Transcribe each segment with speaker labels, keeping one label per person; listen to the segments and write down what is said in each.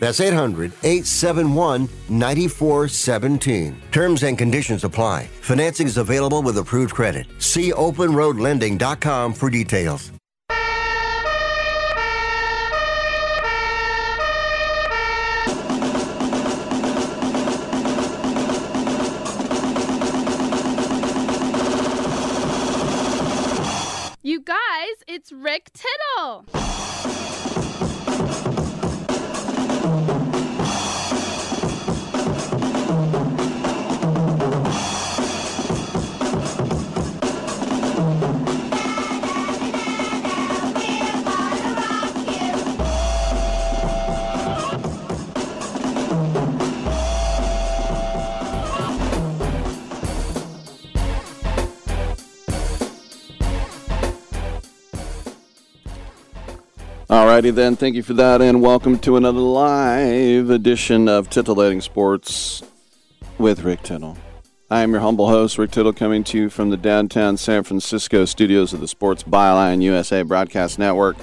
Speaker 1: That's 800 871 9417. Terms and conditions apply. Financing is available with approved credit. See openroadlending.com for details.
Speaker 2: You guys, it's Rick Tittle.
Speaker 3: Alrighty then, thank you for that, and welcome to another live edition of Titillating Sports with Rick Tittle. I am your humble host, Rick Tittle, coming to you from the downtown San Francisco studios of the Sports Byline USA Broadcast Network.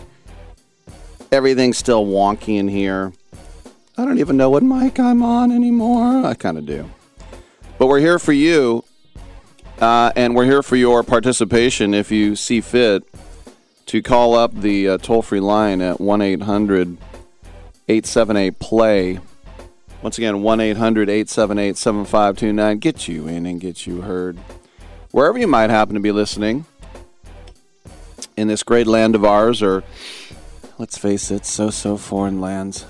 Speaker 3: Everything's still wonky in here. I don't even know what mic I'm on anymore. I kind of do. But we're here for you, uh, and we're here for your participation if you see fit to call up the uh, toll free line at 1 800 878 play. Once again, 1 800 878 7529. Get you in and get you heard. Wherever you might happen to be listening in this great land of ours, or let's face it, so so foreign lands.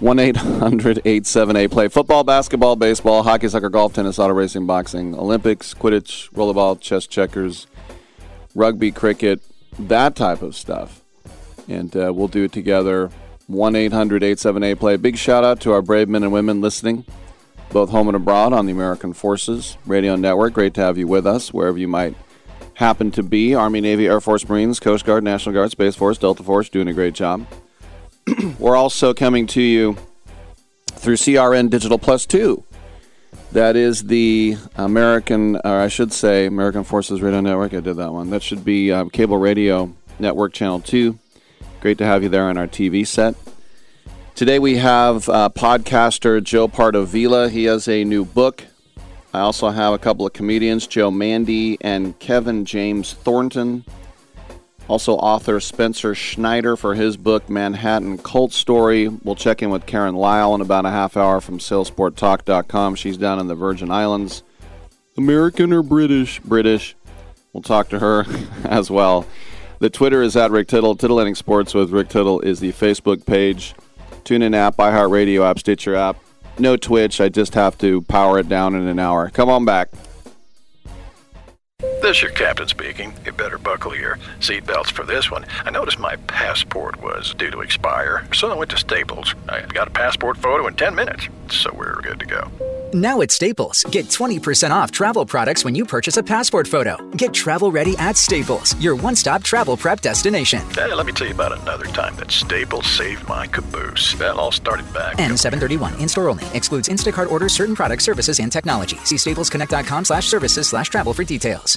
Speaker 3: 1 800 878 play. Football, basketball, baseball, hockey, soccer, golf, tennis, auto racing, boxing, Olympics, Quidditch, rollerball, chess, checkers, rugby, cricket, that type of stuff. And uh, we'll do it together. 1 800 878 play. Big shout out to our brave men and women listening, both home and abroad on the American Forces Radio Network. Great to have you with us wherever you might happen to be. Army, Navy, Air Force, Marines, Coast Guard, National Guard, Space Force, Delta Force, doing a great job. We're also coming to you through CRN Digital Plus 2. That is the American, or I should say, American Forces Radio Network. I did that one. That should be um, Cable Radio Network Channel 2. Great to have you there on our TV set. Today we have uh, podcaster Joe Pardavila. He has a new book. I also have a couple of comedians, Joe Mandy and Kevin James Thornton. Also, author Spencer Schneider for his book, Manhattan Cult Story. We'll check in with Karen Lyle in about a half hour from SalesportTalk.com. She's down in the Virgin Islands. American or British? British. We'll talk to her as well. The Twitter is at Rick Tittle. Titillating Sports with Rick Tittle is the Facebook page. TuneIn app, iHeartRadio app, Stitcher app. No Twitch. I just have to power it down in an hour. Come on back.
Speaker 4: This your captain speaking. You better buckle your seatbelts for this one. I noticed my passport was due to expire, so I went to Staples. I got a passport photo in 10 minutes, so we're good to go.
Speaker 5: Now at Staples, get 20% off travel products when you purchase a passport photo. Get travel ready at Staples, your one stop travel prep destination.
Speaker 4: Hey, let me tell you about another time that Staples saved my caboose. That all started back.
Speaker 5: N731, in store only, excludes Instacart orders, certain products, services, and technology. See staplesconnect.com slash services slash travel for details.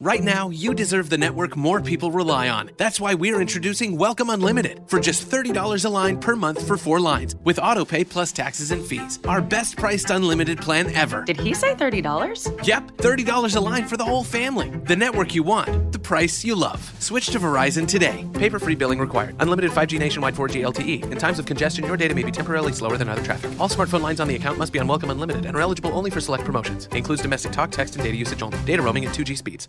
Speaker 6: Right now, you deserve the network more people rely on. That's why we're introducing Welcome Unlimited for just $30 a line per month for four lines with autopay plus taxes and fees. Our best priced unlimited plan ever.
Speaker 7: Did he say $30?
Speaker 6: Yep, $30 a line for the whole family. The network you want, the price you love. Switch to Verizon today. Paper free billing required. Unlimited 5G nationwide 4G LTE. In times of congestion, your data may be temporarily slower than other traffic. All smartphone lines on the account must be on Welcome Unlimited and are eligible only for select promotions. Includes domestic talk, text, and data usage only. Data roaming at 2G speeds.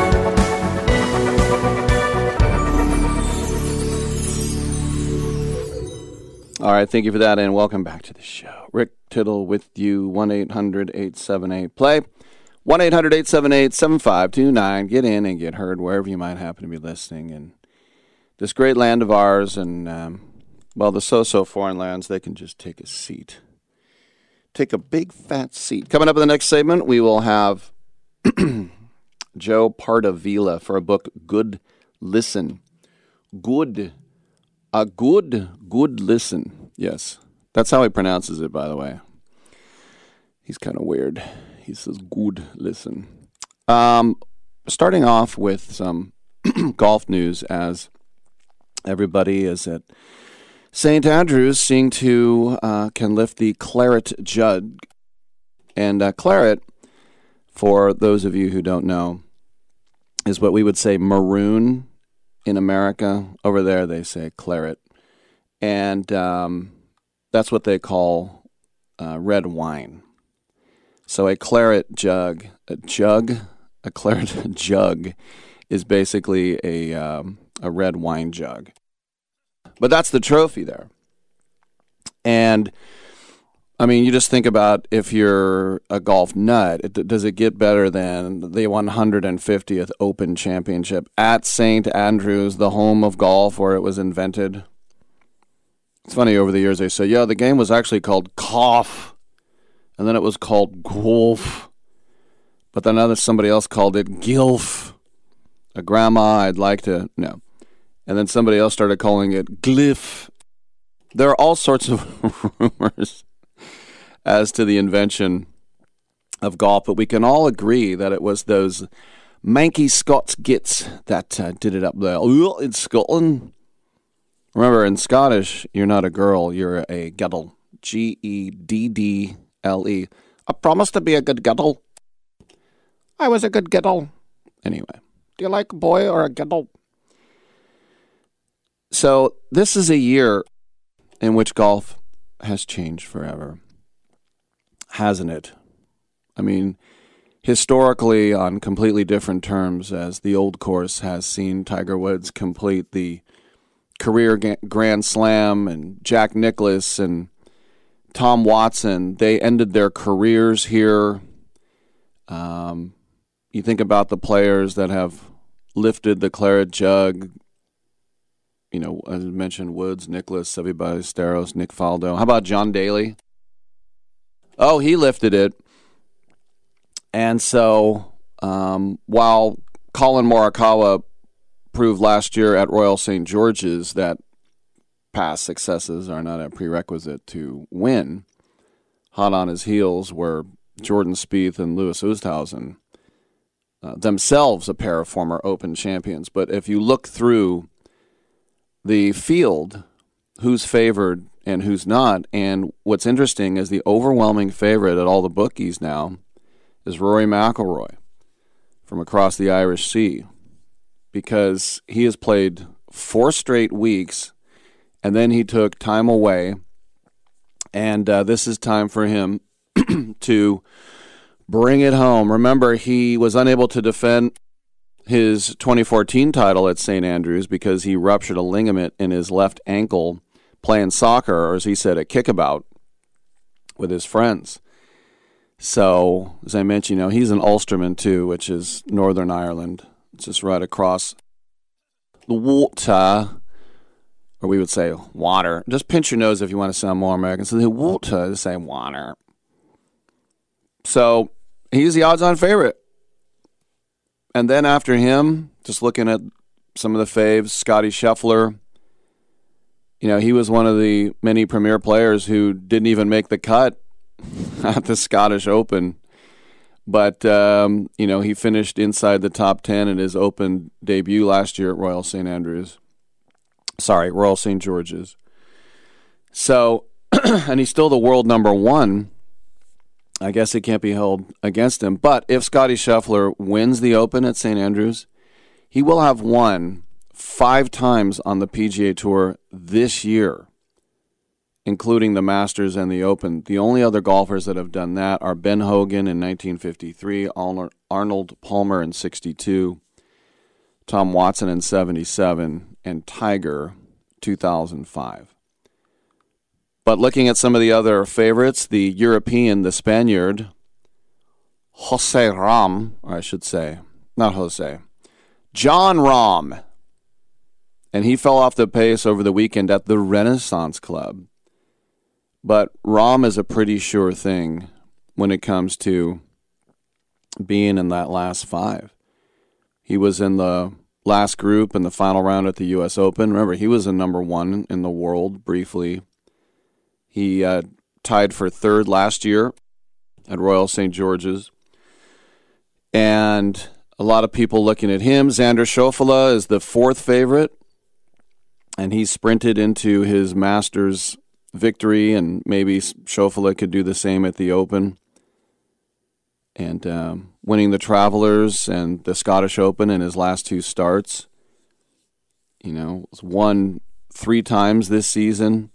Speaker 3: All right, thank you for that, and welcome back to the show. Rick Tittle with you, 1 800 878 play. 1 800 878 7529. Get in and get heard wherever you might happen to be listening. And this great land of ours, and, um, well, the so so foreign lands, they can just take a seat. Take a big fat seat. Coming up in the next segment, we will have Joe Pardavila for a book, Good Listen. Good a good, good listen. Yes. That's how he pronounces it, by the way. He's kind of weird. He says good listen. Um, starting off with some golf news as everybody is at St. Andrews seeing to uh, can lift the claret jug. And uh, claret, for those of you who don't know, is what we would say maroon in America. Over there, they say claret, and um, that's what they call uh, red wine. So a claret jug, a jug, a claret jug, is basically a um, a red wine jug. But that's the trophy there, and I mean, you just think about if you're a golf nut, it, does it get better than the 150th Open Championship at St. Andrews, the home of golf where it was invented? It's funny, over the years they say, yeah, the game was actually called Cough, and then it was called Golf, but then other somebody else called it Gilf. A grandma I'd like to, no. And then somebody else started calling it Glyph. There are all sorts of rumors as to the invention of golf, but we can all agree that it was those manky Scots gits that uh, did it up there in Scotland. Remember, in Scottish, you're not a girl, you're a geddle. G E D D L E. I promised to be a good geddle. I was a good geddle. Anyway, do you like a boy or a geddle? So, this is a year in which golf has changed forever hasn't it? I mean, historically on completely different terms as the old course has seen Tiger Woods complete the career Grand Slam and Jack Nicklaus and Tom Watson. They ended their careers here. Um, you think about the players that have lifted the claret jug. You know, as I mentioned, Woods, Nicklaus, Seve Ballesteros, Nick Faldo. How about John Daly? Oh, he lifted it. And so, um, while Collin Morikawa proved last year at Royal St. George's that past successes are not a prerequisite to win, hot on his heels were Jordan Spieth and Louis Oosthuizen, uh, themselves a pair of former Open champions. But if you look through the field, who's favored and who's not, and what's interesting is the overwhelming favorite at all the bookies now is Rory McIlroy from across the Irish Sea because he has played four straight weeks and then he took time away. And uh, this is time for him to bring it home. Remember, he was unable to defend his 2014 title at St. Andrews because he ruptured a ligament in his left ankle playing soccer, or as he said, a kickabout with his friends. So, as I mentioned, you know, he's an Ulsterman too, which is Northern Ireland. It's just right across the water, or we would say water. Just pinch your nose if you want to sound more American. So the water, to say water. So he's the odds-on favorite. And then after him, just looking at some of the faves, Scotty Scheffler. You know, he was one of the many premier players who didn't even make the cut at the Scottish Open. But, um, you know, he finished inside the top 10 in his Open debut last year at Royal St. Andrews. Sorry, Royal St. George's. So, and he's still the world number one. I guess it can't be held against him. But if Scotty Scheffler wins the Open at St. Andrews, he will have won five times on the PGA Tour this year including the Masters and the Open. The only other golfers that have done that are Ben Hogan in 1953, Arnold Palmer in 62, Tom Watson in 77, and Tiger 2005. But looking at some of the other favorites, the European, the Spaniard, Jose Rahm, or I should say, not Jose, Jon Rahm. And he fell off the pace over the weekend at the Renaissance Club. But Rahm is a pretty sure thing when it comes to being in that last five. He was in the last group in the final round at the U.S. Open. Remember, he was a number one in the world briefly. He uh, tied for third last year at Royal St. George's. And a lot of people looking at him. Xander Schauffele is the fourth favorite, and he sprinted into his Masters victory, and maybe Schauffele could do the same at the Open. And um, winning the Travelers and the Scottish Open in his last two starts. You know, won three times this season.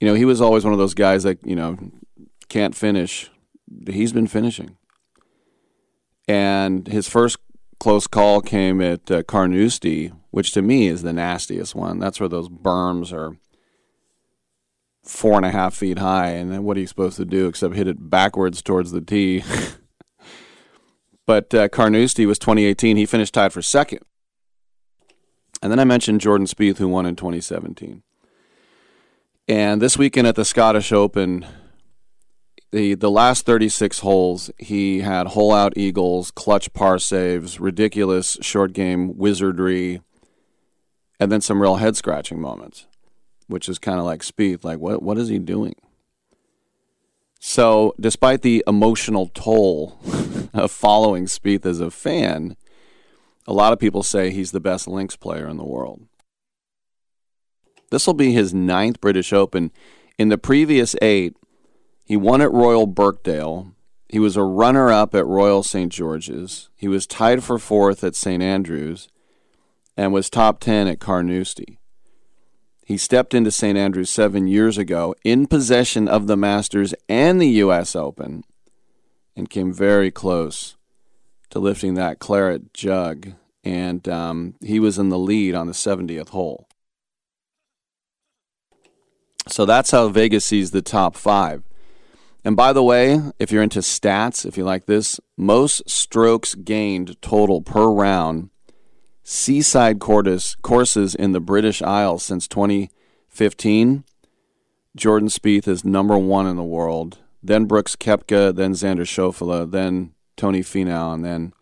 Speaker 3: You know, he was always one of those guys that, you know, can't finish. He's been finishing. And his first close call came at uh, Carnoustie, which to me is the nastiest one. That's where those berms are four and a half feet high, and then what are you supposed to do except hit it backwards towards the tee? but uh, Carnoustie was 2018. He finished tied for second. And then I mentioned Jordan Spieth, who won in 2017. And this weekend at the Scottish Open, the the last 36 holes, he had hole out eagles, clutch par saves, ridiculous short game wizardry, and then some real head scratching moments which is kind of like Spieth. Like, what what is he doing? So, despite the emotional toll of following Spieth as a fan, a lot of people say he's the best links player in the world. This will be his ninth British Open. In the previous eight, he won at Royal Birkdale. He was a runner up at Royal St. George's. He was tied for fourth at St. Andrews and was top 10 at Carnoustie. He stepped into St. Andrews seven years ago in possession of the Masters and the U.S. Open and came very close to lifting that claret jug. And um, he was in the lead on the 70th hole. So that's how Vegas sees the top five. And by the way, if you're into stats, if you like this, most strokes gained total per round, seaside courses, courses in the British Isles since 2015. Jordan Spieth is number one in the world. Then Brooks Koepka, then Xander Schauffele, then Tony Finau, and then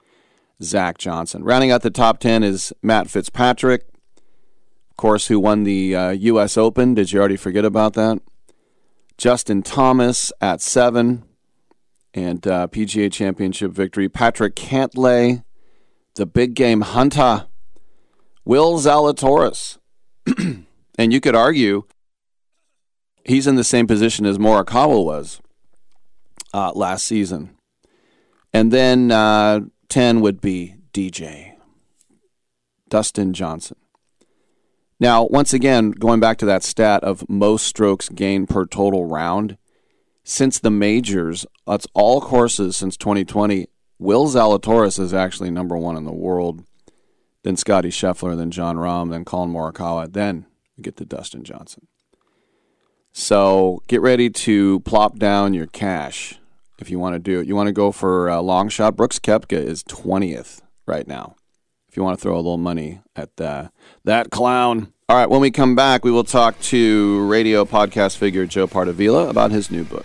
Speaker 3: Zach Johnson. Rounding out the top 10 is Matt Fitzpatrick, of course, who won the uh, U.S. Open. Did you already forget about that? Justin Thomas at seven, and uh, PGA Championship victory. Patrick Cantlay, the big game hunter. Will Zalatoris. and you could argue he's in the same position as Morikawa was uh, last season. And then uh, 10 would be DJ, Dustin Johnson. Now, once again, going back to that stat of most strokes gained per total round, since the majors, that's all courses since 2020. Will Zalatoris is actually number one in the world, then Scotty Scheffler, then Jon Rahm, then Collin Morikawa, then we get to Dustin Johnson. So get ready to plop down your cash if you want to do it. You want to go for a long shot. Brooks Koepka is 20th right now if you want to throw a little money at uh, that clown. All right, when we come back, we will talk to radio podcast figure Joe Pardavila about his new book.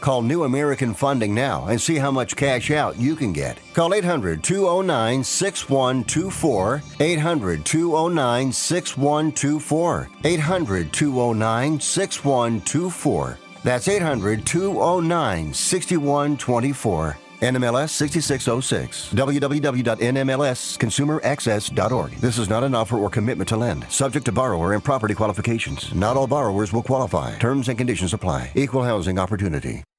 Speaker 1: Call New American Funding now and see how much cash out you can get. Call 800 209 6124. 800 209 6124. 800 209 6124. That's 800 209 6124. NMLS 6606. www.nmlsconsumeraccess.org. This is not an offer or commitment to lend. Subject to borrower and property qualifications. Not all borrowers will qualify. Terms and conditions apply. Equal housing opportunity.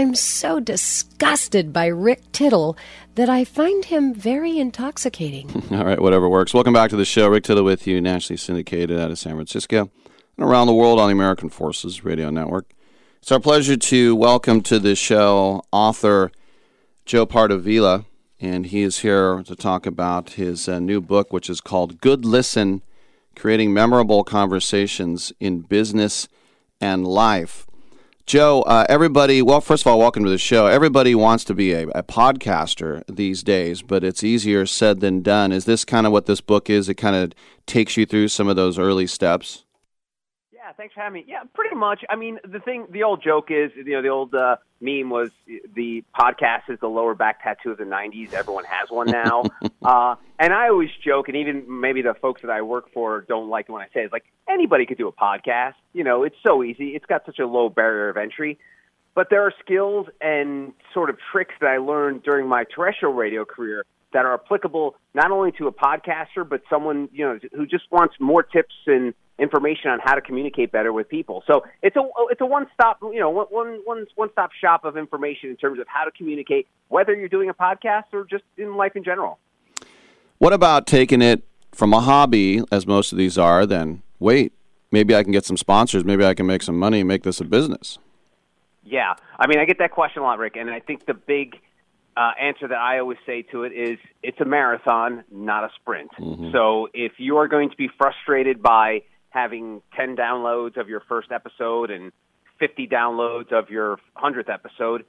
Speaker 8: I'm so disgusted by Rick Tittle that I find him very intoxicating.
Speaker 3: All right, whatever works. Welcome back to the show. Rick Tittle with you, nationally syndicated out of San Francisco and around the world on the American Forces Radio Network. It's our pleasure to welcome to the show author Joe Pardavila, and he is here to talk about his uh, new book, which is called Good Listen Creating Memorable Conversations in Business and Life. Joe, uh, everybody, well, first of all, welcome to the show. Everybody wants to be a, a podcaster these days, but it's easier said than done. Is this kind of what this book is? It kind of takes you through some of those early steps?
Speaker 9: Thanks for having me. Yeah, pretty much. I mean, the thing, the old joke is, you know, the old uh, meme was the podcast is the lower back tattoo of the '90s. Everyone has one now, uh, and I always joke, and even maybe the folks that I work for don't like it when I say it. It's like anybody could do a podcast. You know, it's so easy. It's got such a low barrier of entry. But there are skills and sort of tricks that I learned during my terrestrial radio career that are applicable not only to a podcaster, but someone you know who just wants more tips and information on how to communicate better with people. So it's a it's a one stop you know one one one stop shop of information in terms of how to communicate, whether you're doing a podcast or just in life in general.
Speaker 3: What about taking it from a hobby, as most of these are, then wait, maybe I can get some sponsors, maybe I can make some money and make this a business?
Speaker 9: Yeah, I mean, I get that question a lot, Rick, and I think the big uh, answer that I always say to it is it's a marathon, not a sprint.
Speaker 3: Mm-hmm.
Speaker 9: So if you are going to be frustrated by having 10 downloads of your first episode and 50 downloads of your 100th episode,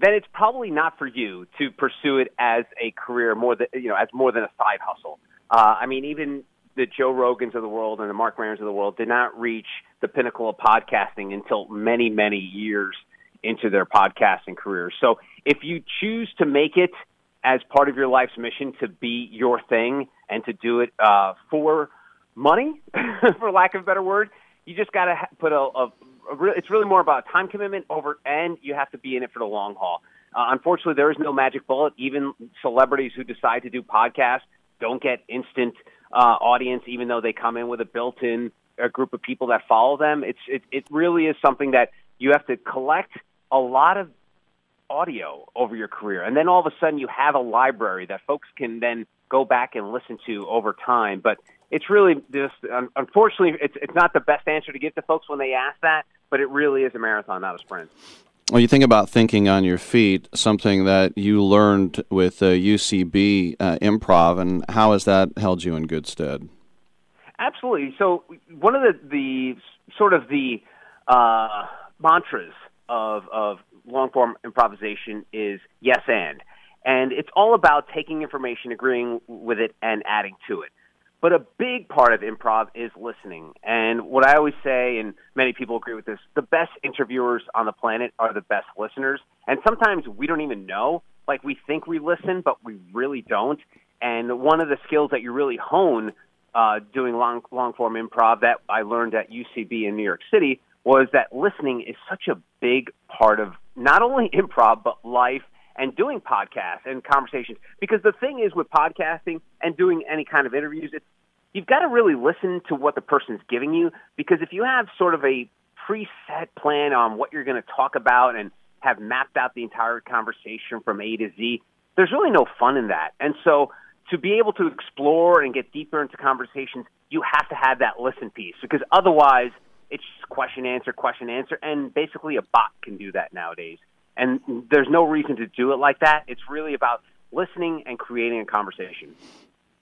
Speaker 9: then it's probably not for you to pursue it as a career more than you know as more than a side hustle. Uh, I mean, even the Joe Rogans of the world and the Mark Marons of the world did not reach the pinnacle of podcasting until many, many years into their podcasting careers. So if you choose to make it as part of your life's mission to be your thing and to do it uh, for money, for lack of a better word, you just got to put a, a, a re- it's really more about time commitment over, and you have to be in it for the long haul. Uh, unfortunately, there is no magic bullet. Even celebrities who decide to do podcasts don't get instant uh, audience, even though they come in with a built-in a group of people that follow them. It's it, it really is something that you have to collect a lot of audio over your career, and then all of a sudden you have a library that folks can then go back and listen to over time. But it's really just unfortunately it's it's not the best answer to give to folks when they ask that, but it really is a marathon, not a sprint.
Speaker 3: Well, you think about thinking on your feet, something that you learned with uh, UCB uh, improv, and how has that held you in good stead?
Speaker 9: Absolutely. So one of the the sort of the uh, mantras of of long form improvisation is yes and, and it's all about taking information, agreeing with it, and adding to it. But a big part of improv is listening. And what I always say, and many people agree with this, the best interviewers on the planet are the best listeners. And sometimes we don't even know. Like we think we listen, but we really don't. And one of the skills that you really hone uh, doing long long form improv that I learned at UCB in New York City was that listening is such a big part of not only improv but life and doing podcasts and conversations. Because the thing is with podcasting and doing any kind of interviews, it's you've got to really listen to what the person's giving you. Because if you have sort of a preset plan on what you're going to talk about and have mapped out the entire conversation from A to Z, there's really no fun in that. And so to be able to explore and get deeper into conversations, you have to have that listen piece because otherwise it's just question answer question answer and basically a bot can do that nowadays. And there's no reason to do it like that. It's really about listening and creating a conversation.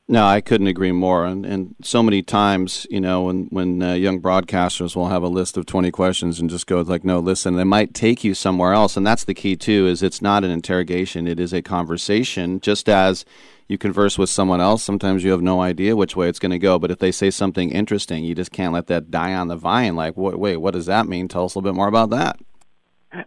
Speaker 3: No, I couldn't agree more. And, and so many times, you know, when when uh, young broadcasters will have a list of twenty questions and just go like, "No, listen," they might take you somewhere else. And that's the key too. Is it's not an interrogation; it is a conversation. Just as you converse with someone else, sometimes you have no idea which way it's going to go. But if they say something interesting, you just can't let that die on the vine. Like, what, wait, what does that mean? Tell us a little bit more about that.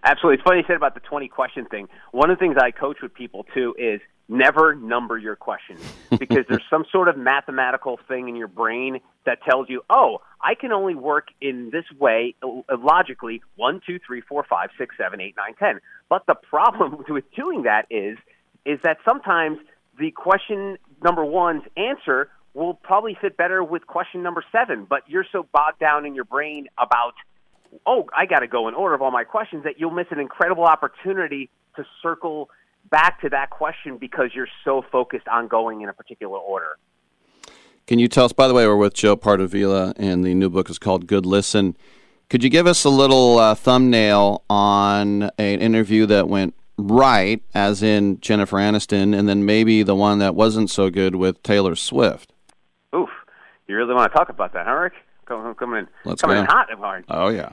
Speaker 9: Absolutely. It's funny you said about the 20 question thing. One of the things I coach with people too is never number your questions because there's some sort of mathematical thing in your brain that tells you, oh, I can only work in this way uh, logically one, two, three, four, five, six, seven, eight, nine, ten. But the problem with doing that is is that sometimes the question number one's answer will probably fit better with question number seven, but you're so bogged down in your brain about oh, I got to go in order of all my questions that you'll miss an incredible opportunity to circle back to that question because you're so focused on going in a particular order.
Speaker 3: Can you tell us, by the way, we're with Joe Pardavila, and the new book is called Good Listen. Could you give us a little uh, thumbnail on an interview that went right, as in Jennifer Aniston, and then maybe the one that wasn't so good with Taylor Swift?
Speaker 9: Oof, you really want to talk about that, huh, Rick? Come, coming in,
Speaker 3: Let's
Speaker 9: coming
Speaker 3: go.
Speaker 9: in hot and hard.
Speaker 3: Oh yeah.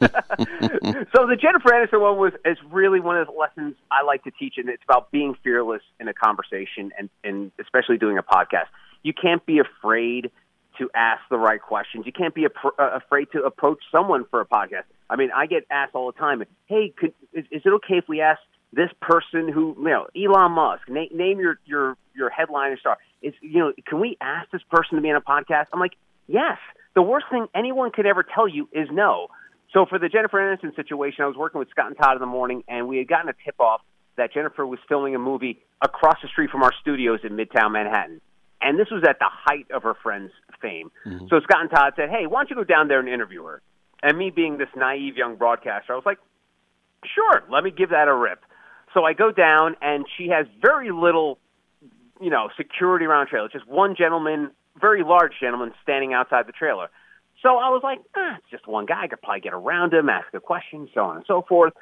Speaker 9: So the Jennifer Aniston one was is really one of the lessons I like to teach, and it's about being fearless in a conversation, and and especially doing a podcast. You can't be afraid to ask the right questions. You can't be uh, afraid to approach someone for a podcast. I mean, I get asked all the time, "Hey, could, is, is it okay if we ask this person who, you know, Elon Musk, na- name your your your headliner star? Is you know, can we ask this person to be on a podcast?" I'm like, "Yes." The worst thing anyone could ever tell you is no. So for the Jennifer Aniston situation, I was working with Scott and Todd in the morning, and we had gotten a tip off that Jennifer was filming a movie across the street from our studios in Midtown Manhattan. And this was at the height of her friend's fame. Mm-hmm. So Scott and Todd said, Hey, why don't you go down there and interview her? And me being this naive young broadcaster, I was like, Sure, let me give that a rip. So I go down, and she has very little, you know, security around the trailer. Just one gentleman, very large gentleman, standing outside the trailer. So I was like, ah, it's just one guy. I could probably get around him, ask a question, so on and so forth.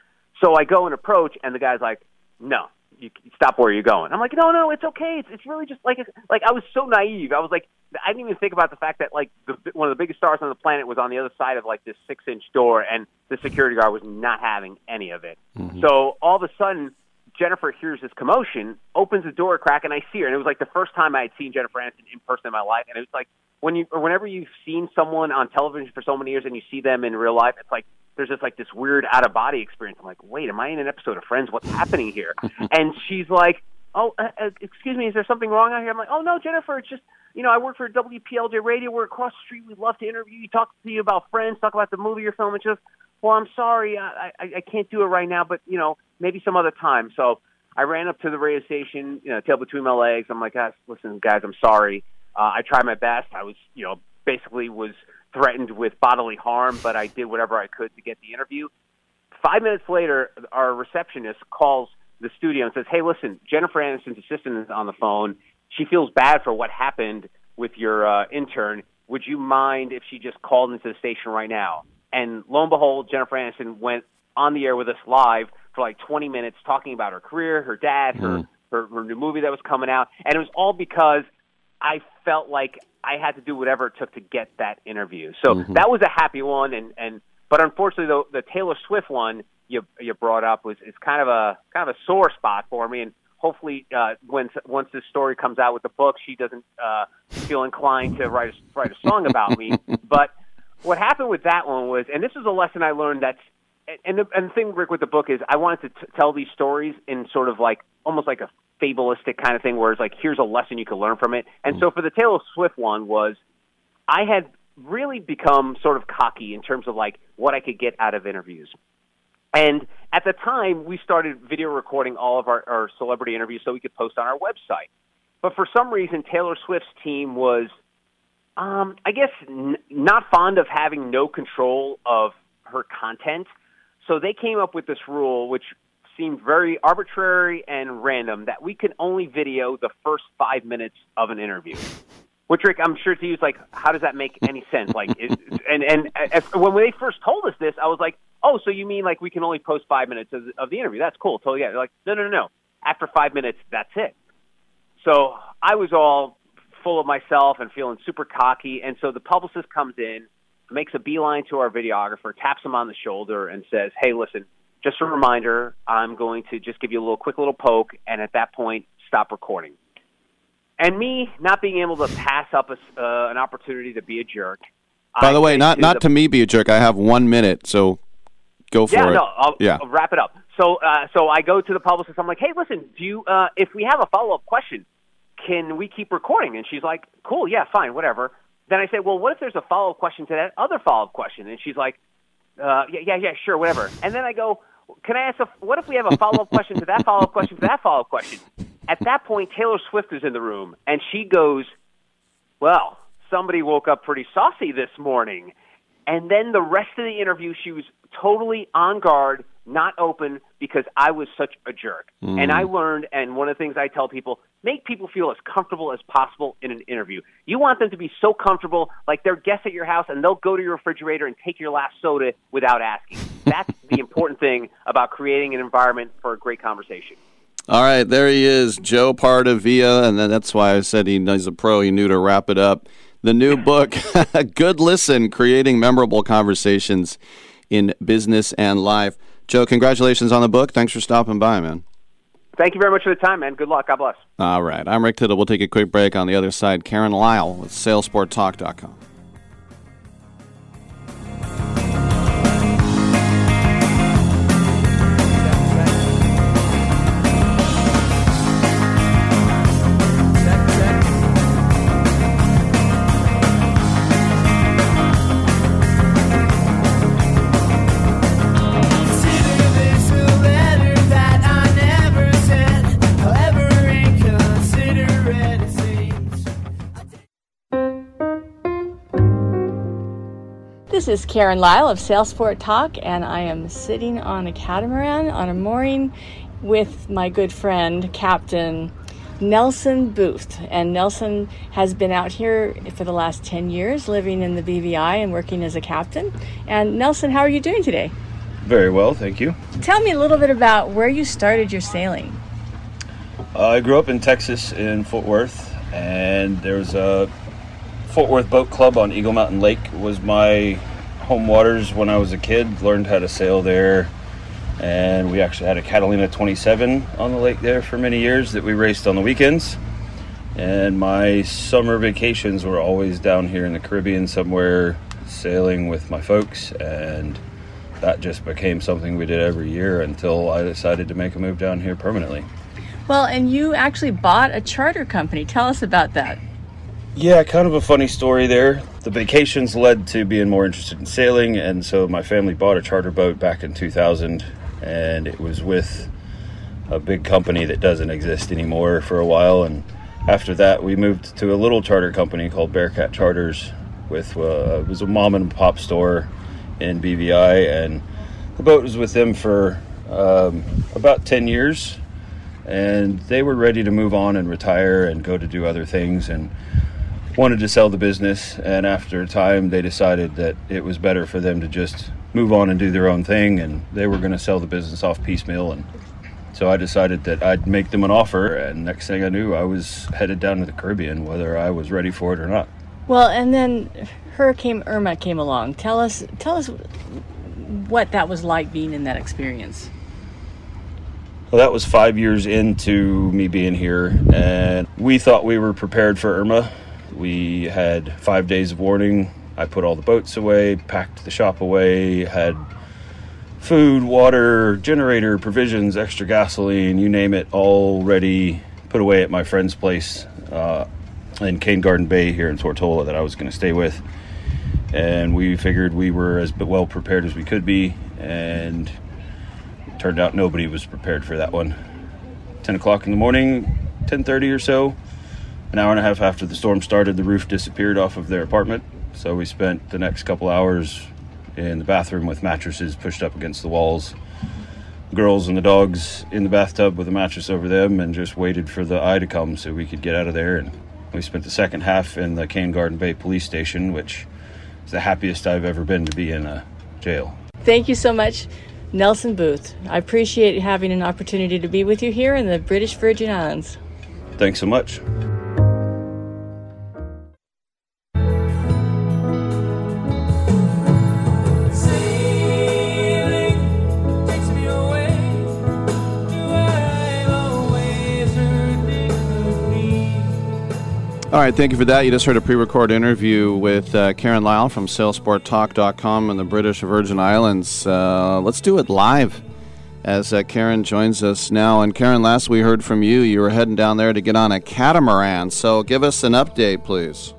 Speaker 9: So I go and approach, and the guy's like, no, you stop where you're going. I'm like, no, no, it's okay. It's, it's really just like, it's, like I was so naive. I was like, I didn't even think about the fact that like the, one of the biggest stars on the planet was on the other side of like this six inch door, and the security guard was not having any of it. So all of a sudden, Jennifer hears this commotion, opens the door a crack, and I see her. And it was like the first time I had seen Jennifer Aniston in person in my life. And it was like when you, or whenever you've seen someone on television for so many years and you see them in real life, it's like there's just like this weird out of body experience. I'm like, wait, am I in an episode of Friends? What's happening here? and she's like, oh, uh, uh, excuse me, is there something wrong out here? I'm like, oh no, Jennifer, it's just you know I work for WPLJ Radio. We're across the street. We'd love to interview you, talk to you about Friends, talk about the movie you're filming. Just, well, I'm sorry, I, I I can't do it right now, but you know maybe some other time. So I ran up to the radio station, you know, tail between my legs. I'm like, guys, listen, guys, I'm sorry. Uh, I tried my best. I was, you know, basically was threatened with bodily harm, but I did whatever I could to get the interview. Five minutes later, our receptionist calls the studio and says, "Hey, listen, Jennifer Aniston's assistant is on the phone. She feels bad for what happened with your uh, intern. Would you mind if she just called into the station right now?" And lo and behold, Jennifer Aniston went on the air with us live for like 20 minutes talking about her career, her dad, her, her her new movie that was coming out, and it was all because I felt like I had to do whatever it took to get that interview. So
Speaker 3: Mhm.
Speaker 9: that was a happy one, and and but unfortunately, the, the Taylor Swift one you you brought up was is kind of a kind of a sore spot for me, and hopefully, uh, when once this story comes out with the book, she doesn't uh, feel inclined to write a, write a song about me. But what happened with that one was, and this is a lesson I learned that's and the, and the thing, Rick, with the book is I wanted to t- tell these stories in sort of like almost like a fabulistic kind of thing, where it's like here's a lesson you can learn from it. And so for the Taylor Swift one was, I had really become sort of cocky in terms of like what I could get out of interviews. And at the time, we started video recording all of our, our celebrity interviews so we could post on our website. But for some reason, Taylor Swift's team was, um, I guess, n- not fond of having no control of her content. So they came up with this rule, which seemed very arbitrary and random that we could only video the first five minutes of an interview. Which, Rick, I'm sure to you is like, how does that make any sense? Like, is, and and when they first told us this, I was like, oh, so you mean like we can only post five minutes of, of the interview? That's cool. Totally. Yeah. Like, no, no, no, no. After five minutes, that's it. So I was all full of myself and feeling super cocky. And so the publicist comes in, makes a beeline to our videographer, taps him on the shoulder, and says, "Hey, listen, just a reminder. I'm going to just give you a little quick little poke, and at that point, stop recording." And me not being able to pass up a, uh, an opportunity to be a jerk.
Speaker 3: By
Speaker 9: I
Speaker 3: the way, not
Speaker 9: to
Speaker 3: not
Speaker 9: the-
Speaker 3: to me be a jerk. I have one minute, so go for
Speaker 9: yeah,
Speaker 3: it.
Speaker 9: no, I'll,
Speaker 3: yeah.
Speaker 9: I'll wrap it up. So, uh, so I go to the publicist. I'm like, hey, listen, do you, uh, if we have a follow up question, can we keep recording? And she's like, cool, yeah, fine, whatever. Then I say, well, what if there's a follow up question to that other follow up question? And she's like, uh, yeah, yeah, yeah, sure, whatever. And then I go, can I ask, a, what if we have a follow up question to that follow up question to that follow up question? At that point, Taylor Swift is in the room, and she goes, well, somebody woke up pretty saucy this morning. And then the rest of the interview, she was totally on guard, not open because I was such a jerk.
Speaker 10: Mm.
Speaker 9: And I learned, and one of the things I tell people, make people feel as comfortable as possible in an interview. You want them to be so comfortable, like they're guests at your house and they'll go to your refrigerator and take your last soda without asking. That's the important thing about creating an environment for a great conversation.
Speaker 3: All right, there he is, Joe Pardavila, and that's why I said he, he's a pro. He knew to wrap it up. The new book, Good Listen: Creating Memorable Conversations in Business and Life. Joe, congratulations on the book. Thanks for stopping by, man.
Speaker 9: Thank you very much for the time, man. Good luck. God bless.
Speaker 3: All right, I'm Rick Tittle. We'll take a quick break. On the other side, Karen Lyle with SailSportTalk.com.
Speaker 10: This is Karen Lyle of SailSport Talk, and I am sitting on a catamaran on a mooring with my good friend, Captain Nelson Booth. And Nelson has been out here for the last 10 years, living in the BVI and working as a captain. And Nelson, how are you doing today?
Speaker 11: Very well, thank you.
Speaker 10: Tell me a little bit about where you started your sailing.
Speaker 11: Uh, I grew up in Texas in Fort Worth, and there was a Fort Worth Boat Club on Eagle Mountain Lake was my home waters when I was a kid. Learned how to sail there, and we actually had a Catalina 27 on the lake there for many years that we raced on the weekends. And my summer vacations were always down here in the Caribbean somewhere, sailing with my folks, and that just became something we did every year until I decided to make a move down here permanently.
Speaker 10: Well, and you actually bought a charter company. Tell us about that.
Speaker 11: Yeah, kind of a funny story there. The vacations led to being more interested in sailing, and so my family bought a charter boat back in 2000, and it was with a big company that doesn't exist anymore for a while. And after that, we moved to a little charter company called Bearcat Charters. With uh, it was a mom and pop store in BVI, and the boat was with them for um, about 10 years, and they were ready to move on and retire and go to do other things and wanted to sell the business and after a time they decided that it was better for them to just move on and do their own thing and they were going to sell the business off piecemeal and so I decided that I'd make them an offer and next thing I knew I was headed down to the Caribbean whether I was ready for it or not.
Speaker 10: Well, and then Hurricane Irma came along. Tell us, tell us what that was like being in that experience.
Speaker 11: Well, that was five years into me being here, and we thought we were prepared for Irma. We had five days of warning. I put all the boats away, packed the shop away, had food, water, generator, provisions, extra gasoline, you name it, all ready, put away at my friend's place uh, in Cane Garden Bay here in Tortola that I was going to stay with. And we figured we were as well prepared as we could be, and turned out nobody was prepared for that one 10 o'clock in the morning 10.30 or so an hour and a half after the storm started the roof disappeared off of their apartment so we spent the next couple hours in the bathroom with mattresses pushed up against the walls girls and the dogs in the bathtub with a mattress over them and just waited for the eye to come so we could get out of there. And we spent the second half in the Cane Garden Bay Police Station, which is the happiest I've ever been to be in a jail.
Speaker 10: Thank you so much, Nelson Booth. I appreciate having an opportunity to be with you here in the British Virgin Islands.
Speaker 11: Thanks so much.
Speaker 3: All right, thank you for that. You just heard a pre-recorded interview with uh, Karen Lyle from SailSportTalk.com in the British Virgin Islands. Uh, let's do it live as uh, Karen joins us now. And Karen, last we heard from you, you were heading down there to get on a catamaran. So give us an update, please.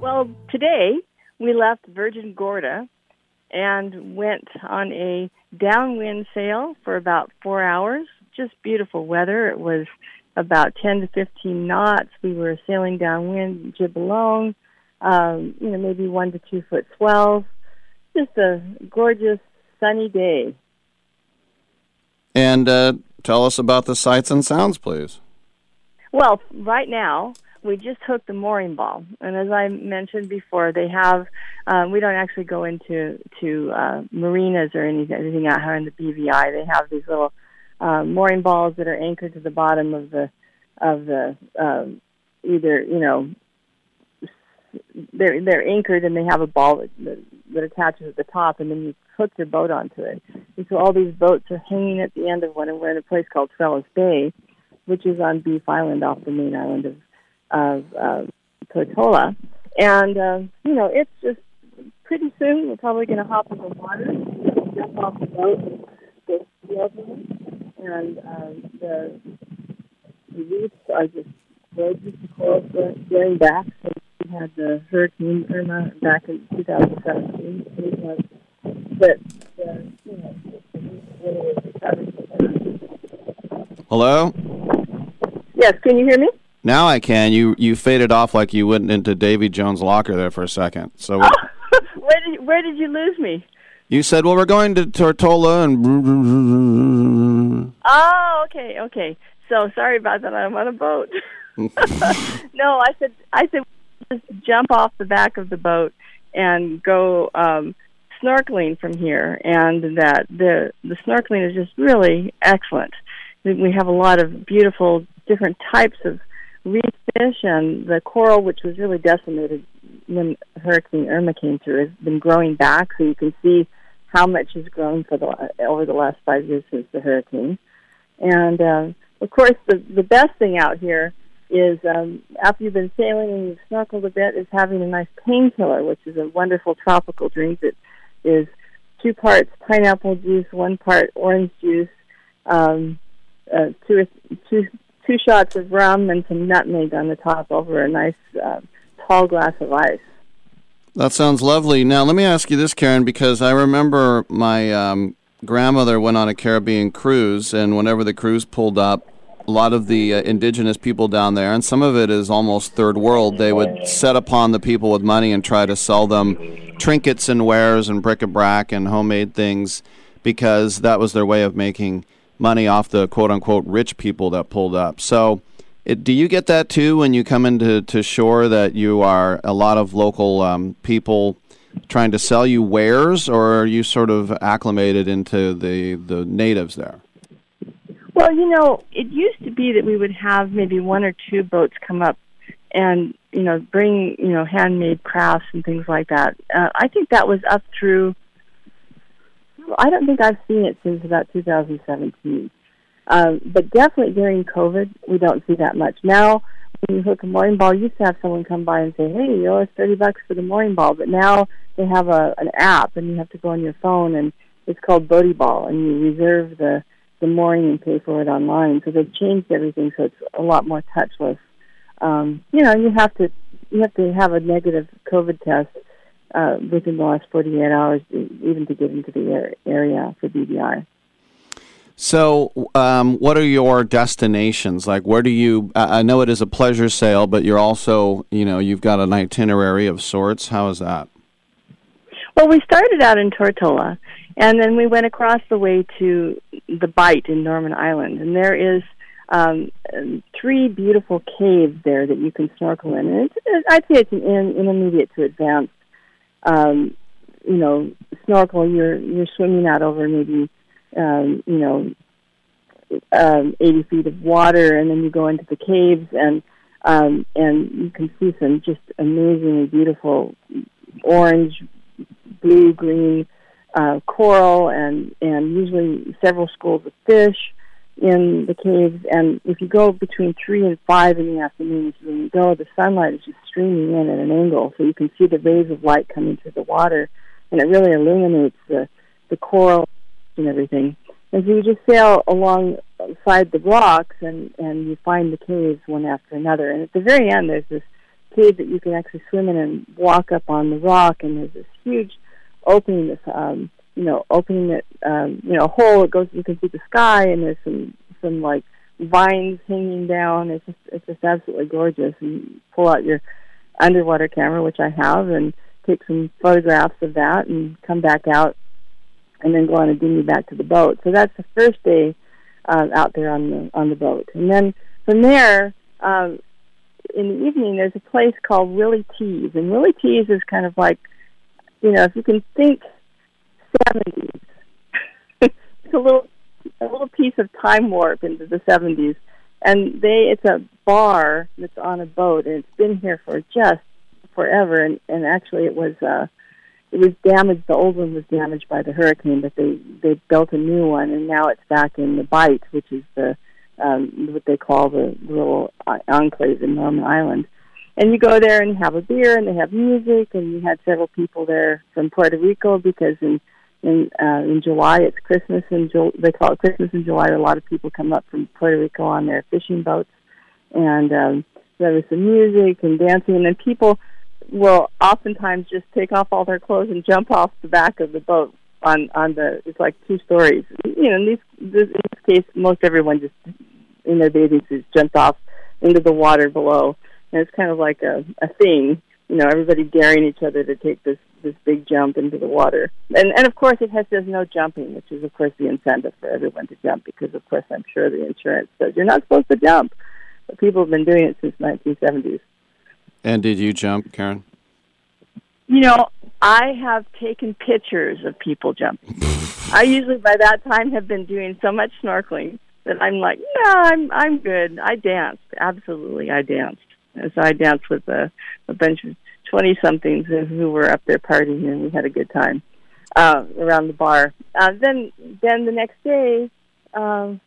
Speaker 12: Well, today we left Virgin Gorda and went on a downwind sail for about four hours. Just beautiful weather. It was about 10 to 15 knots. We were sailing downwind, jib alone, um, you know, maybe one to two foot swells. Just a gorgeous sunny day.
Speaker 3: And uh, tell us about the sights and sounds, please.
Speaker 12: Well, right now we just hooked the mooring ball, and as I mentioned before, they have. Um, we don't actually go into to uh, marinas or anything, anything out here in the BVI. They have these little uh, mooring balls that are anchored to the bottom of the of the um, either you know they're they're anchored and they have a ball that, that attaches at the top and then you hook your boat onto it. And so all these boats are hanging at the end of one and we're in a place called Trellis Bay, which is on Beef Island off the main island of of uh, Tortola. And uh, you know, it's just pretty soon we're probably gonna hop in the water, jump off the boat and go swimming and um, the the reefs are just gorgeous. Corals are going back we had the Hurricane Irma back in 2017. We have, but uh, you know, the reefs really is recovering.
Speaker 3: Hello?
Speaker 12: Yes, can you hear me?
Speaker 3: Now I can. You you faded off like you went into Davy Jones' locker there for a second. So what-
Speaker 12: where did where did you lose me?
Speaker 3: you said, "Well, we're going to Tortola," and
Speaker 12: Oh, okay, okay. So sorry about that. I'm on a boat. no, I said I said just jump off the back of the boat and go um snorkeling from here and that the the snorkeling is just really excellent. We- have a lot of beautiful different types of reef fish and the coral which was really decimated when Hurricane Irma came through has been growing back so you can see how much has grown for the over the last 5 years since the hurricane. And uh, of course, the the best thing out here is um, after you've been sailing and you've snorkeled a bit, is having a nice painkiller, which is a wonderful tropical drink that is two parts pineapple juice, one part orange juice, um, uh, two two two shots of rum, and some nutmeg on the top over a nice uh, tall glass of ice.
Speaker 3: That sounds lovely. Now, let me ask you this, Karen, because I remember my um, grandmother went on a Caribbean cruise, and whenever the cruise pulled up, a lot of the uh, indigenous people down there, and some of it is almost third world, they would set upon the people with money and try to sell them trinkets and wares and bric-a-brac and homemade things because that was their way of making money off the quote-unquote rich people that pulled up. So it, do you get that too when you come into to shore that you are a lot of local um, people trying to sell you wares, or are you sort of acclimated into the, the natives there?
Speaker 12: Well, you know, it used to be that we would have maybe one or two boats come up and, you know, bring, you know, handmade crafts and things like that. Uh, I think that was up through, I don't think I've seen it since about 2017. Um, but definitely during COVID, we don't see that much. Now, when you hook a mooring ball, you used to have someone come by and say, hey, you owe us 30 bucks for the mooring ball. But now they have a an app and you have to go on your phone and it's called BoatyBall and you reserve the, the mooring and pay for it online. So they've changed everything so it's a lot more touchless. Um, you know, you have to you have to have a negative COVID test uh, within the last 48 hours even to get into the area for BVI.
Speaker 3: So, um, what are your destinations? Like, where do you? I I know it is a pleasure sail, but you're also, you know, you've got an itinerary of sorts. How is that?
Speaker 12: Well, we started out in Tortola, And then we went across the way to the Bight in Norman Island, and there is um, three beautiful caves there that you can snorkel in. And it's, I'd say it's an in, intermediate to advanced, um, you know, snorkel. You're you're swimming out over maybe, um, you know, um, 80 feet of water, and then you go into the caves, and um, and you can see some just amazingly beautiful orange, blue, green uh, coral, and and usually several schools of fish in the caves. And if you go between three and five in the afternoon, when you go, the sunlight is just streaming in at an angle, so you can see the rays of light coming through the water, and it really illuminates the the coral and everything. And so you just sail alongside the rocks, and and you find the caves one after another. And at the very end, there's this cave that you can actually swim in and walk up on the rock, and there's this huge opening, this um, you know, opening it, um, you know, a hole. It goes, you can see the sky, and there's some some like vines hanging down. It's just it's just absolutely gorgeous. And pull out your underwater camera, which I have, and take some photographs of that, and come back out and then go on a dinghy back to the boat. So that's the first day uh, out there on the on the boat, and then from there. Um, in the evening, there's a place called Willie T's, and Willie T's is kind of like, you know, if you can think seventies, it's a little a little piece of time warp into the seventies, and they it's a bar that's on a boat, and it's been here for just forever, and and actually it was uh it was damaged. The old one was damaged by the hurricane, but they they built a new one, and now it's back in the Bight, which is the um, what they call the little enclave in Norman Island. And you go there and you have a beer, and they have music, and you had several people there from Puerto Rico because in in uh, in July it's Christmas, and Ju- they call it Christmas in July. A lot of people come up from Puerto Rico on their fishing boats, and um, there was some music and dancing, and people will oftentimes just take off all their clothes and jump off the back of the boat on on the it's like two stories. You know, in this, this in this case, most everyone just in their bathing suits jumped off into the water below, and it's kind of like a a thing. You know, everybody daring each other to take this this big jump into the water, and and of course it has there's no jumping, which is of course the incentive for everyone to jump because of course I'm sure the insurance says you're not supposed to jump, but people have been doing it since 1970s.
Speaker 3: And did you jump, Karen?
Speaker 12: You know, I have taken pictures of people jumping. I usually by that time have been doing so much snorkeling that I'm like, no, I'm I'm good. I danced, absolutely, I danced. So I danced with a, a bunch of twenty somethings who were up there partying, and we had a good time uh, around the bar. Uh, then then the next day, um,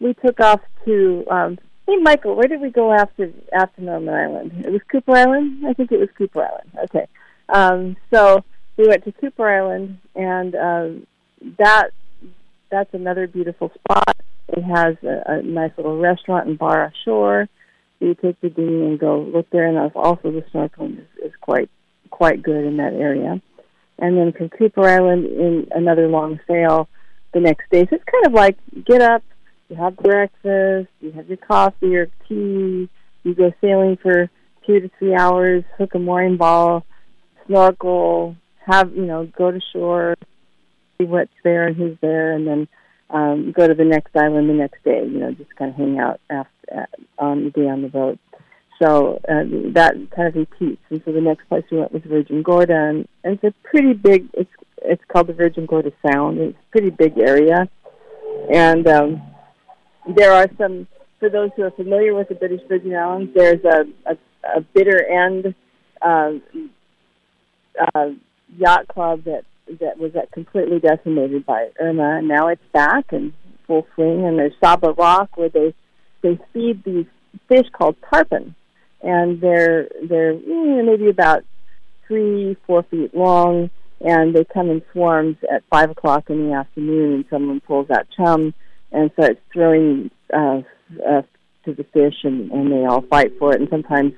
Speaker 12: we took off to. Um, hey, Michael, where did we go after after Norman Island? It was Cooper Island. I think it was Cooper Island. Okay. Um, so we went to Cooper Island, and um, that that's another beautiful spot. It has a, a nice little restaurant and bar ashore. You take the dinghy and go look there, and also the snorkeling is, is quite quite good in that area. And then from Cooper Island, in another long sail the next day. So it's kind of like get up, you have breakfast, you have your coffee or tea, you go sailing for two to three hours, hook a mooring ball, snorkel, have you know, go to shore, see what's there and who's there, and then um, go to the next island the next day. You know, just kind of hang out after uh, on the day on the boat. So uh, that kind of repeats. And so the next place we went was Virgin Gorda, and, it's a pretty big. It's it's called the Virgin Gorda Sound. It's a pretty big area, and um, there are some. For those who are familiar with the British Virgin Islands, there's a a, a bitter end uh, uh, yacht club that that was uh, completely decimated by Irma, and now it's back in full swing. And there's Saba Rock, where they they feed these fish called tarpon, and they're they're know, maybe about three four feet long, and they come in swarms at five o'clock in the afternoon, and someone pulls out chum and starts throwing uh, uh, to the fish, and, and they all fight for it. And sometimes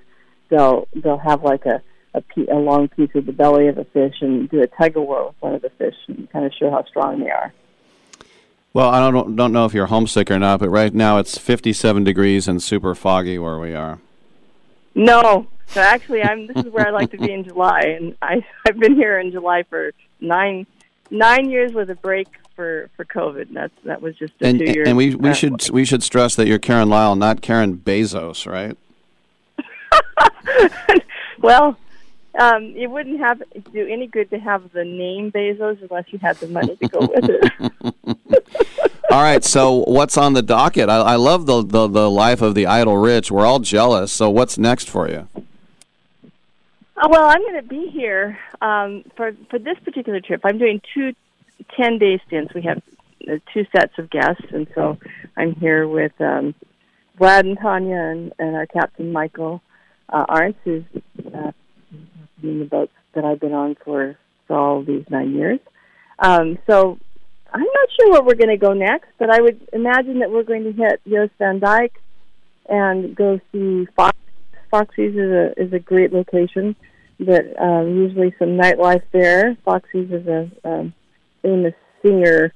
Speaker 12: they'll they'll have like a a, pe- a long piece of the belly of a fish and do a tug of war with one of the fish and kind of show how strong they are.
Speaker 3: Well, I don't don't know if you're homesick or not, but right now it's 57 degrees and super foggy where we are.
Speaker 12: No, so actually, I'm. This is where I like to be in July, and I I've been here in July for nine nine years with a break for for COVID. That's that was just a
Speaker 3: And,
Speaker 12: two year.
Speaker 3: and we, we should we should stress that you're Karen Lyle, not Karen Bezos, right?
Speaker 12: well, um, it wouldn't have do any good to have the name Bezos unless you had the money to go with it.
Speaker 3: All right, so what's on the docket? I, I love the, the the life of the idle rich. We're all jealous. So what's next for you?
Speaker 12: Oh, well, I'm going to be here um, for for this particular trip. I'm doing two ten day stints. We have uh, two sets of guests, and so I'm here with um, Vlad and Tanya and, and our captain Michael uh, Arntz, who's uh, in the boats that I've been on for, for all these nine years. Um, so I'm not sure where we're going to go next, but I would imagine that we're going to hit Jost Van Dyke and go see Fox. Foxy's is a is a great location. That um, usually some nightlife there. Foxy's is a um, famous singer,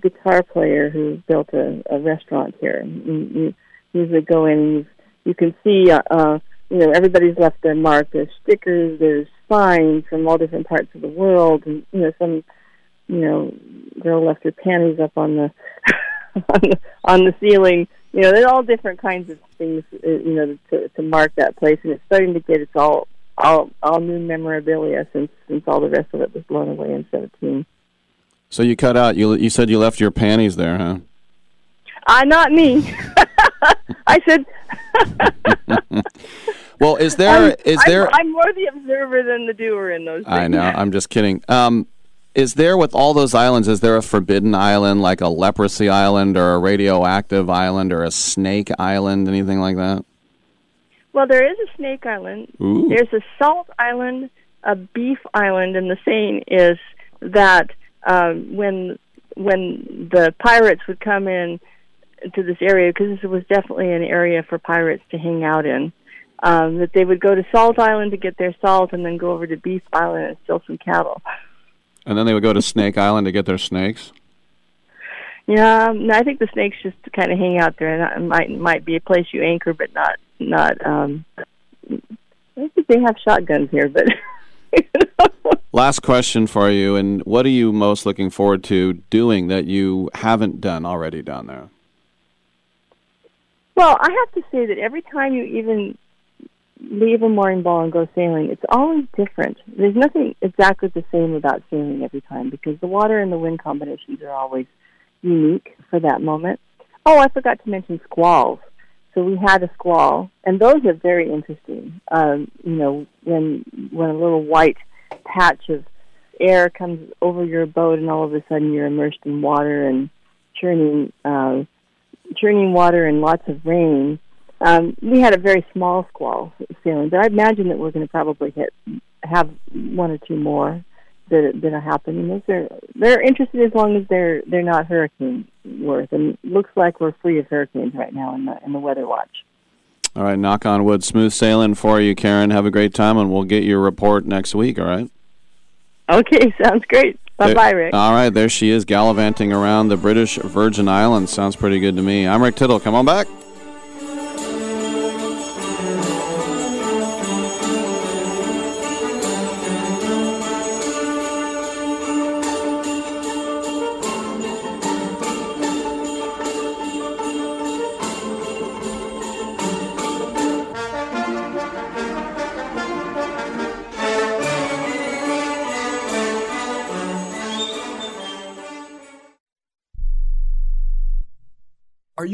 Speaker 12: guitar player who built a, a restaurant here. You, you usually go in, and you, you can see, uh, uh, you know, everybody's left their mark. There's stickers, there's signs from all different parts of the world, and you know, some, you know, girl left her panties up on the on the, on the ceiling. You know, there's all different kinds of things, uh, you know, to, to mark that place, and it's starting to get its all all all new memorabilia since since all the rest of it was blown away in 17.
Speaker 3: So you cut out. You you said you left your panties there, huh?
Speaker 12: Uh, not me. I said.
Speaker 3: Well, is there is
Speaker 12: I'm,
Speaker 3: there?
Speaker 12: I'm, I'm more the observer than the doer in those. Things.
Speaker 3: I know. I'm just kidding. Um, is there with all those islands? Is there a forbidden island, like a leprosy island, or a radioactive island, or a snake island, anything like that?
Speaker 12: Well, there is a snake island.
Speaker 3: Ooh.
Speaker 12: There's a salt island, a beef island, and the saying is that um, when when the pirates would come in to this area, because this was definitely an area for pirates to hang out in, um, that they would go to Salt Island to get their salt, and then go over to Beef Island and steal some cattle.
Speaker 3: And then they would go to Snake Island to get their snakes.
Speaker 12: Yeah, um, I think the snakes just kind of hang out there, and it might might be a place you anchor, but not not. um I think they have shotguns here, but
Speaker 3: Last question for you, and what are you most looking forward to doing that you haven't done already down there?
Speaker 12: Well, I have to say that every time you even leave a mooring ball and go sailing, it's always different. There's nothing exactly the same about sailing every time because the water and the wind combinations are always unique for that moment. Oh, I forgot to mention squalls. So we had a squall, and those are very interesting. Um, you know, when when a little white patch of air comes over your boat, and all of a sudden you're immersed in water and churning uh, churning water and lots of rain. Um, we had a very small squall sailing, but I imagine that we're going to probably hit have one or two more that that are happening. Those are they're interested as long as they're they're not hurricane worth, and looks like we're free of hurricanes right now in the in the weather watch.
Speaker 3: All right, knock on wood. Smooth sailing for you, Karen. Have a great time, and we'll get your report next week. All right.
Speaker 12: Okay, sounds great. Bye bye, Rick.
Speaker 3: All right, there she is gallivanting around the British Virgin Islands. Sounds pretty good to me. I'm Rick Tittle. Come on back.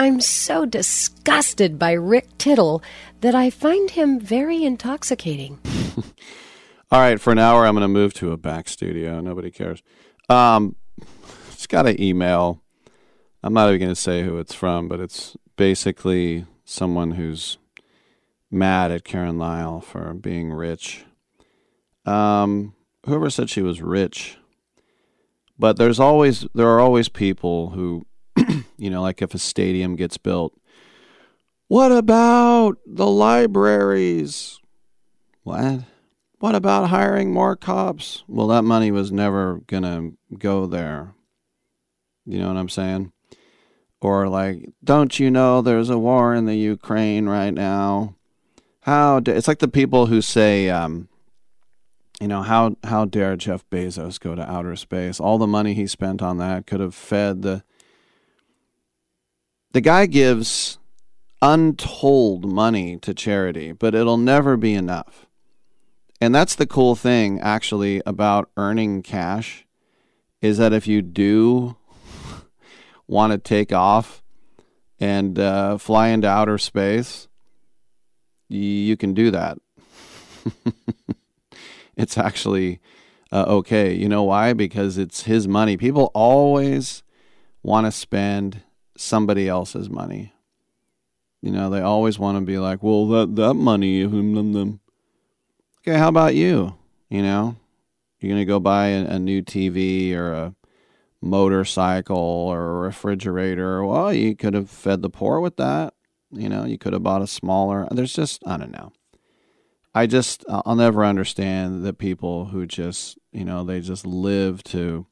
Speaker 8: I'm so disgusted by Rick Tittle that I find him very intoxicating.
Speaker 3: All right, for an hour, I'm going to move to a back studio. Nobody cares. Um, just got an email. I'm not even going to say who it's from, but it's basically someone who's mad at Karen Lyle for being rich. Um, whoever said she was rich. But there's always there are always people who, you know, like if a stadium gets built, what about the libraries? What? What about hiring more cops? Well, that money was never going to go there. You know what I'm saying? Or like, don't you know there's a war in the Ukraine right now? How da- it's like the people who say, um, you know, how how dare Jeff Bezos go to outer space? All the money he spent on that could have fed the. The guy gives untold money to charity, but it'll never be enough. And that's the cool thing, actually, about earning cash is that if you do want to take off and uh, fly into outer space, you can do that. it's actually uh, okay. You know why? Because it's his money. People always want to spend somebody else's money. You know, they always want to be like, well, that, that money, hmm, hmm, hmm." okay, how about you? You know, you're going to go buy a, a new TV or a motorcycle or a refrigerator. Well, you could have fed the poor with that. You know, you could have bought a smaller. There's just, I don't know. I just, I'll never understand the people who just, you know, they just live to,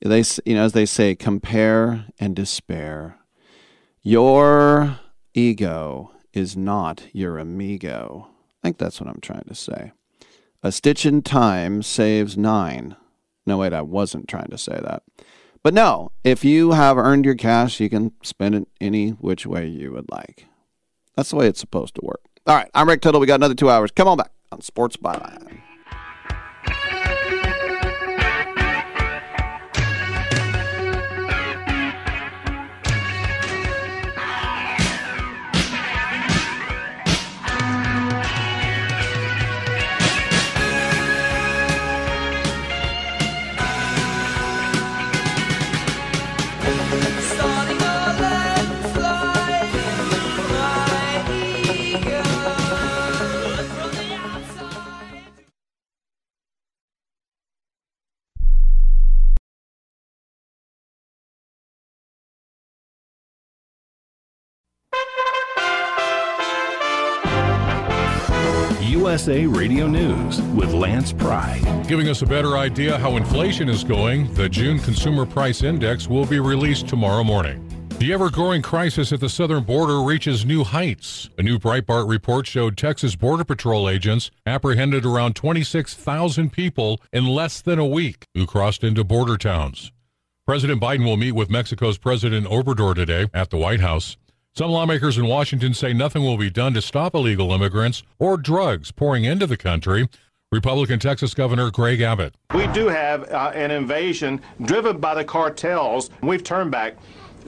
Speaker 3: they, you know, as they say, compare and despair. Your ego is not your amigo. I think that's what I'm trying to say. A stitch in time saves nine. No, wait, I wasn't trying to say that. But no, if you have earned your cash, you can spend it any which way you would like. That's the way it's supposed to work. All right, I'm Rick Tittle. We got another two hours. Come on back on Sports Byline.
Speaker 13: USA Radio News with Lance Pry.
Speaker 14: Giving us a better idea how inflation is going, the June Consumer Price Index will be released tomorrow morning. The ever growing crisis at the southern border reaches new heights. A new Breitbart report showed Texas Border Patrol agents apprehended around 26,000 people in less than a week who crossed into border towns. President Biden will meet with Mexico's President Obrador today at the White House. Some lawmakers in Washington say nothing will be done to stop illegal immigrants or drugs pouring into the country. Republican Texas Governor Greg Abbott.
Speaker 15: We do have uh, an invasion driven by the cartels. We've turned back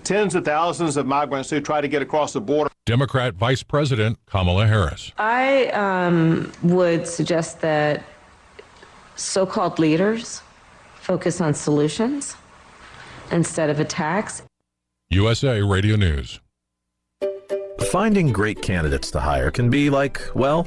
Speaker 15: tens of thousands of migrants who try to get across the border.
Speaker 14: Democrat Vice President Kamala Harris.
Speaker 16: I um, would suggest that so called leaders focus on solutions instead of attacks.
Speaker 14: USA Radio News.
Speaker 17: Finding great candidates to hire can be like, well,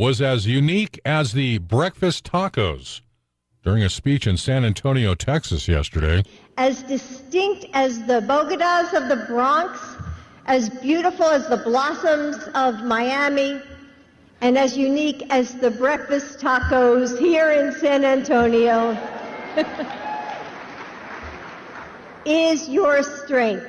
Speaker 14: was as unique as the breakfast tacos during a speech in San Antonio, Texas yesterday.
Speaker 18: as distinct as the bodegas of the Bronx, as beautiful as the blossoms of Miami, and as unique as the breakfast tacos here in San Antonio is your strength.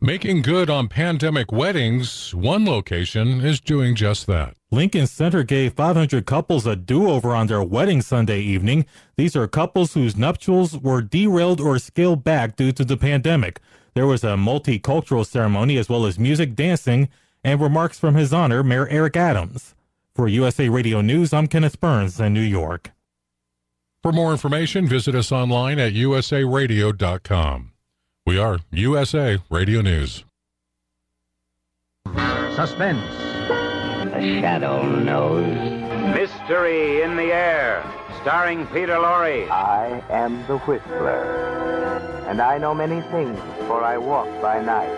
Speaker 14: Making good on pandemic weddings, one location is doing just that.
Speaker 19: Lincoln Center gave 500 couples a do-over on their wedding Sunday evening. These are couples whose nuptials were derailed or scaled back due to the pandemic. There was a multicultural ceremony as well as music, dancing, and remarks from His Honor Mayor Eric Adams. For USA Radio News, I'm Kenneth Burns in New York.
Speaker 14: For more information, visit us online at usaradio.com. We are USA Radio News.
Speaker 20: Suspense. The shadow knows. Mystery in the air. Starring Peter Lorre.
Speaker 21: I am the Whistler, and I know many things, for I walk by night.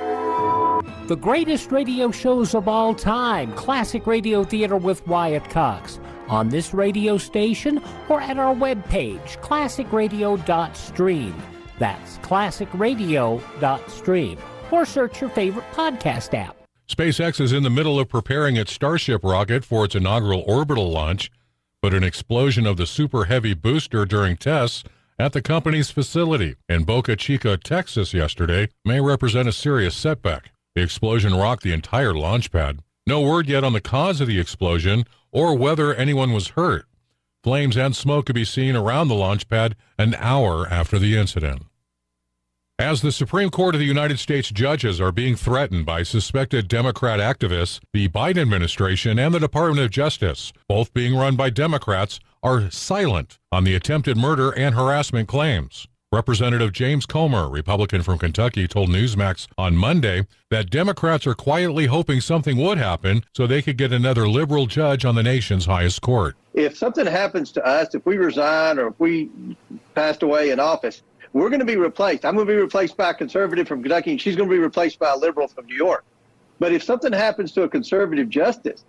Speaker 22: The greatest radio shows of all time, Classic Radio Theater with Wyatt Cox, on this radio station or at our webpage, classicradio.stream. That's classicradio.stream. Or search your favorite podcast app.
Speaker 14: SpaceX is in the middle of preparing its Starship rocket for its inaugural orbital launch, but an explosion of the Super Heavy booster during tests at the company's facility in Boca Chica, Texas yesterday may represent a serious setback. The explosion rocked the entire launch pad. No word yet on the cause of the explosion or whether anyone was hurt. Flames and smoke could be seen around the launch pad an hour after the incident. As the Supreme Court of the United States judges are being threatened by suspected Democrat activists, the Biden administration and the Department of Justice, both being run by Democrats, are silent on the attempted murder and harassment claims. Representative James Comer, Republican from Kentucky, told Newsmax on Monday that Democrats are quietly hoping something would happen so they could get another liberal judge on the nation's highest court.
Speaker 23: if something happens to us, if we resign or if we passed away in office, we're going to be replaced. I'm going to be replaced by a conservative from Kentucky, and she's going to be replaced by a liberal from New York. But if something happens to a conservative justice,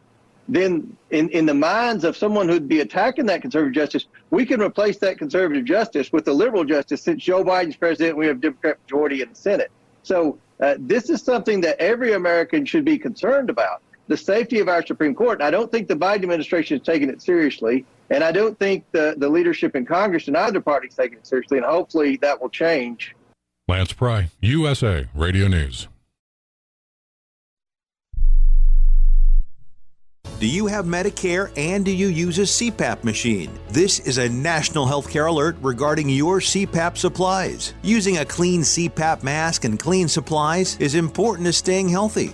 Speaker 23: then in, in the minds of someone who'd be attacking that conservative justice, we can replace that conservative justice with a liberal justice. Since Joe Biden's president, we have Democrat majority in the Senate. So uh, this is something that every American should be concerned about the safety of our Supreme Court. And I don't think the Biden administration is taking it seriously. And I don't think the, the leadership in Congress in either party is taking it seriously. And hopefully that will change.
Speaker 14: Lance Pry, USA Radio News.
Speaker 24: Do you have Medicare and do you use a CPAP machine? This is a national healthcare alert regarding your CPAP supplies. Using a clean CPAP mask and clean supplies is important to staying healthy.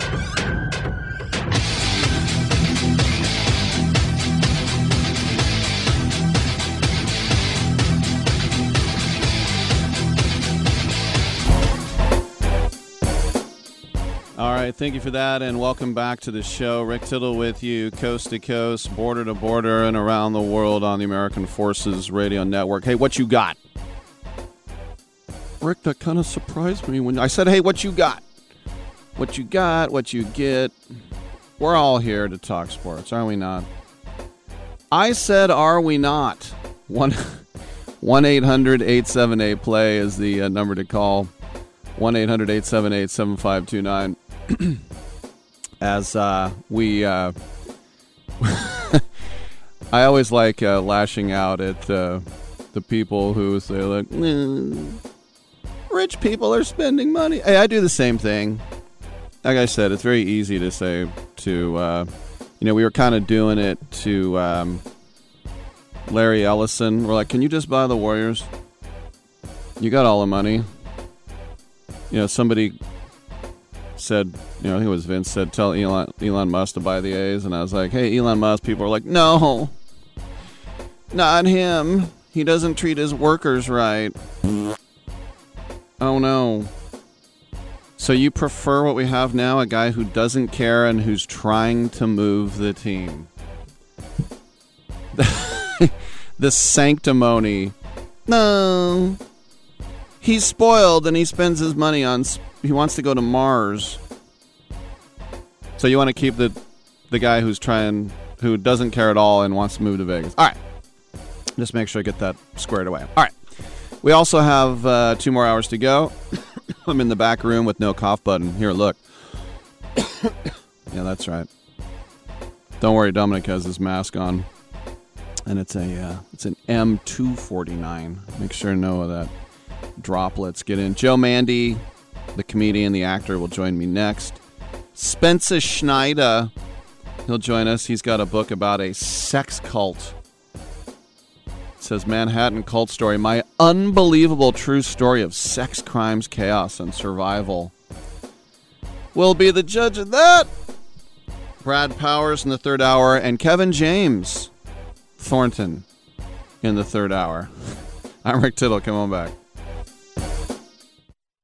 Speaker 3: All right, thank you for that, and welcome back to the show. Rick Tittle with you, coast to coast, border to border, and around the world on the American Forces Radio Network. Hey, what you got? Rick, that kind of surprised me when I said, "Hey, what you got? What you got? What you get?" We're all here to talk sports, are we not? I said, "Are we not?" 1 800 878 play is the uh, number to call. 1 800 878 7529. As uh, we. Uh, I always like uh, lashing out at uh, the people who say, like, "Mm, rich people are spending money. Hey, I do the same thing. Like I said, it's very easy to say to, uh, you know, we were kind of doing it to um, Larry Ellison. We're like, can you just buy the Warriors? You got all the money. You know, somebody said, you know, I think it was Vince said, tell Elon, Elon Musk to buy the A's. And I was like, hey, Elon Musk. People are like, no, not him. He doesn't treat his workers right. Oh, no. So you prefer what we have now, a guy who doesn't care and who's trying to move the team. the sanctimony. No. He's spoiled and he spends his money on he wants to go to Mars. So you want to keep the the guy who's trying who doesn't care at all and wants to move to Vegas. All right. Just make sure I get that squared away. All right. We also have uh, two more hours to go. I'm in the back room with no cough button. Here, look. yeah, that's right. Don't worry, Dominic has his mask on, and it's a uh, it's an M249. Make sure to know that droplets get in. Joe Mande, the comedian, the actor, will join me next. Spencer Schneider, he'll join us. He's got a book about a sex cult. It says Manhattan Cult Story, my unbelievable true story of sex crimes, chaos, and survival. We'll be the judge of that. Brad Powers in the third hour, and Kevin James Thornton in the third hour. I'm Rick Tittle. Come on back.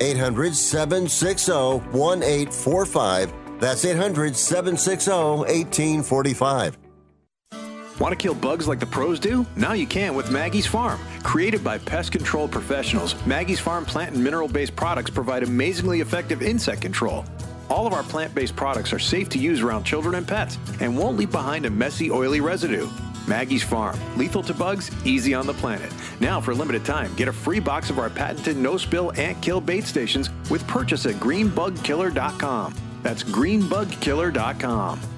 Speaker 1: 800 760 1845. That's 800 760 1845.
Speaker 25: Want to kill bugs like the pros do? Now you can with Maggie's Farm. Created by pest control professionals, Maggie's Farm plant and mineral based products provide amazingly effective insect control. All of our plant based products are safe to use around children and pets and won't leave behind a messy, oily residue. Maggie's Farm. Lethal to bugs, easy on the planet. Now, for a limited time, get a free box of our patented no spill ant kill bait stations with purchase at greenbugkiller.com. That's greenbugkiller.com.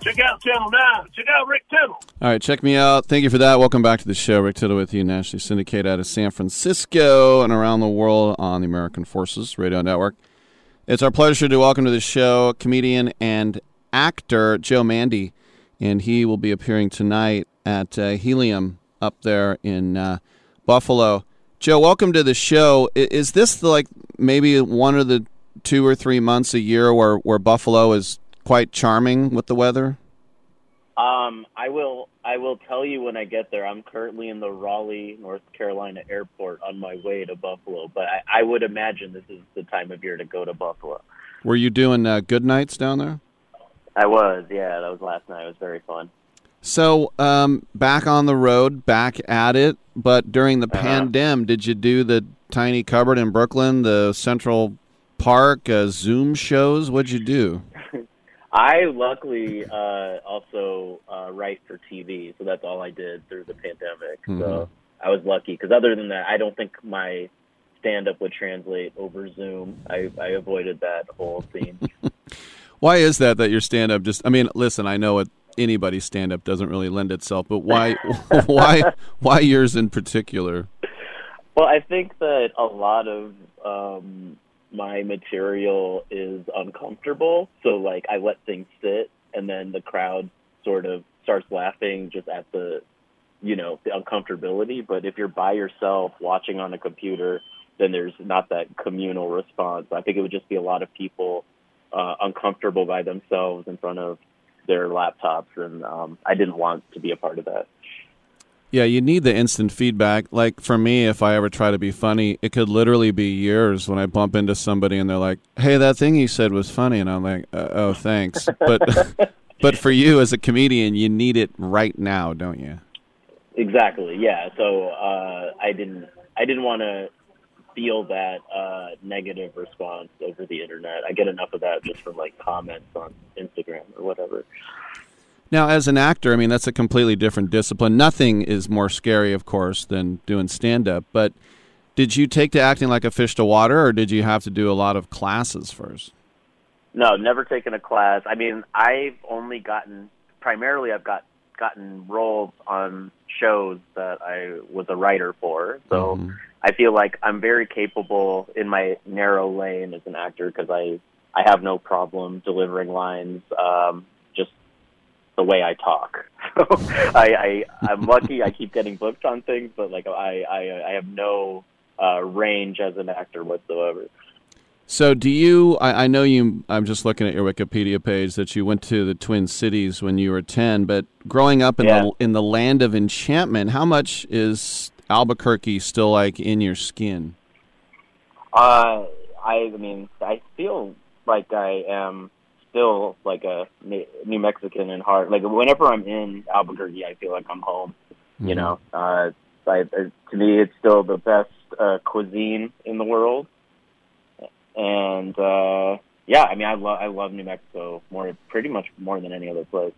Speaker 26: check out Channel 9. Check out Rick Tittle.
Speaker 3: All right, check me out. Thank you for that. Welcome back to the show. Rick Tittle with you, nationally syndicated out of San Francisco and around the world on the American Forces Radio Network. It's our pleasure to welcome to the show comedian and actor Joe Mande, and he will be appearing tonight at uh, Helium up there in uh, Buffalo. Joe, welcome to the show. Is this the, like maybe one of the two or three months a year where, where Buffalo is quite charming with the weather?
Speaker 27: Um, I will. I will tell you when I get there. I'm currently in the Raleigh, North Carolina airport on my way to Buffalo, but I, I would imagine this is the time of year to go to Buffalo.
Speaker 3: Were you doing uh, good nights down there?
Speaker 27: I was. Yeah, that was last night. It was very fun.
Speaker 3: So, um, back on the road, back at it. But during the
Speaker 27: Uh-huh.
Speaker 3: pandem, did you do the tiny cupboard in Brooklyn, the Central Park uh, Zoom shows? What'd you do?
Speaker 27: I luckily uh, also uh, write for TV, so that's all I did through the pandemic.
Speaker 3: Mhm.
Speaker 27: So I was lucky because other than that, I don't think my stand-up would translate over Zoom. I, I avoided that whole scene.
Speaker 3: Why is that? That your stand up just? I mean, listen, I know it. Anybody's stand up doesn't really lend itself, but why? why? Why yours in particular?
Speaker 27: Well, I think that a lot of um, my material is uncomfortable. So, like, I let things sit, and then the crowd sort of starts laughing just at the, you know, the uncomfortability. But if you're by yourself watching on a computer, then there's not that communal response. I think it would just be a lot of people uh, uncomfortable by themselves in front of their laptops, and um, I didn't want to be a part of that.
Speaker 3: Yeah, you need the instant feedback. Like for me, if I ever try to be funny, it could literally be years when I bump into somebody and they're like, "Hey, that thing you said was funny," and I'm like, uh, "Oh, thanks." But but for you as a comedian, you need it right now, don't you?
Speaker 27: Exactly. Yeah. So uh, I didn't. I didn't want to feel that uh, negative response over the internet. I get enough of that just from like comments on Instagram or whatever.
Speaker 3: Now, as an actor, I mean, that's a completely different discipline. Nothing is more scary, of course, than doing stand up. But did you take to acting like a fish to water, or did you have to do a lot of classes first?
Speaker 27: No, never taken a class. I mean, I've only gotten primarily I've got gotten roles on shows that I was a writer for. So I feel like I'm very capable in my narrow lane as an actor because I I have no problem delivering lines. Um, the way I talk. So I, I I'm lucky. I keep getting booked on things, but like I I, I have no uh, range as an actor whatsoever.
Speaker 3: So, do you? I, I know you. I'm just looking at your Wikipedia page that you went to the Twin Cities when you were ten. But growing up in
Speaker 27: Yeah.
Speaker 3: the in the land of enchantment, how much is Albuquerque still like in your skin?
Speaker 27: Uh, I, I mean, I feel like I am still like a Ne- New Mexican in heart. Like whenever I'm in Albuquerque, I feel like I'm home. You
Speaker 3: Mhm.
Speaker 27: know, uh, I, to me, it's still the best uh, cuisine in the world. And uh, yeah, I mean, I love I love New Mexico more, pretty much more than any other place.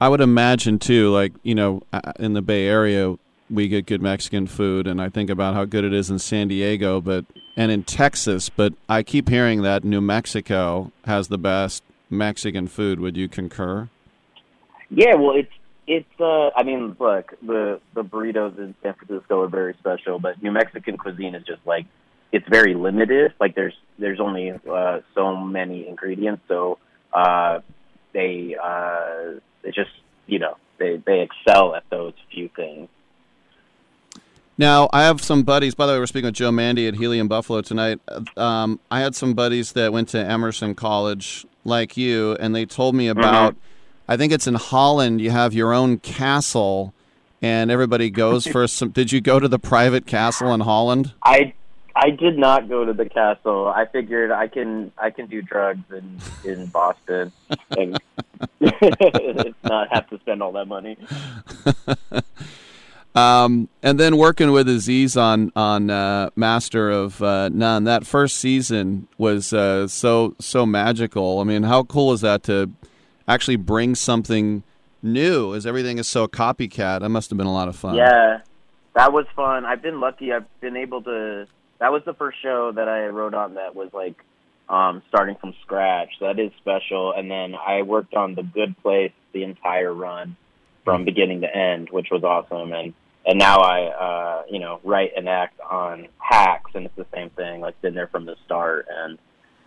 Speaker 3: I would imagine too, like you know, uh, in the Bay Area, we get good Mexican food, and I think about how good it is in San Diego, but and in Texas. But I keep hearing that New Mexico has the best Mexican food. Would you concur?
Speaker 27: Yeah, well, it's it's. Uh, I mean, look, the the burritos in San Francisco are very special, but New Mexican cuisine is just like it's very limited. Like there's there's only uh, so many ingredients, so uh, they uh, they just you know they they excel at those few things.
Speaker 3: Now, I have some buddies. By the way, we're speaking with Joe Mande at Helium Buffalo tonight. Um, I had some buddies that went to Emerson College, like you, and they told me about. I think it's in Holland. You have your own castle, and everybody goes for some. Did you go to the private castle in Holland?
Speaker 27: I I did not go to the castle. I figured I can I can do drugs in in Boston and not have to spend all that money.
Speaker 3: Um, and then working with Aziz on on uh, Master of uh, None. That first season was uh, so so magical. I mean, how cool is that to actually bring something new? As everything is so copycat, that must have been a lot of fun.
Speaker 27: Yeah, that was fun. I've been lucky. I've been able to. That was the first show that I wrote on that was like um, starting from scratch. That is special. And then I worked on The Good Place the entire run from beginning to end, which was awesome. And and now I, uh, you know, write and act on Hacks, and it's the same thing. Like been there from the start. And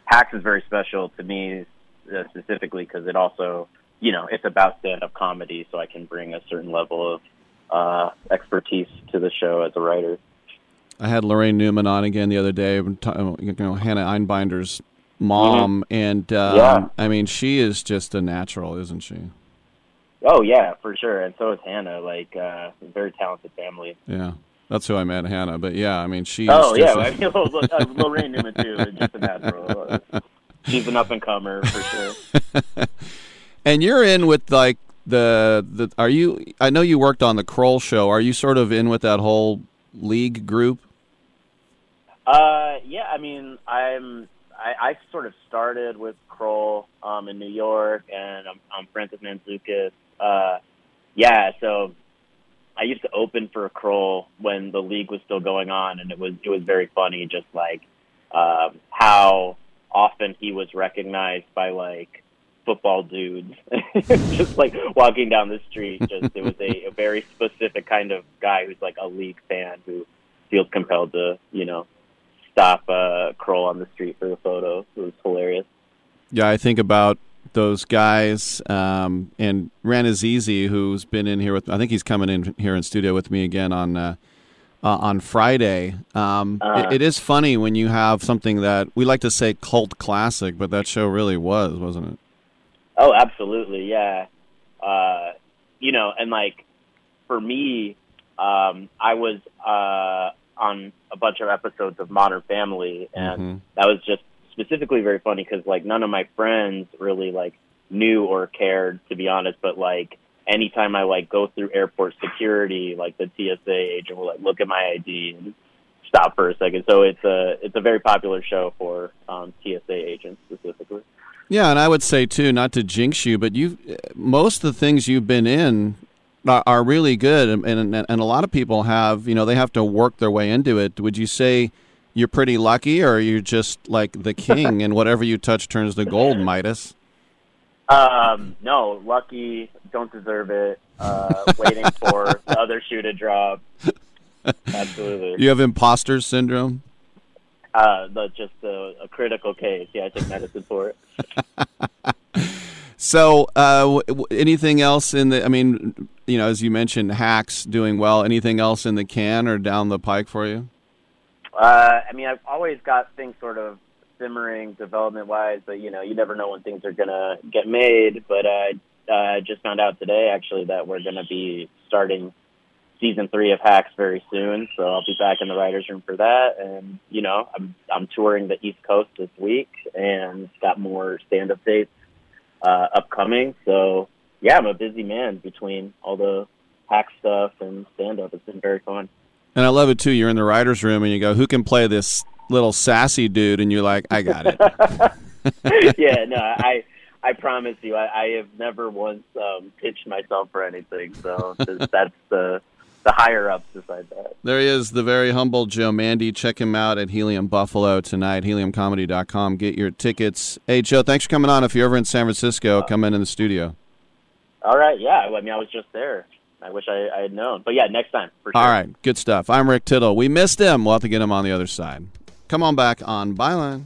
Speaker 27: Hacks is very special to me uh, specifically because it also, you know, it's about stand-up comedy, so I can bring a certain level of uh, expertise to the show as a writer.
Speaker 3: I had Laraine Newman on again the other day. You know, Hannah Einbinder's mom, and um,
Speaker 27: Yeah.
Speaker 3: I mean, she is just a natural, isn't she?
Speaker 27: Oh yeah, for sure. And so is Hannah. Like, uh, very talented family.
Speaker 3: Yeah, that's who I met, Hannah. But yeah, I mean, she.
Speaker 27: oh yeah, I mean, uh, Laraine Newman too. is Just a natural. Uh, She's an up and comer for sure.
Speaker 3: And you're in with like the the. Are you? I know you worked on the Kroll show. Are you sort of in with that whole league group?
Speaker 27: Uh, yeah, I mean, I'm I, I sort of started with Kroll um, in New York, and I'm, I'm friends with Mantzoukas. Uh, yeah, so I used to open for Kroll when the league was still going on, and it was it was very funny, just like um, how often he was recognized by like football dudes, just like walking down the street. Just it was a, a very specific kind of guy who's like a league fan who feels compelled to, you know, stop uh, Kroll on the street for the photo. It was hilarious.
Speaker 3: Yeah, I think about those guys um, and Rannazzisi, who's been in here with. I think he's coming in here in studio with me again on uh, uh, on Friday. Um,
Speaker 27: Uh.
Speaker 3: it, it is funny when you have something that we like to say cult classic, but that show really was, wasn't it?
Speaker 27: Oh, absolutely, yeah. Uh, you know, and like for me, um, I was uh, on a bunch of episodes of Modern Family, and
Speaker 3: Mhm.
Speaker 27: that was just specifically very funny because like none of my friends really like knew or cared, to be honest. But like anytime I like go through airport security, like the TSA agent will like look at my ID and stop for a second. So it's a it's a very popular show for um, TSA agents specifically.
Speaker 3: Yeah, and I would say too, not to jinx you, but you most of the things you've been in are, are really good, and, and and a lot of people have you know they have to work their way into it. Would you say you're pretty lucky, or you're you just like the king, and whatever you touch turns to gold, Midas?
Speaker 27: Um, no, lucky, don't deserve it. Uh, waiting for the other shoe to drop. Absolutely.
Speaker 3: You have imposter syndrome.
Speaker 27: Uh, just a, a critical case. Yeah, I take medicine for it.
Speaker 3: So, uh, anything else in the? I mean, you know, as you mentioned, hacks doing well. Anything else in the can or down the pike for you?
Speaker 27: Uh, I mean, I've always got things sort of simmering development wise, but you know, you never know when things are gonna get made. But I uh, just found out today actually that we're gonna be starting season three of Hacks very soon, so I'll be back in the writers' room for that. And you know, I'm I'm touring the East Coast this week and got more stand-up dates uh, upcoming. So yeah, I'm a busy man between all the hack stuff and stand-up. It's been very fun.
Speaker 3: And I love it too. You're in the writers' room and you go, "Who can play this little sassy dude?" And you're like, "I got it."
Speaker 27: yeah, no, I I promise you, I, I have never once um, pitched myself for anything. So that's the the higher ups decide that.
Speaker 3: There he is, the very humble Joe Mande. Check him out at Helium Buffalo tonight, heliumcomedy.com. Get your tickets. Hey, Joe, thanks for coming on. If you're ever in San Francisco, come in in the studio.
Speaker 27: All right, yeah. I mean, I was just there. I wish I, I had known, but yeah, next time for sure.
Speaker 3: All right, good stuff. I'm Rick Tittle. We missed him. We'll have to get him on the other side. Come on back on Byline.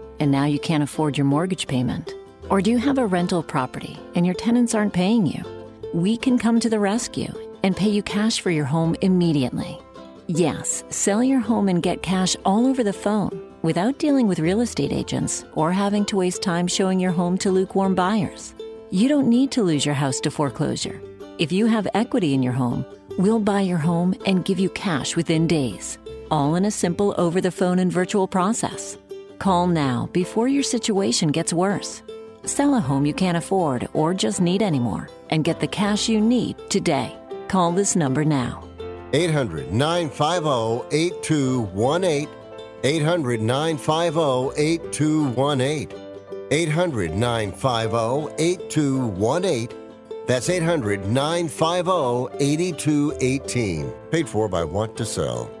Speaker 28: and now you can't afford your mortgage payment? Or do you have a rental property and your tenants aren't paying you? We can come to the rescue and pay you cash for your home immediately. Yes, sell your home and get cash all over the phone without dealing with real estate agents or having to waste time showing your home to lukewarm buyers. You don't need to lose your house to foreclosure. If you have equity in your home, we'll buy your home and give you cash within days, all in a simple over the phone and virtual process. Call now before your situation gets worse. Sell a home you can't afford or just need anymore and get the cash you need today. Call this number now.
Speaker 1: 800 950 8218. 800 950 8218. 800 950 8218. That's 800 950 8218. Paid for by Want to Sell.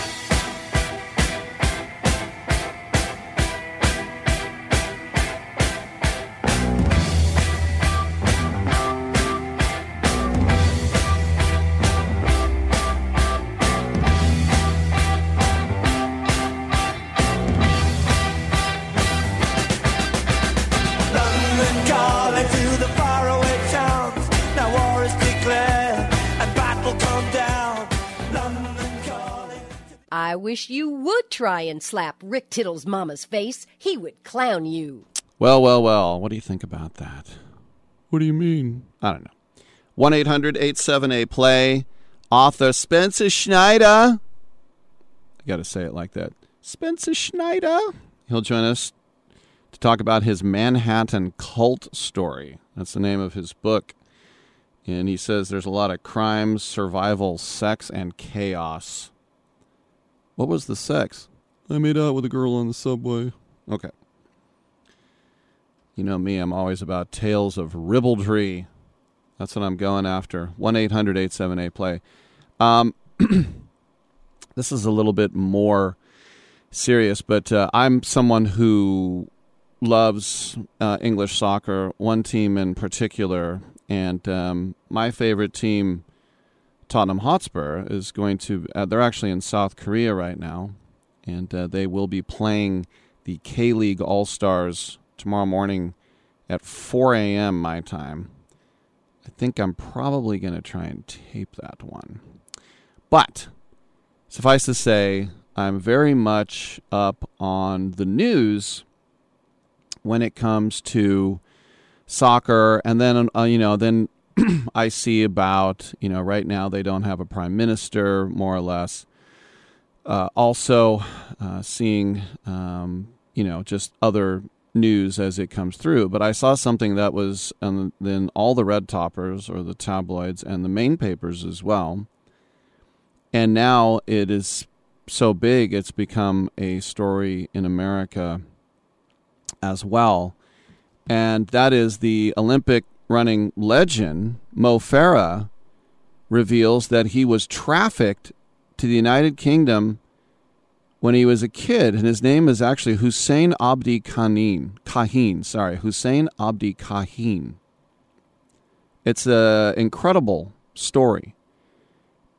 Speaker 29: I wish you would try and slap Rick Tittle's mama's face. He would clown you.
Speaker 3: Well, well, well. What do you think about that? What do you mean? I don't know. 1 800 878 play. Author Spencer Schneider. I got to say it like that. Spencer Schneider. He'll join us to talk about his Manhattan cult story. That's the name of his book. And he says there's a lot of crime, survival, sex, and chaos. What was the sex? I made out with a girl on the subway. Okay. You know me, I'm always about tales of ribaldry. That's what I'm going after. 1 800 878 play. Um, this is a little bit more serious, but uh, I'm someone who loves uh, English soccer, one team in particular, and um, my favorite team, Tottenham Hotspur, is going to. Uh, they're actually in South Korea right now, and uh, they will be playing the K League All Stars tomorrow morning at 4 a.m. my time. I think I'm probably going to try and tape that one. But suffice to say, I'm very much up on the news when it comes to soccer, and then uh, you know, then I see about you know, right now they don't have a prime minister, more or less. Uh, also, uh, seeing um, you know just other news as it comes through. But I saw something that was um, in all the red toppers or the tabloids and the main papers as well. And now it is so big, it's become a story in America as well. And that is the Olympic running legend, Mo Farah, reveals that he was trafficked to the United Kingdom when he was a kid, and his name is actually Hussein Abdi Kahin. Kahin, sorry, Hussein Abdi Kahin. It's an incredible story.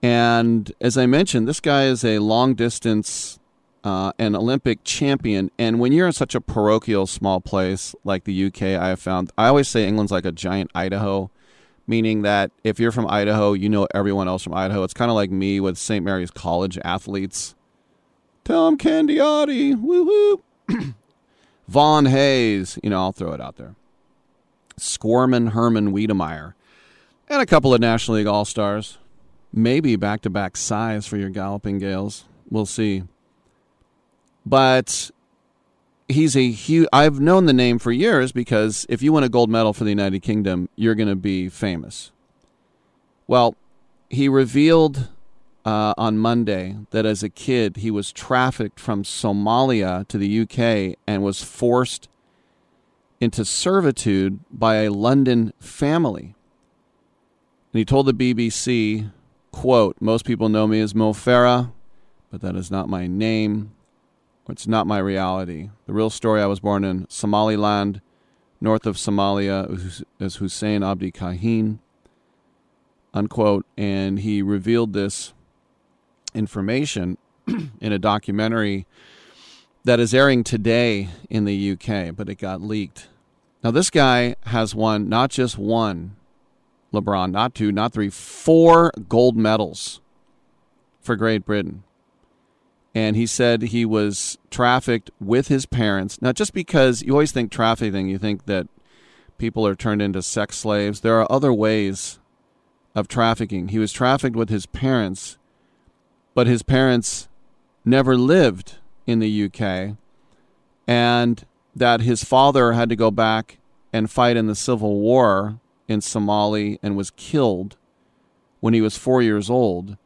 Speaker 3: And as I mentioned, this guy is a long distance uh, an Olympic champion. And when you're in such a parochial small place like the UK, I have found, I always say England's like a giant Idaho, meaning that if you're from Idaho, you know everyone else from Idaho. It's kind of like me with St. Mary's College athletes. Tom Candiotti, woo. Vaughn Hayes, you know, I'll throw it out there. Squirman Herman Wedemeyer, and a couple of National League All Stars. Maybe back to back size for your Galloping Gaels. We'll see. But he's a huge. I've known the name for years because if you win a gold medal for the United Kingdom, you're going to be famous. Well, he revealed uh, on Monday that as a kid he was trafficked from Somalia to the UK and was forced into servitude by a London family. And he told the BBC, quote, Most people know me as Mo Farah, but that is not my name. It's not my reality. The real story I was born in Somaliland, north of Somalia, as Hussein Abdi Kahin, unquote. And he revealed this information in a documentary that is airing today in the UK, but it got leaked. Now, this guy has won not just one, LeBron, not two, not three, four gold medals for Great Britain. And he said he was trafficked with his parents. Now, just because you always think trafficking, you think that people are turned into sex slaves. There are other ways of trafficking. He was trafficked with his parents but his parents never lived in the UK, and that his father had to go back and fight in the Civil War in Somali and was killed when he was four years old.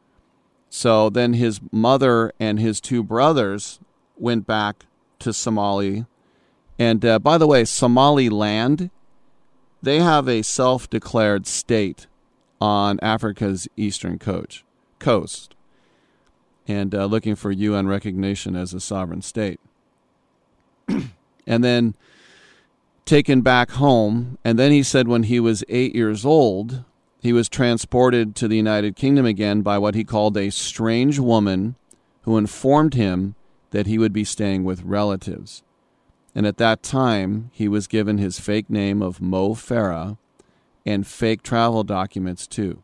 Speaker 3: So then his mother and his two brothers went back to Somali. And uh, by the way, Somaliland, they have a self declared state on Africa's eastern coast. coast and uh, looking for UN recognition as a sovereign state. and then taken back home. And then he said when he was eight years old, he was transported to the United Kingdom again by what he called a strange woman who informed him that he would be staying with relatives. And at that time, he was given his fake name of Mo Farah and fake travel documents too.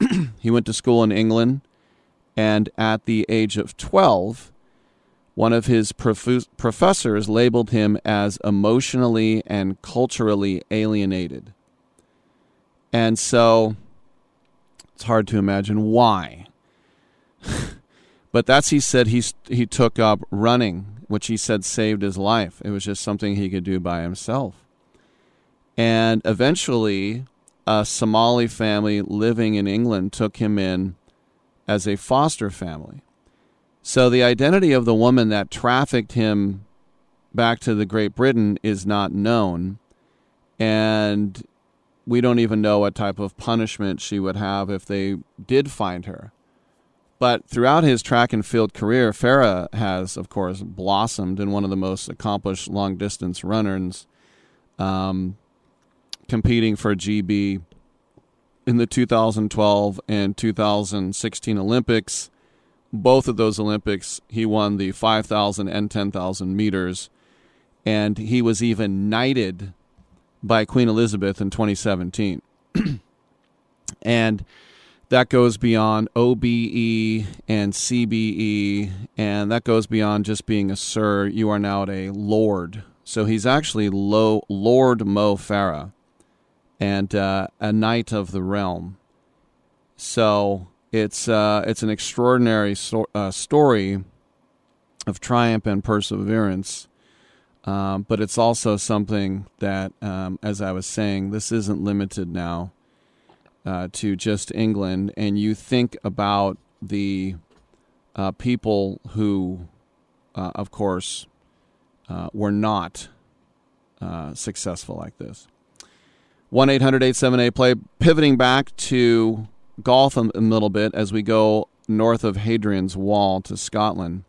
Speaker 3: he went to school in England And at the age of 12, one of his prof- professors labeled him as emotionally and culturally alienated. And so it's hard to imagine why. but that's he said he he took up running, which he said saved his life. It was just something he could do by himself. And eventually, a Somali family living in England took him in as a foster family. So the identity of the woman that trafficked him back to the Great Britain is not known. And we don't even know what type of punishment she would have if they did find her. But throughout his track and field career, Farah has, of course, blossomed in one of the most accomplished long distance runners, um, competing for GB in the 2012 and 2016 Olympics. Both of those Olympics, he won the 5,000 and 10,000 meters, and he was even knighted by Queen Elizabeth in 2017. and that goes beyond OBE and CBE, and that goes beyond just being a sir. You are now a lord. So he's actually Lo- Lord Mo Farah and uh, a knight of the realm. So it's uh, it's an extraordinary so- uh, story of triumph and perseverance, um, but it's also something that, um, as I was saying, this isn't limited now uh, to just England. And you think about the uh, people who, uh, of course, were not successful like this. 1 800 878 play. Pivoting back to golf a little bit as we go north of Hadrian's Wall to Scotland.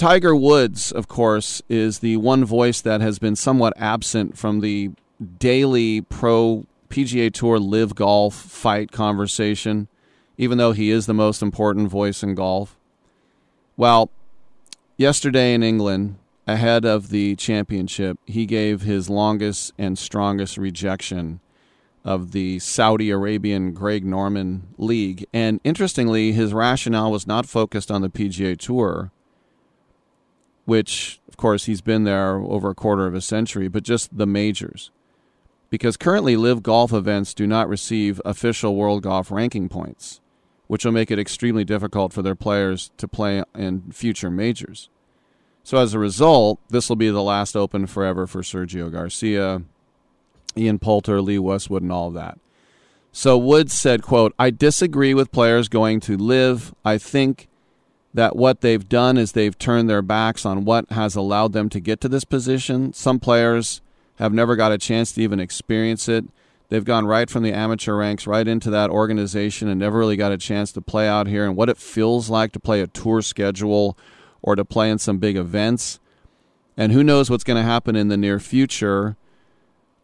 Speaker 3: Tiger Woods, of course, is the one voice that has been somewhat absent from the daily pro PGA Tour LIV golf fight conversation, even though he is the most important voice in golf. Well, yesterday in England, ahead of the championship, he gave his longest and strongest rejection of the Saudi Arabian Greg Norman League. And interestingly, his rationale was not focused on the PGA Tour, which, of course, he's been there over a quarter of a century, but just the majors. Because currently, LIV golf events do not receive official world golf ranking points, which will make it extremely difficult for their players to play in future majors. So as a result, this will be the last Open forever for Sergio Garcia, Ian Poulter, Lee Westwood, and all of that. So Woods said, quote, I disagree with players going to LIV. I think that what they've done is they've turned their backs on what has allowed them to get to this position. Some players have never got a chance to even experience it. They've gone right from the amateur ranks right into that organization and never really got a chance to play out here and what it feels like to play a tour schedule or to play in some big events. And who knows what's going to happen in the near future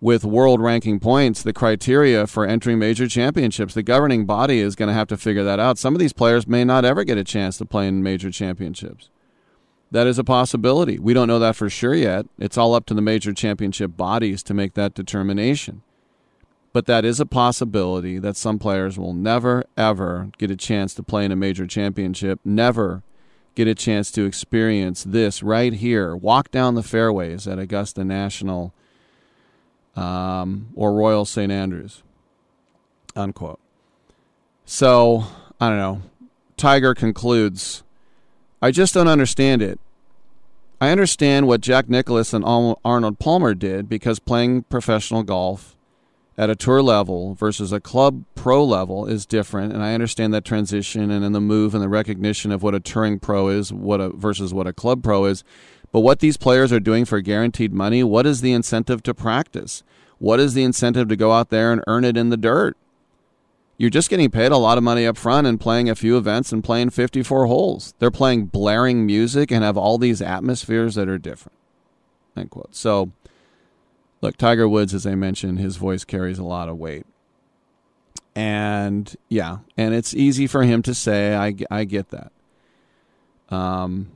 Speaker 3: with world ranking points, the criteria for entering major championships. The governing body is going to have to figure that out. Some of these players may not ever get a chance to play in major championships. That is a possibility. We don't know that for sure yet. It's all up to the major championship bodies to make that determination. But that is a possibility that some players will never, ever get a chance to play in a major championship, never get a chance to experience this right here, walk down the fairways at Augusta National um, or Royal St. Andrews. Unquote. So, I don't know. Tiger concludes I just don't understand it. I understand what Jack Nicklaus and Arnold Palmer did because playing professional golf at a tour level versus a club pro level is different and i understand that transition and in the move and the recognition of what a touring pro is what a, versus what a club pro is but what these players are doing for guaranteed money what is the incentive to practice? What is the incentive to go out there and earn it in the dirt? You're just getting paid a lot of money up front and playing a few events and playing 54 holes. They're playing blaring music and have all these atmospheres that are different. End quote. So look, Tiger Woods, as I mentioned, his voice carries a lot of weight. And yeah, and it's easy for him to say, I, I get that. Um,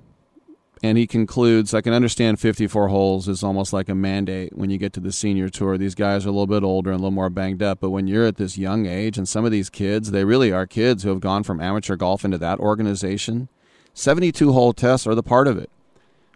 Speaker 3: And he concludes, I can understand 54 holes is almost like a mandate when you get to the senior tour. These guys are a little bit older and a little more banged up. But when you're at this young age, and some of these kids, they really are kids who have gone from amateur golf into that organization, 72 hole tests are the part of it.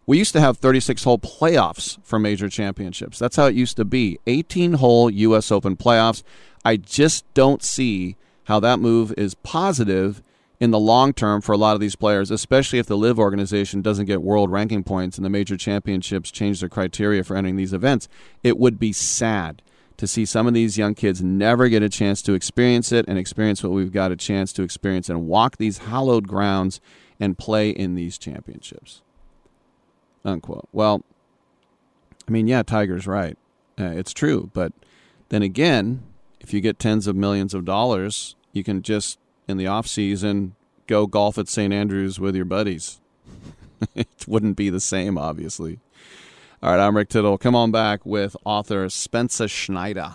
Speaker 3: We used to have 36 hole playoffs for major championships. That's how it used to be 18 hole U.S. Open playoffs. I just don't see how that move is positive in the long term for a lot of these players, especially if the LIV organization doesn't get world ranking points and the major championships change their criteria for entering these events. It would be sad to see some of these young kids never get a chance to experience it and experience what we've got a chance to experience and walk these hallowed grounds and play in these championships. Unquote. Well, I mean, yeah, Tiger's right. Uh, it's true. But then again, if you get tens of millions of dollars, you can just in the off season go golf at St. Andrews with your buddies. it wouldn't be the same, obviously. All right, I'm Rick Tittle. Come on back with author Spencer Schneider.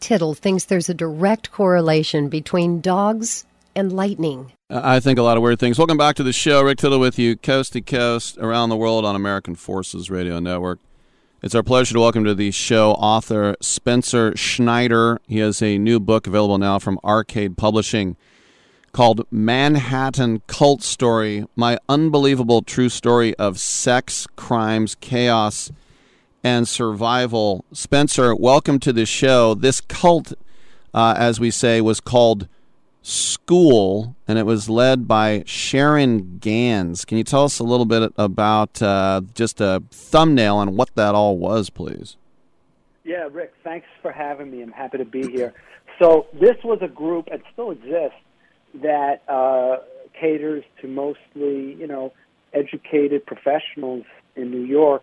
Speaker 29: Tittle thinks there's a direct correlation between dogs and lightning.
Speaker 3: Uh, I think a lot of weird things. Welcome back to the show. Rick Tittle with you, coast to coast, around the world on American Forces Radio Network. It's our pleasure to welcome to the show author Spencer Schneider. He has a new book available now from Arcade Publishing called Manhattan Cult Story My Unbelievable True Story of Sex, Crimes, Chaos, and Survival. Spencer, welcome to the show. This cult, uh, as we say, was called School, and it was led by Sharon Gans. Can you tell us a little bit about uh, just a thumbnail on what that all was, please?
Speaker 30: Yeah, Rick, thanks for having me. I'm happy to be here. So, this was a group, and still exists, that uh, caters to mostly, you know, educated professionals in New York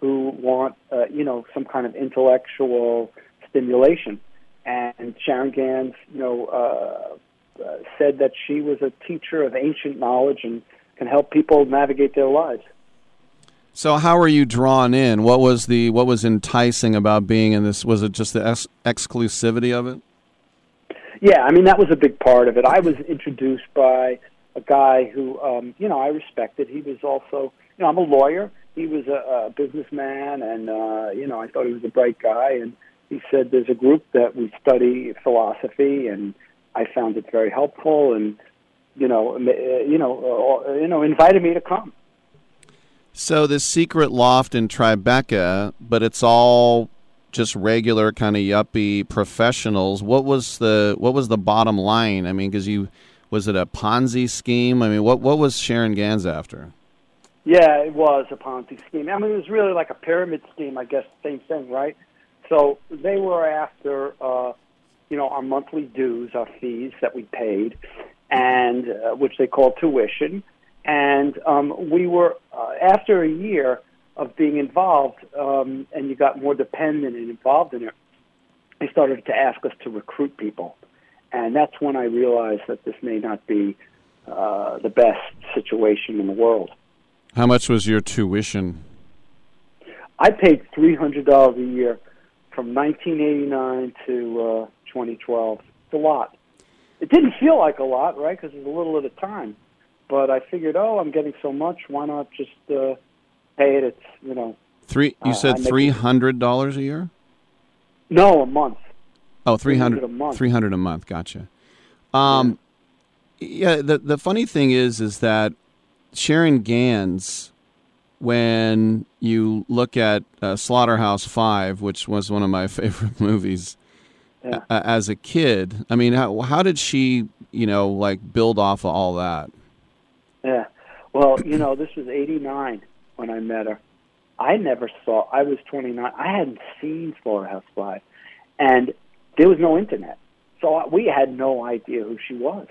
Speaker 30: who want, uh, you know, some kind of intellectual stimulation. And Sharon Gans, you know, uh, uh, said that she was a teacher of ancient knowledge and can help people navigate their lives.
Speaker 3: So, how were you drawn in? What was the what was enticing about being in this? Was it just the ex- exclusivity of it?
Speaker 30: Yeah, I mean that was a big part of it. I was introduced by a guy who, um, you know, I respected. He was also, you know, I'm a lawyer. He was a, a businessman, and uh, you know, I thought he was a bright guy. And he said, "There's a group that we study philosophy and." I found it very helpful, and you know, you know, uh, you know, invited me to come.
Speaker 3: So this secret loft in Tribeca, but it's all just regular kind of yuppie professionals. What was the what was the bottom line? I mean, because you was it a Ponzi scheme? I mean, what what was Sharon Gans after?
Speaker 30: Yeah, it was a Ponzi scheme. I mean, it was really like a pyramid scheme. I guess same thing, right? So they were after. Uh, you know, our monthly dues, our fees that we paid, and uh, which they call tuition. And um, we were uh, after a year of being involved, um, and you got more dependent and involved in it. They started to ask us to recruit people, and that's when I realized that this may not be uh, the best situation in the world.
Speaker 3: How much was your tuition?
Speaker 30: I paid three hundred dollars a year from 1989 to uh, 2012. It's a lot. It didn't feel like a lot, right? Because it's a little at a time. But I figured, oh, I'm getting so much. Why not just uh, pay it? It's you know.
Speaker 3: Three. You uh, said three hundred dollars a year.
Speaker 30: No, a month.
Speaker 3: Oh, 300, 300 a month. 300 a month. Gotcha. Um, yeah. yeah. The the funny thing is, is that Sharon Gans, when you look at uh, Slaughterhouse Five, which was one of my favorite movies,
Speaker 30: yeah.
Speaker 3: as a kid. I mean, how how did she, you know, like build off of all that?
Speaker 30: Yeah. Well, you know, this was 89 when I met her. I never saw. I was 29. I hadn't seen Slaughterhouse Five, and there was no internet, so we had no idea who she was.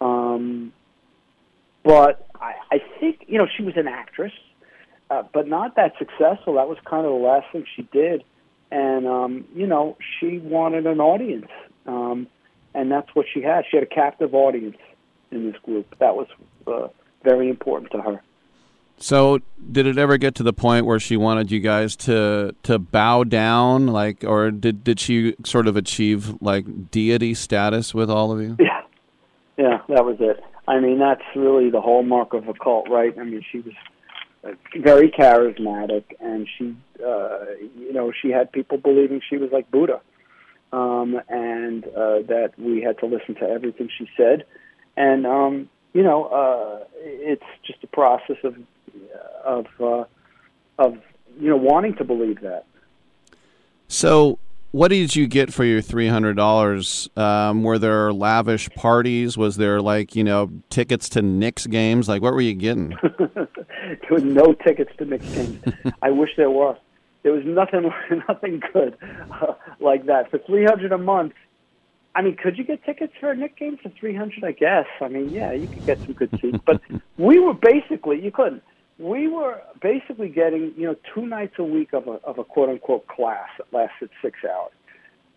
Speaker 30: Um, but I, I think you know she was an actress, uh, but not that successful. That was kind of the last thing she did and um, you know she wanted an audience, um, and that's what she had. She had a captive audience in this group. That was uh, very important to her.
Speaker 3: So, did it ever get to the point where she wanted you guys to to bow down, like, or did did she sort of achieve like deity status with all of you?
Speaker 30: Yeah, yeah, that was it. I mean, that's really the hallmark of a cult, right? I mean, she was very charismatic, and she, uh, you know, she had people believing she was like Buddha, um, and uh, that we had to listen to everything she said, and um, you know, uh, it's just a process of of uh, of you know wanting to believe that.
Speaker 3: So, what did you get for your three hundred dollars? Um, were there lavish parties? Was there like you know tickets to Knicks games? Like what were you getting?
Speaker 30: there were no tickets to Knicks games. I wish there were. There was nothing nothing good uh, like that for three hundred a month. I mean, could you get tickets for a Knicks game for three hundred? I guess. I mean, yeah, you could get some good seats, but we were basically you couldn't we were basically getting you know two nights a week of a of a quote unquote class that lasted six hours.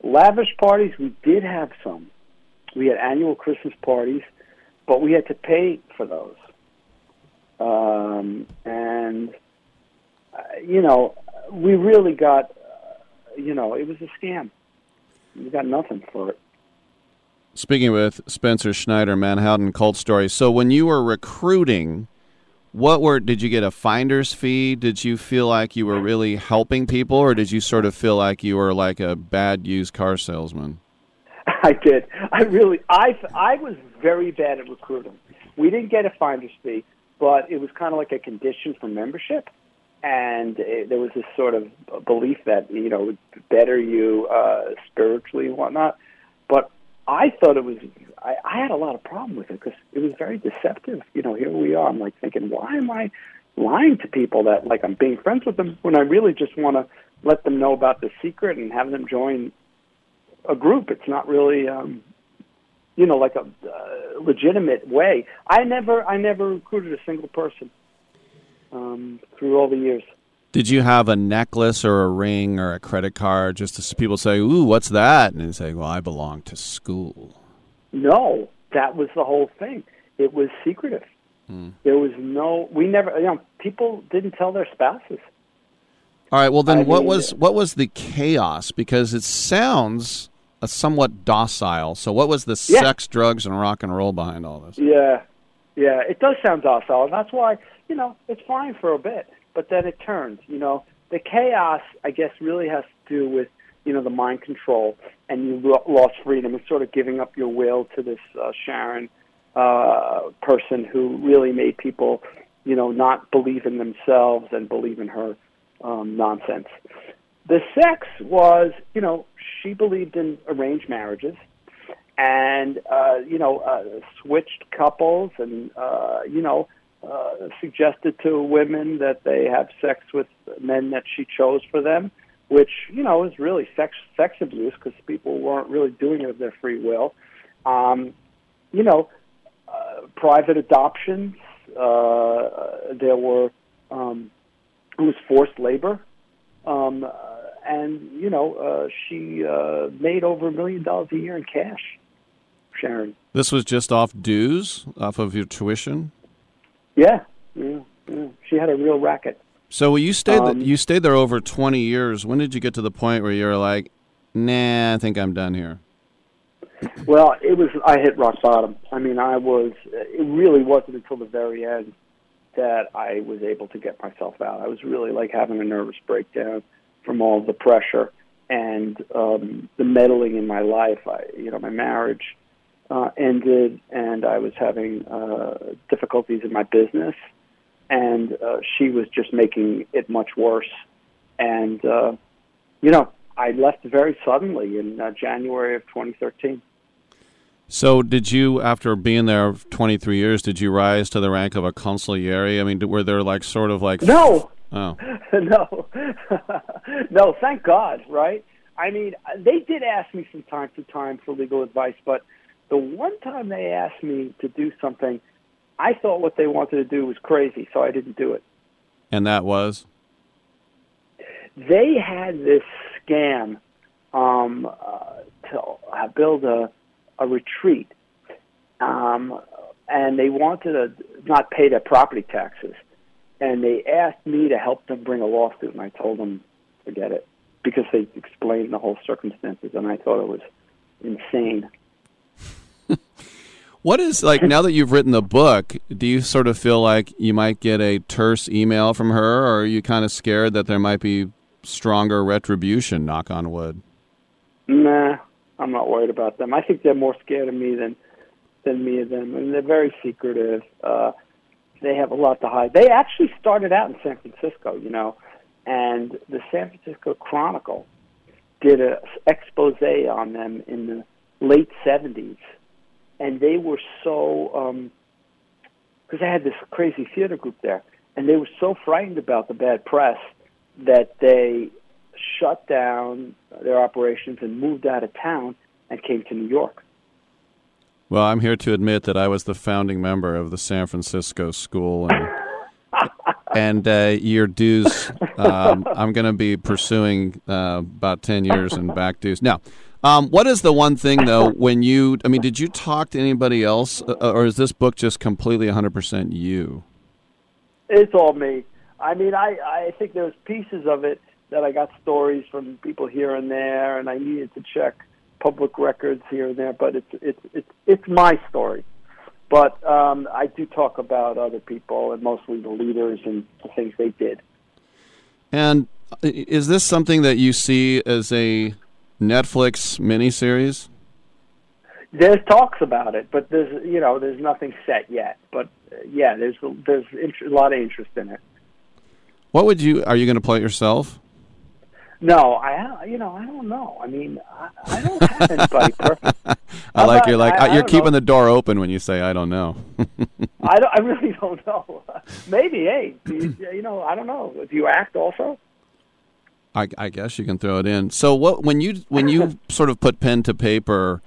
Speaker 30: Lavish parties, we did have some. We had annual Christmas parties, but we had to pay for those. Um, and uh, you know, we really got, uh, you know, it was a scam. We got nothing for it.
Speaker 3: Speaking with Spencer Schneider, Manhattan Cult Story. So when you were recruiting, what were did you get a finder's fee? Did you feel like you were really helping people, or did you sort of feel like you were like a bad used car salesman?
Speaker 30: I did. I really. I I was very bad at recruiting. We didn't get a finder's fee, but it was kind of like a condition for membership, and it, there was this sort of belief that you know better you uh, spiritually and whatnot. But I thought it was. I, I had a lot of problem with it because it was very deceptive. You know, here we are. I'm like thinking, why am I lying to people that like I'm being friends with them when I really just want to let them know about the secret and have them join a group. It's not really, um, you know, like a uh, legitimate way. I never, I never recruited a single person um, through all the years.
Speaker 3: Did you have a necklace or a ring or a credit card just as people say, "Ooh, what's that?" and you say, "Well, I belong to school."
Speaker 30: No, that was the whole thing. It was secretive.
Speaker 3: Hmm.
Speaker 30: There was no. We never. You know, people didn't tell their spouses.
Speaker 3: All right. Well, then,
Speaker 30: I
Speaker 3: what
Speaker 30: mean-
Speaker 3: was what was the chaos? Because it sounds a somewhat docile. So, what was the
Speaker 30: Yeah.
Speaker 3: sex, drugs, and rock and roll behind all this?
Speaker 30: Yeah, yeah, it does sound docile, and that's why you know it's fine for a bit, but then it turns. You know, the chaos, I guess, really has to do with you know the mind control, and you lo- lost freedom, and sort of giving up your will to this uh, Sharon uh, person who really made people, you know, not believe in themselves and believe in her um, nonsense. The sex was, you know, she believed in arranged marriages and uh, you know uh, switched couples and uh, you know uh, suggested to women that they have sex with men that she chose for them, which you know is really sex sex abuse because people weren't really doing it of their free will. Um, you know, uh, private adoptions. Uh, there were um, it was forced labor. Um, uh, and you know, uh, she uh, made over a million dollars a year in cash. Sharon.
Speaker 3: This was just off dues, off of your tuition.
Speaker 30: Yeah, yeah, yeah. She had a real racket.
Speaker 3: So you stayed
Speaker 30: Um,
Speaker 3: you stayed there over twenty years. When did you get to the point where you were like, "Nah, I think I'm done here"?
Speaker 30: Well, it was. I hit rock bottom. I mean, I was. It really wasn't until the very end that I was able to get myself out. I was really like having a nervous breakdown from all the pressure and um, the meddling in my life. I, you know, my marriage uh, ended, and I was having uh, difficulties in my business, and uh, she was just making it much worse. And uh, you know, I left very suddenly in uh, January of 2013.
Speaker 3: So did you, after being there 23 years, did you rise to the rank of a consigliere? I mean, were there like sort of like
Speaker 30: No.
Speaker 3: Oh,
Speaker 30: no, no. Thank God, right? I mean, they did ask me from time to time for legal advice, but the one time they asked me to do something, I thought what they wanted to do was crazy, so I didn't do it.
Speaker 3: and that was
Speaker 30: They had this scam um, uh, to uh, build a a retreat, um, and they wanted to not pay their property taxes, and they asked me to help them bring a lawsuit, and I told them forget it because they explained the whole circumstances, and I thought it was insane.
Speaker 3: What is like now that you've written the book? Do you sort of feel like you might get a terse email from her, or are you kind of scared that there might be stronger retribution? Knock on wood.
Speaker 30: Nah, I'm not worried about them. I think they're more scared of me than than me of them, and they're very secretive. Uh, they have a lot to hide. They actually started out in San Francisco, you know, and the San Francisco Chronicle did a expose on them in the late '70s, and they were so because they had this crazy theater group there, and they were so frightened about the bad press that they shut down their operations and moved out of town and came to New York.
Speaker 3: Well, I'm here to admit that I was the founding member of the San Francisco School, and, and uh, your dues. Um, I'm going to be pursuing uh, about ten years in back dues. Now, um, what is the one thing though when you? I mean, did you talk to anybody else, uh, or is this book just completely 100 percent you?
Speaker 30: It's all me. I mean, I I think there's pieces of it that I got stories from people here and there, and I needed to check public records here and there, but it's it's it's it's my story. But um, I do talk about other people and mostly the leaders and the things they did.
Speaker 3: And is this something that you see as a Netflix miniseries?
Speaker 30: There's talks about it, but there's you know there's nothing set yet. But uh, yeah, there's there's a lot of interest in it.
Speaker 3: What would you? Are you going to play it yourself?
Speaker 30: No, I you know I don't know. I mean, I, I don't have anybody perfect.
Speaker 3: I like you're like
Speaker 30: I- I
Speaker 3: you're keeping
Speaker 30: know.
Speaker 3: the door open when you say I don't know.
Speaker 30: I don't, I really don't know. Maybe, hey, you, you know, I don't know. Do you act also?
Speaker 3: I, I guess you can throw it in. So what when you when you sort of put pen to paper,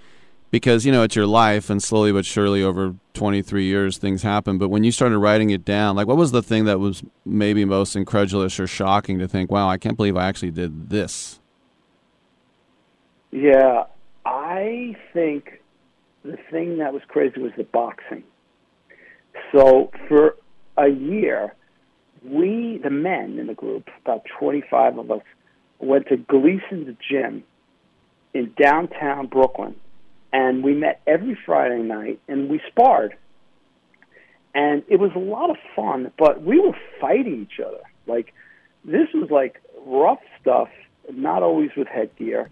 Speaker 3: because you know it's your life, and slowly but surely over 23 years things happen. But when you started writing it down, like what was the thing that was maybe most incredulous or shocking to think, wow, I can't believe I actually did this.
Speaker 30: Yeah, I think the thing that was crazy was the boxing. So for a year, we, the men in the group, about 25 of us, went to Gleason's gym in downtown Brooklyn, and we met every Friday night and we sparred. And it was a lot of fun, but we were fighting each other. Like this was like rough stuff, not always with headgear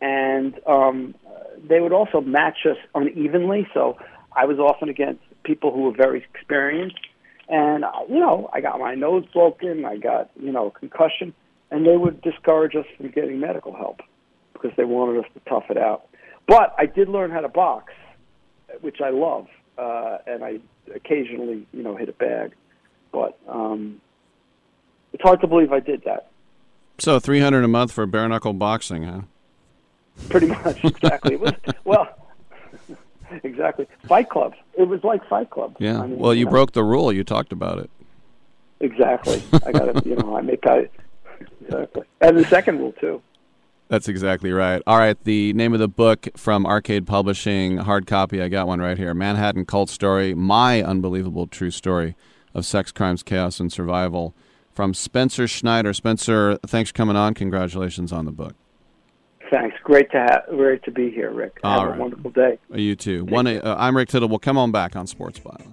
Speaker 30: and um, they would also match us unevenly. So I was often against people who were very experienced, and you know, I got my nose broken, I got you know concussion, and they would discourage us from getting medical help because they wanted us to tough it out. But I did learn how to box, which I love, uh, and I occasionally you know hit a bag, but um, it's hard to believe I did that.
Speaker 3: So 300 a month for bare knuckle boxing, huh?
Speaker 30: Pretty much, exactly. It was well, exactly. Fight Club. It was like Fight Club.
Speaker 3: Yeah.
Speaker 30: I mean,
Speaker 3: well, you
Speaker 30: know,
Speaker 3: broke the rule. You talked about it.
Speaker 30: Exactly. I got to, you know, I make I exactly, and the second rule too.
Speaker 3: That's exactly right. All right, the name of the book from Arcade Publishing, hard copy. I got one right here. Manhattan Cult Story: My Unbelievable True Story of Sex, Crimes, Chaos, and Survival, from Spencer Schneider. Spencer, thanks for coming on. Congratulations on the book.
Speaker 30: Thanks. Great to have, great to be here, Rick.
Speaker 3: All
Speaker 30: have
Speaker 3: right.
Speaker 30: a wonderful day.
Speaker 3: You too. One. Uh, I'm Rick Tittle. We'll come on back on Sports Byline.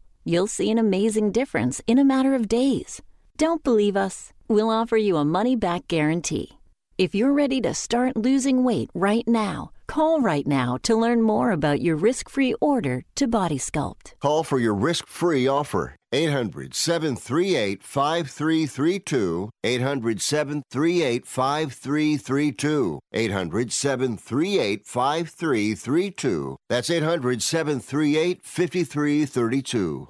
Speaker 28: You'll see an amazing difference in a matter of days. Don't believe us? We'll offer you a money back guarantee. If you're ready to start losing weight right now, call right now to learn more about your risk free order to Body Sculpt.
Speaker 1: Call for your risk free offer. 800 738 5332. 800 738 5332. 800 738 5332. That's 800 738 5332.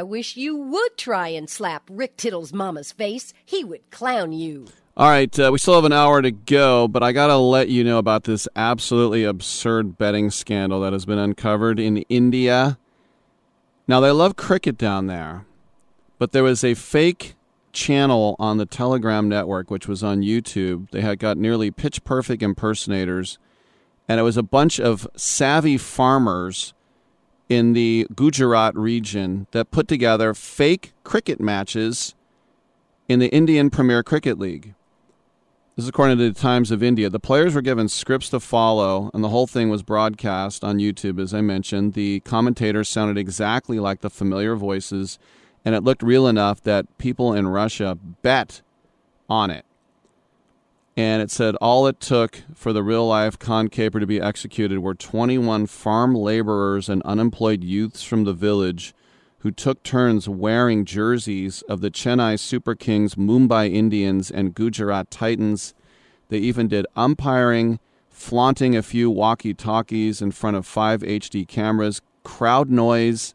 Speaker 31: I wish you would try and slap Rick Tittle's mama's face. He would clown you.
Speaker 3: All right, uh, we still have an hour to go, but I got to let you know about this absolutely absurd betting scandal that has been uncovered in India. Now, they love cricket down there, but there was a fake channel on the Telegram network, which was on YouTube. They had got nearly pitch perfect impersonators, and it was a bunch of savvy farmers in the Gujarat region that put together fake cricket matches in the Indian Premier Cricket League. This is according to the Times of India. The players were given scripts to follow, and the whole thing was broadcast on YouTube, as I mentioned. The commentators sounded exactly like the familiar voices, and it looked real enough that people in Russia bet on it and it said all it took for the real life con caper to be executed were 21 farm laborers and unemployed youths from the village who took turns wearing jerseys of the Chennai Super Kings, Mumbai Indians, and Gujarat Titans. They even did umpiring, flaunting a few walkie talkies in front of five HD cameras, crowd noise.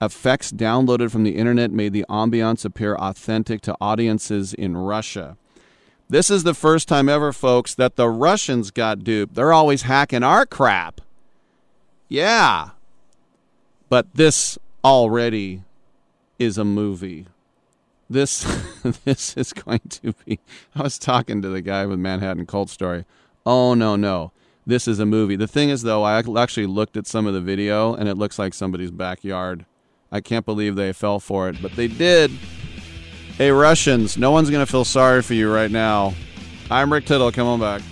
Speaker 3: Effects downloaded from the internet made the ambiance appear authentic to audiences in Russia. This is the first time ever, folks, that the Russians got duped. They're always hacking our crap. Yeah. But this already is a movie. This this is going to be I was talking to the guy with Manhattan Cult Story. Oh no, no. This is a movie. The thing is though, I actually looked at some of the video and it looks like somebody's backyard. I can't believe they fell for it, but they did. Hey, Russians, no one's going to feel sorry for you right now. I'm Rick Tittle. Come on back.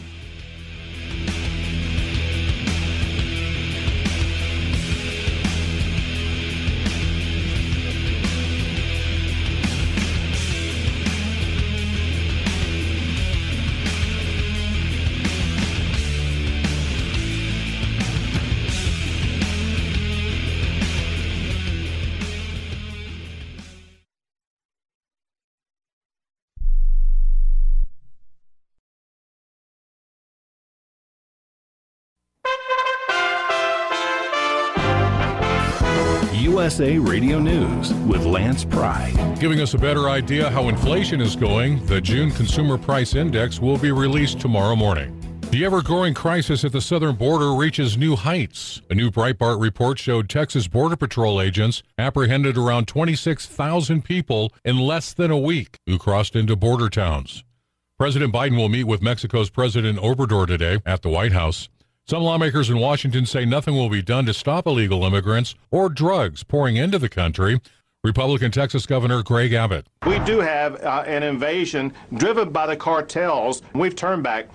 Speaker 13: USA Radio News with Lance Pry.
Speaker 14: Giving us a better idea how inflation is going, the June Consumer Price Index will be released tomorrow morning. The ever growing crisis at the southern border reaches new heights. A new Breitbart report showed Texas Border Patrol agents apprehended around 26,000 people in less than a week who crossed into border towns. President Biden will meet with Mexico's President Obrador today at the White House. Some lawmakers in Washington say nothing will be done to stop illegal immigrants or drugs pouring into the country. Republican Texas Governor Greg Abbott.
Speaker 32: We do have uh, an invasion driven by the cartels. We've turned back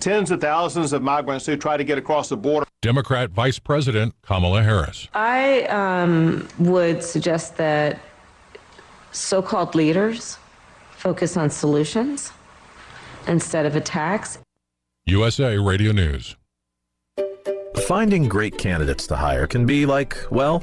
Speaker 32: tens of thousands of migrants who try to get across the border.
Speaker 14: Democrat Vice President Kamala Harris.
Speaker 33: I um, would suggest that so called leaders focus on solutions instead of attacks.
Speaker 14: USA Radio News.
Speaker 17: Finding great candidates to hire can be like, well,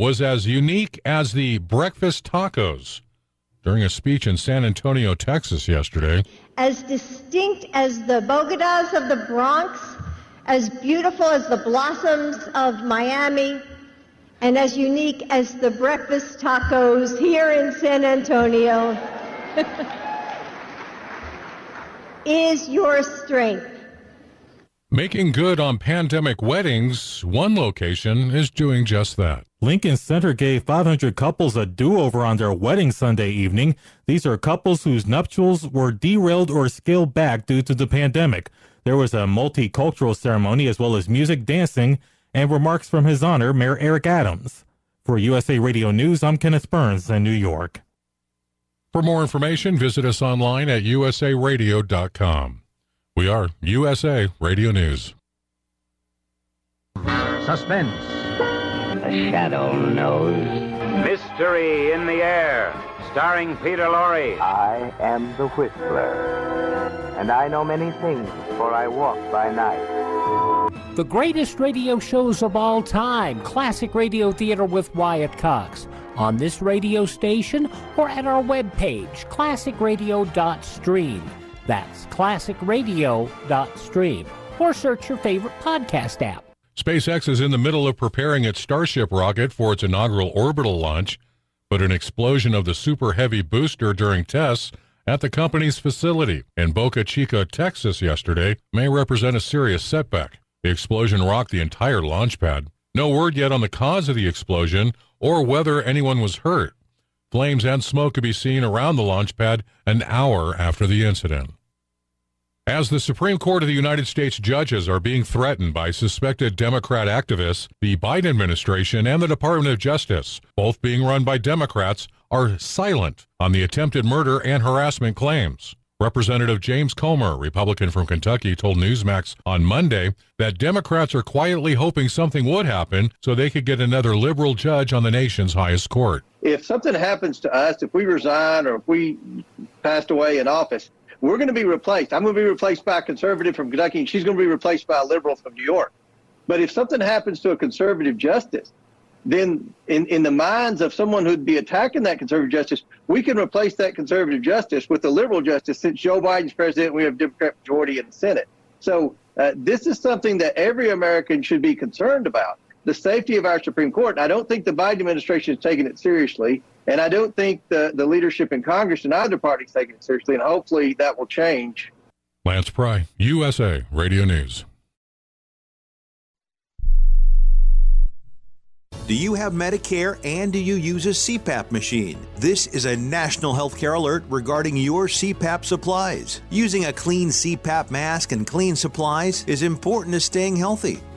Speaker 14: was as unique as the breakfast tacos during a speech in San Antonio, Texas yesterday.
Speaker 34: As distinct as the bodegas of the Bronx, as beautiful as the blossoms of Miami, and as unique as the breakfast tacos here in San Antonio is your strength.
Speaker 14: Making good on pandemic weddings, one location is doing just that.
Speaker 35: Lincoln Center gave 500 couples a do over on their wedding Sunday evening. These are couples whose nuptials were derailed or scaled back due to the pandemic. There was a multicultural ceremony as well as music, dancing, and remarks from his honor, Mayor Eric Adams. For USA Radio News, I'm Kenneth Burns in New York.
Speaker 14: For more information, visit us online at usaradio.com. We are USA Radio News.
Speaker 36: Suspense.
Speaker 37: The shadow knows.
Speaker 36: Mystery in the air. Starring Peter Lorre.
Speaker 37: I am the Whistler. And I know many things, for I walk by night.
Speaker 22: The greatest radio shows of all time. Classic Radio Theater with Wyatt Cox. On this radio station or at our webpage, classicradio.stream. That's classicradio.stream. Or search your favorite podcast app.
Speaker 14: SpaceX is in the middle of preparing its Starship rocket for its inaugural orbital launch, but an explosion of the Super Heavy booster during tests at the company's facility in Boca Chica, Texas yesterday may represent a serious setback. The explosion rocked the entire launch pad. No word yet on the cause of the explosion or whether anyone was hurt. Flames and smoke could be seen around the launch pad an hour after the incident. As the Supreme Court of the United States judges are being threatened by suspected Democrat activists, the Biden administration and the Department of Justice, both being run by Democrats, are silent on the attempted murder and harassment claims. Representative James Comer, Republican from Kentucky, told Newsmax on Monday that Democrats are quietly hoping something would happen so they could get another liberal judge on the nation's highest court.
Speaker 23: If something happens to us, if we resign or if we passed away in office, we're going to be replaced. I'm going to be replaced by a conservative from Kentucky, and she's going to be replaced by a liberal from New York. But if something happens to a conservative justice, then in, in the minds of someone who'd be attacking that conservative justice, we can replace that conservative justice with a liberal justice. Since Joe Biden's president, we have Democrat majority in the Senate. So uh, this is something that every American should be concerned about the safety of our Supreme Court. And I don't think the Biden administration is taking it seriously. And I don't think the, the leadership in Congress in either party is taking it seriously. And hopefully that will change.
Speaker 14: Lance Pry, USA Radio News.
Speaker 24: Do you have Medicare and do you use a CPAP machine? This is a national healthcare alert regarding your CPAP supplies. Using a clean CPAP mask and clean supplies is important to staying healthy.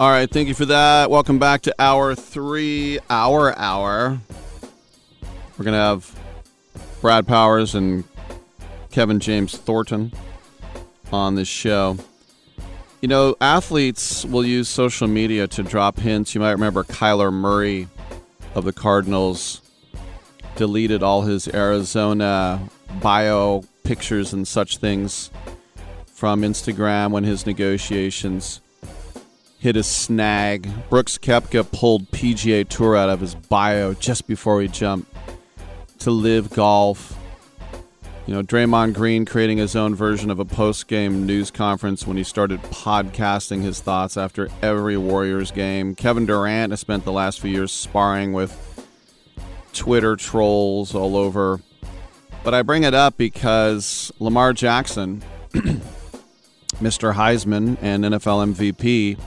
Speaker 3: All right, thank you for that. Welcome back to hour three, hour hour. We're gonna have Brad Powers and Kevin James Thornton on this show. You know, athletes will use social media to drop hints. You might remember Kyler Murray of the Cardinals deleted all his Arizona bio pictures and such things from Instagram when his negotiations hit a snag. Brooks Koepka pulled PGA Tour out of his bio just before he jumped to LIV Golf. You know, Draymond Green creating his own version of a post game news conference when he started podcasting his thoughts after every Warriors game. Kevin Durant has spent the last few years sparring with Twitter trolls all over. But I bring it up because Lamar Jackson, Mr. Heisman and NFL MVP,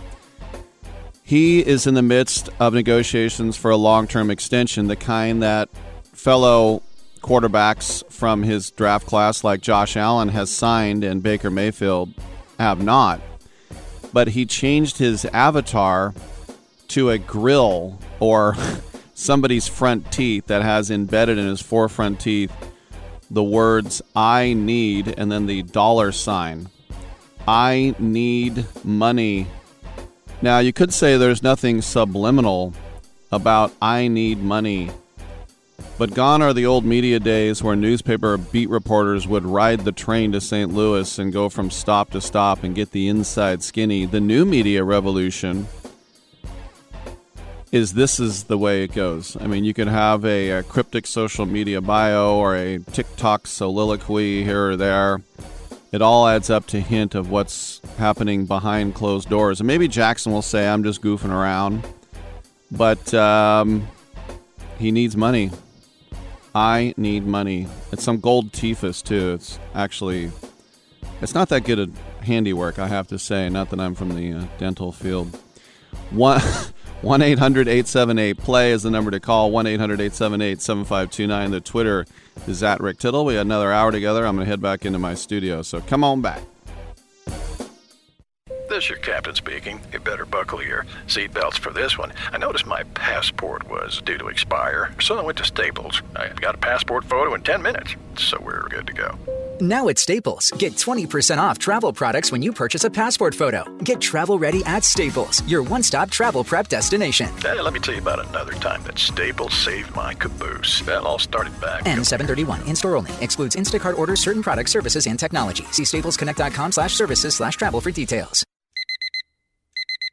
Speaker 3: he is in the midst of negotiations for a long term extension, the kind that fellow quarterbacks from his draft class, like Josh Allen, has signed and Baker Mayfield have not. But he changed his avatar to a grill or somebody's front teeth that has embedded in his four front teeth the words I need and then the dollar sign. I need money now, you could say there's nothing subliminal about I need money. But gone are the old media days where newspaper beat reporters would ride the train to St. Louis and go from stop to stop and get the inside skinny. The new media revolution is this is the way it goes. I mean, you can have a, a cryptic social media bio or a TikTok soliloquy here or there it all adds up to hint of what's happening behind closed doors. And maybe Jackson will say, I'm just goofing around. But um, he needs money. I need money. It's some gold tephus, too. It's actually, it's not that good a handiwork, I have to say. Not that I'm from the uh, dental field. One. 1 800 878 play is the number to call. 1 800 878 7529. The Twitter is at Rick Tittle. We had another hour together. I'm going to head back into my studio. So come on back.
Speaker 4: This is your captain speaking. You better buckle your seatbelts for this one. I noticed my passport was due to expire, so I went to Staples. I got a passport photo in 10 minutes, so we're good to go.
Speaker 38: Now at Staples, get 20% off travel products when you purchase a passport photo. Get travel ready at Staples, your one stop travel prep destination.
Speaker 4: Hey, let me tell you about another time that Staples saved my caboose. That all started back.
Speaker 38: N731, in store only, excludes Instacart orders, certain products, services, and technology. See staplesconnect.com slash services slash travel for details.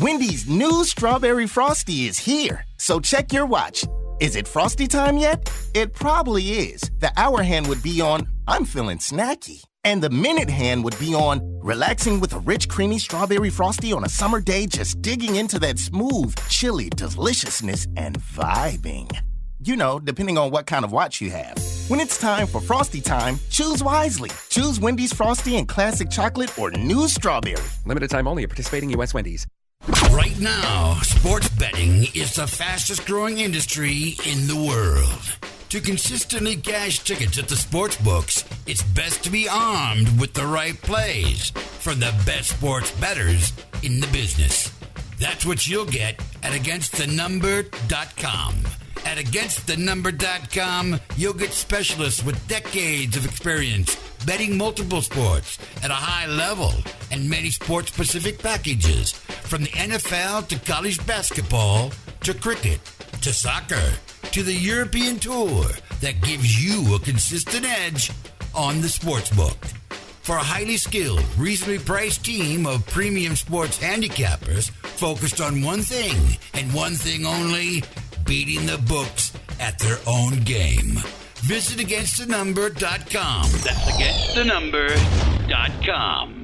Speaker 39: Wendy's new strawberry frosty is here. So check your watch. Is it frosty time yet? It probably is. The hour hand would be on, I'm feeling snacky. And the minute hand would be on, relaxing with a rich, creamy strawberry frosty on a summer day, just digging into that smooth, chilly deliciousness and vibing. You know, depending on what kind of watch you have. When it's time for Frosty time, choose wisely. Choose Wendy's Frosty and Classic Chocolate or New Strawberry.
Speaker 40: Limited time only at participating U.S. Wendy's.
Speaker 41: Right now, sports betting is the fastest growing industry in the world. To consistently cash tickets at the sports books, it's best to be armed with the right plays from the best sports bettors in the business. That's what you'll get at againstthenumber.com. At againstthenumber.com, you'll get specialists with decades of experience betting multiple sports at a high level and many sports specific packages from the NFL to college basketball to cricket to soccer to the European tour that gives you a consistent edge on the sports book. For a highly skilled, reasonably priced team of premium sports handicappers focused on one thing and one thing only beating the books at their own game. Visit againstthenumber.com. That's againstthenumber.com.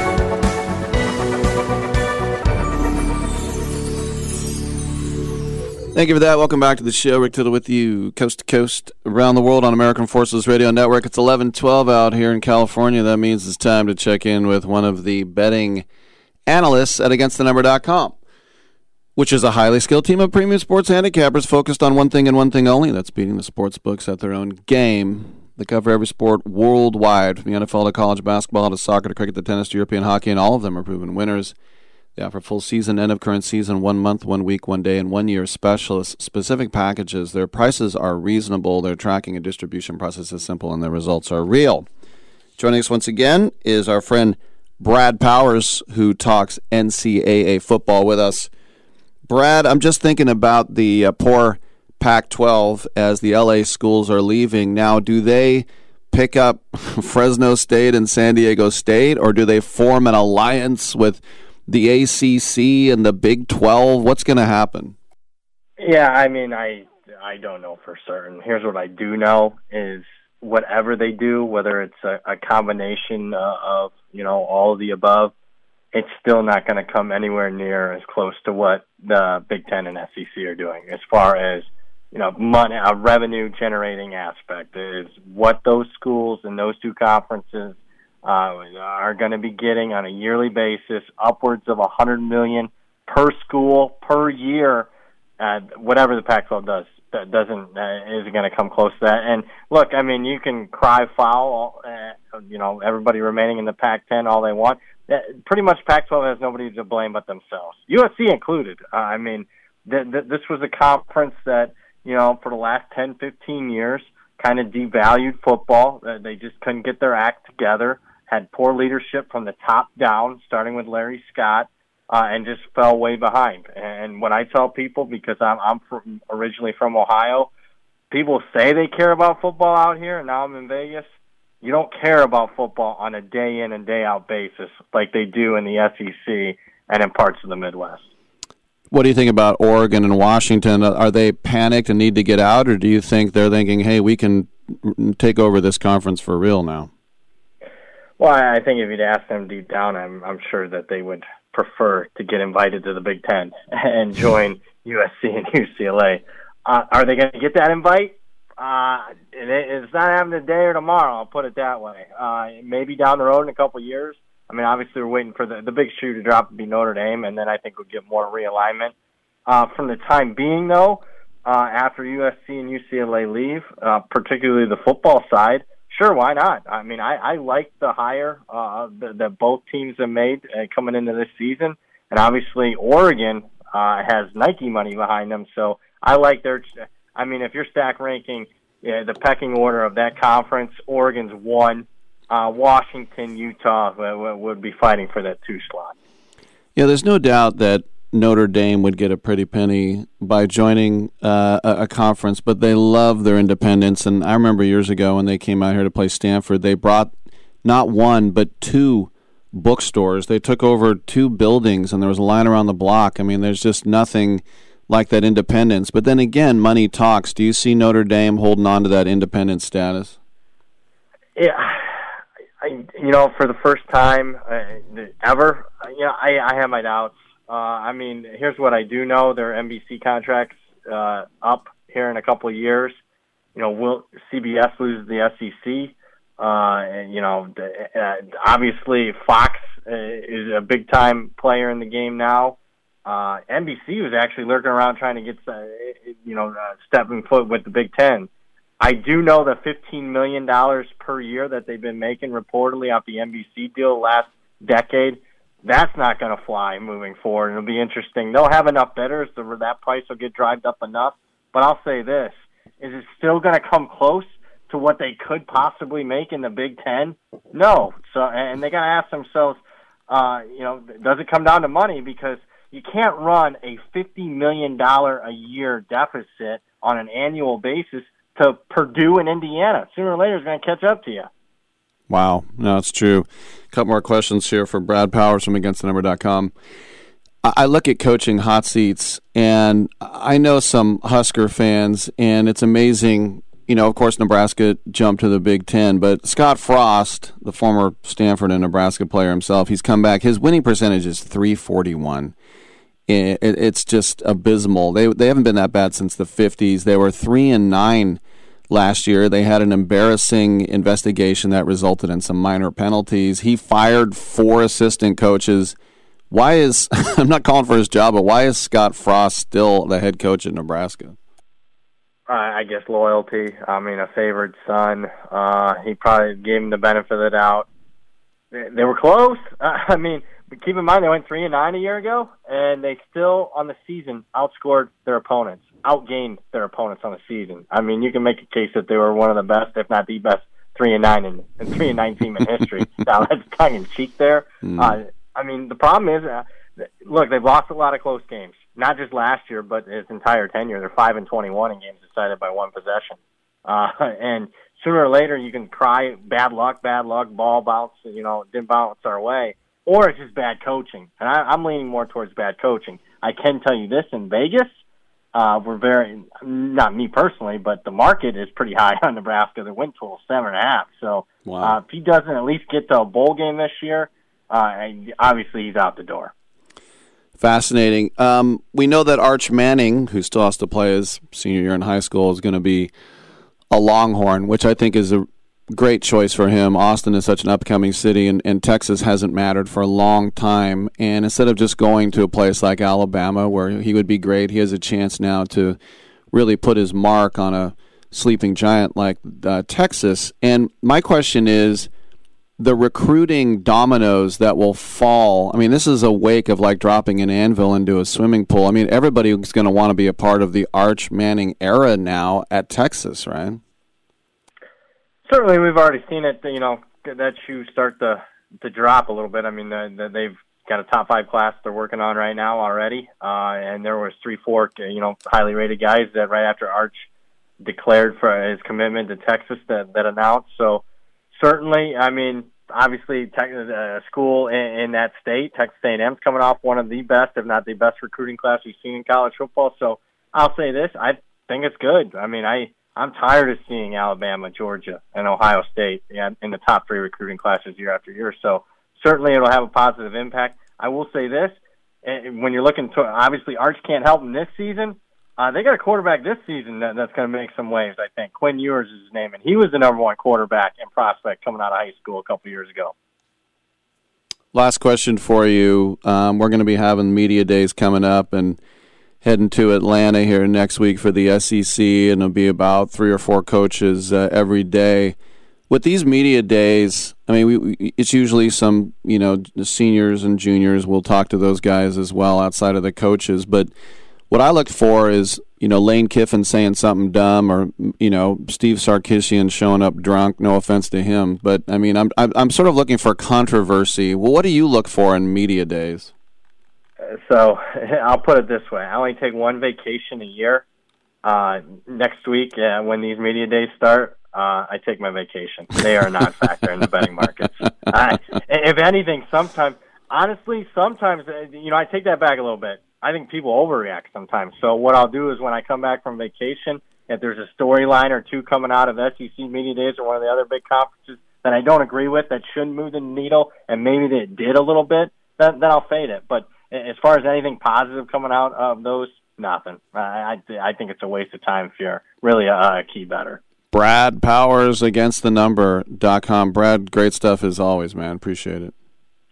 Speaker 3: Thank you for that. Welcome back to the show. Rick Tittle with you, coast to coast, around the world on American Forces Radio Network. It's 11:12 out here in California. That means it's time to check in with one of the betting analysts at AgainstTheNumber.com, which is a highly skilled team of premium sports handicappers focused on one thing and one thing only. That's beating the sports books at their own game. They cover every sport worldwide, from the NFL to college basketball to soccer to cricket to tennis to European hockey, and all of them are proven winners. They offer full season, end of current season, one month, one week, one day, and one year specialist specific packages. Their prices are reasonable, their tracking and distribution process is simple, and their results are real. Joining us once again is our friend Brad Powers, who talks NCAA football with us. Brad, I'm just thinking about the uh, poor Pac 12 as the LA schools are leaving. Now, do they pick up Fresno State and San Diego State, or do they form an alliance with the ACC and the Big 12? What's going to happen?
Speaker 42: Yeah, I mean, I I don't know for certain. Here's what I do know is whatever they do, whether it's a, a combination uh, of you know all of the above, it's still not going to come anywhere near as close to what the Big Ten and SEC are doing as far as you know money, a revenue generating aspect is what those schools and those two conferences uh, are going to be getting on a yearly basis upwards of a hundred million per school per year. Uh, whatever the Pac-12 does that doesn't uh, isn't going to come close to that. And look, I mean, you can cry foul, uh, you know, everybody remaining in the Pac-10 all they want. Uh, pretty much, Pac-12 has nobody to blame but themselves, USC included. Uh, I mean, th- th- this was a conference that you know for the last 10, 15 years kind of devalued football. Uh, they just couldn't get their act together had poor leadership from the top down, starting with Larry Scott, uh, and just fell way behind. And when I tell people, because I'm, I'm from, originally from Ohio, people say they care about football out here, and now I'm in Vegas. You don't care about football on a day in and day out basis like they do in the SEC and in parts of the Midwest.
Speaker 3: What do you think about Oregon and Washington? Are they panicked and need to get out, or do you think they're thinking, hey, we can take over this conference for real now?
Speaker 42: Well, I think if you'd ask them deep down, I'm I'm sure that they would prefer to get invited to the Big Ten and join USC and UCLA Uh, are they going to get that invite? Uh, it, it's not happening today or tomorrow. I'll put it that way. Uh, maybe down the road in a couple years. I mean, obviously, we're waiting for the the big shoe to drop and be Notre Dame, and then I think we'll get more realignment. Uh, from the time being, though, uh, after USC and UCLA leave, uh, particularly the football side, sure, why not? I mean, I, I like the hire uh, that, both teams have made uh, coming into this season, and obviously Oregon uh, has Nike money behind them, so I like their. I mean, if you're stack ranking yeah, the pecking order of that conference, Oregon's one. Uh, Washington, Utah uh, would be fighting for that two slot.
Speaker 3: Yeah, there's no doubt that Notre Dame would get a pretty penny by joining uh, a, a, conference, but they love their independence. And I remember years ago when they came out here to play Stanford, they brought not one but two bookstores. They took over two buildings, and there was a line around the block. I mean, there's just nothing like that independence. But then again, money talks. Do you see Notre Dame holding on to that independent status?
Speaker 42: Yeah, I, you know, for the first time uh, ever, you know, I, I have my doubts. Uh, I mean, here's what I do know: their NBC contracts uh, up here in a couple of years. You know, will CBS lose the SEC? Uh, and, you know, uh, obviously Fox uh, is a big time player in the game now uh, NBC was actually lurking around trying to get, uh, you know, uh, stepping foot with the Big Ten. I do know the fifteen million dollars per year that they've been making reportedly off the NBC deal last decade. That's not going to fly moving forward. It'll be interesting. They'll have enough bidders that price will get drived up enough. But I'll say this: is it still going to come close to what they could possibly make in the Big Ten? No. So, and they got to ask themselves, uh, you know, does it come down to money? Because you can't run a $50 million a year deficit on an annual basis to Purdue and Indiana. Sooner or later, it's going to catch up to you.
Speaker 3: Wow. No, true. A couple more questions here for Brad Powers from AgainstTheNumber.com. I look at coaching hot seats, and I know some Husker fans, and it's amazing. You know, of course, Nebraska jumped to the Big Ten, but Scott Frost, the former Stanford and Nebraska player himself, he's come back. His winning percentage is 341 it's just abysmal. They they haven't been that bad since the 50s. They were 3 and 9 last year. They had an embarrassing investigation that resulted in some minor penalties. He fired four assistant coaches. Why is I'm not calling for his job, but why is Scott Frost still the head coach at Nebraska?
Speaker 42: Uh, I guess loyalty. I mean, a favored son. Uh, he probably gave him the benefit of the doubt. They, were close. I mean, keep in mind, they went three and nine a year ago, and they still on the season outscored their opponents, outgained their opponents on the season. I mean, you can make a case that they were one of the best, if not the best, three and nine and, and three and nine team in history. now that's tongue in cheek there. Mm. Uh, I mean, the problem is, uh, look, they've lost a lot of close games, not just last year, but his entire tenure. They're five and twenty-one in games decided by one possession. Uh, and sooner or later, you can cry bad luck, bad luck, ball bounce, you know, didn't bounce our way or it's just bad coaching. And I, I'm leaning more towards bad coaching. I can tell you this in Vegas, uh, we're very not me personally, but the market is pretty high on Nebraska. The win total seven and a half. So wow. uh, if he doesn't at least get to a bowl game this year, uh, obviously he's out the door.
Speaker 3: Fascinating. Um, we know that Arch Manning, who still has to play his senior year in high school, is going to be a Longhorn, which I think is a great choice for him. Austin is such an upcoming city, and, and Texas hasn't mattered for a long time. And instead of just going to a place like Alabama, where he would be great, he has a chance now to really put his mark on a sleeping giant like uh, Texas. And my question is the recruiting dominoes that will fall. I mean, this is a wake of like dropping an anvil into a swimming pool. I mean, everybody's going to want to be a part of the Arch Manning era now at Texas, right?
Speaker 42: Certainly we've already seen it. You know that shoe start to to drop a little bit. I mean, the, the, they've got a top five class they're working on right now already, uh, and there was three, four, you know, highly rated guys that right after Arch declared for his commitment to Texas that that announced. So certainly, I mean, obviously, tech, uh, school in, in that state, Texas A&M's coming off one of the best, if not the best, recruiting class we've seen in college football. So I'll say this: I think it's good. I mean, I I'm tired of seeing Alabama, Georgia, and Ohio State in the top three recruiting classes year after year. So certainly it'll have a positive impact. I will say this: eh, when you're looking to obviously Arch can't help him this season, Uh, they got a quarterback this season that, that's going to make some waves. I think Quinn Ewers is his name, and he was the number one quarterback in prospect coming out of high school a couple years ago.
Speaker 3: Last question for you. Um, we're going to be having media days coming up and heading to Atlanta here next week for the SEC, and it'll be about three or four coaches uh, every day. With these media days, I mean, we, we, it's usually some you know seniors and juniors. We'll talk to those guys as well outside of the coaches, but what I look for is you know Lane Kiffin saying something dumb or you know Steve Sarkisian showing up drunk. No offense to him, but I mean I'm I'm sort of looking for controversy. Well, what do you look for in media days?
Speaker 42: So I'll put it this way: I only take one vacation a year. Uh, next week, uh, when these media days start, uh, I take my vacation. They are not factor in the betting markets. I, if anything, sometimes, honestly, sometimes, uh, you know, I take that back a little bit. I think people overreact sometimes. So what I'll do is when I come back from vacation, if there's a storyline or two coming out of SEC media days or one of the other big conferences that I don't agree with that shouldn't move the needle, and maybe they did a little bit, then, then I'll fade it. But as far as anything positive coming out of those, nothing. I I, I think it's a waste of time if you're really a, a key better.
Speaker 3: Brad Powers against the number.com. Brad, great stuff as always, man. Appreciate it.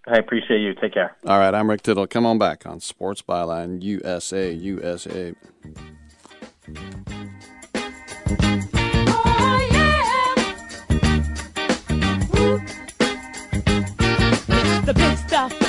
Speaker 42: I appreciate you. Take care.
Speaker 3: All right, I'm Rick Tittle. Come on back on Sports Byline USA, USA.
Speaker 43: Oh, the big
Speaker 40: stuff.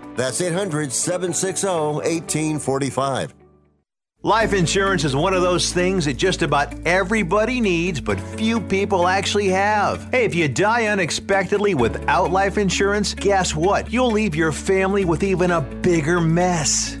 Speaker 1: That's 800 760 1845.
Speaker 24: Life insurance is one of those things that just about everybody needs, but few people actually have. Hey, if you die unexpectedly without life insurance, guess what? You'll leave your family with even a bigger mess.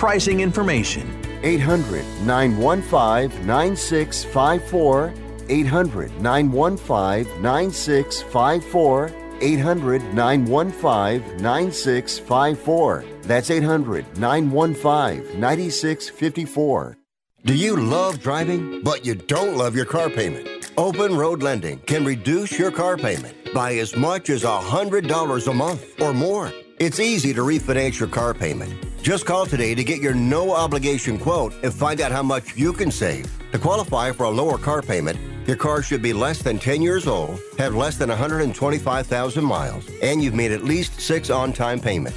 Speaker 24: pricing information.
Speaker 1: 800 915 9654. 800 915 9654. 800 915 9654. That's 800 915 9654. Do you love driving, but you don't love your car payment? Open Road Lending can reduce your car payment by as much as $100 a month or more. It's easy to refinance your car payment. Just call today to get your no obligation quote and find out how much you can save. To qualify for a lower car payment, your car should be less than 10 years old, have less than 125,000 miles, and you've made at least six on time payments.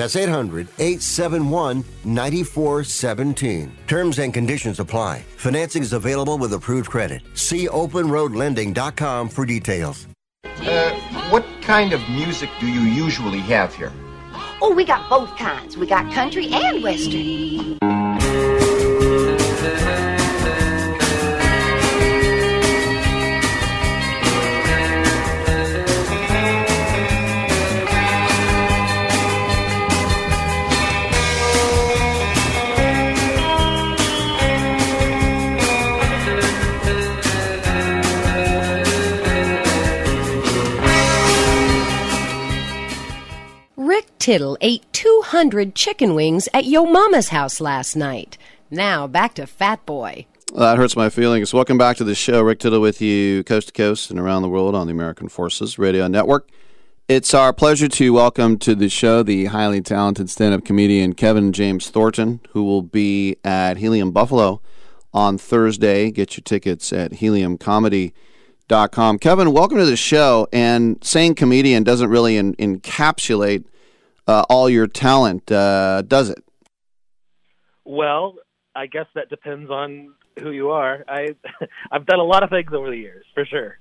Speaker 1: That's 800 871 9417. Terms and conditions apply. Financing is available with approved credit. See openroadlending.com for details.
Speaker 44: Uh, what kind of music do you usually have here?
Speaker 45: Oh, we got both kinds. We got country and western.
Speaker 46: Tittle ate 200 chicken wings at Yo Mama's house last night. Now back to Fat Boy.
Speaker 3: Well, that hurts my feelings. Welcome back to the show. Rick Tittle with you, coast to coast and around the world on the American Forces Radio Network. It's our pleasure to welcome to the show the highly talented stand up comedian Kevin James Thornton, who will be at Helium Buffalo on Thursday. Get your tickets at heliumcomedy.com. Kevin, welcome to the show. And saying comedian doesn't really encapsulate uh, all your talent, uh, does it?
Speaker 47: Well, I guess that depends on who you are. I I've done a lot of things over the years, for sure.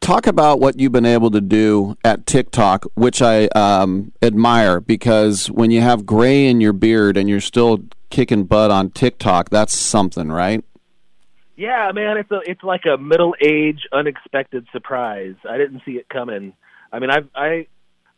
Speaker 3: Talk about what you've been able to do at TikTok, which I um, admire because when you have gray in your beard and you're still kicking butt on TikTok, that's something, right?
Speaker 47: Yeah, man, it's a it's like a middle age unexpected surprise. I didn't see it coming. I mean, I've I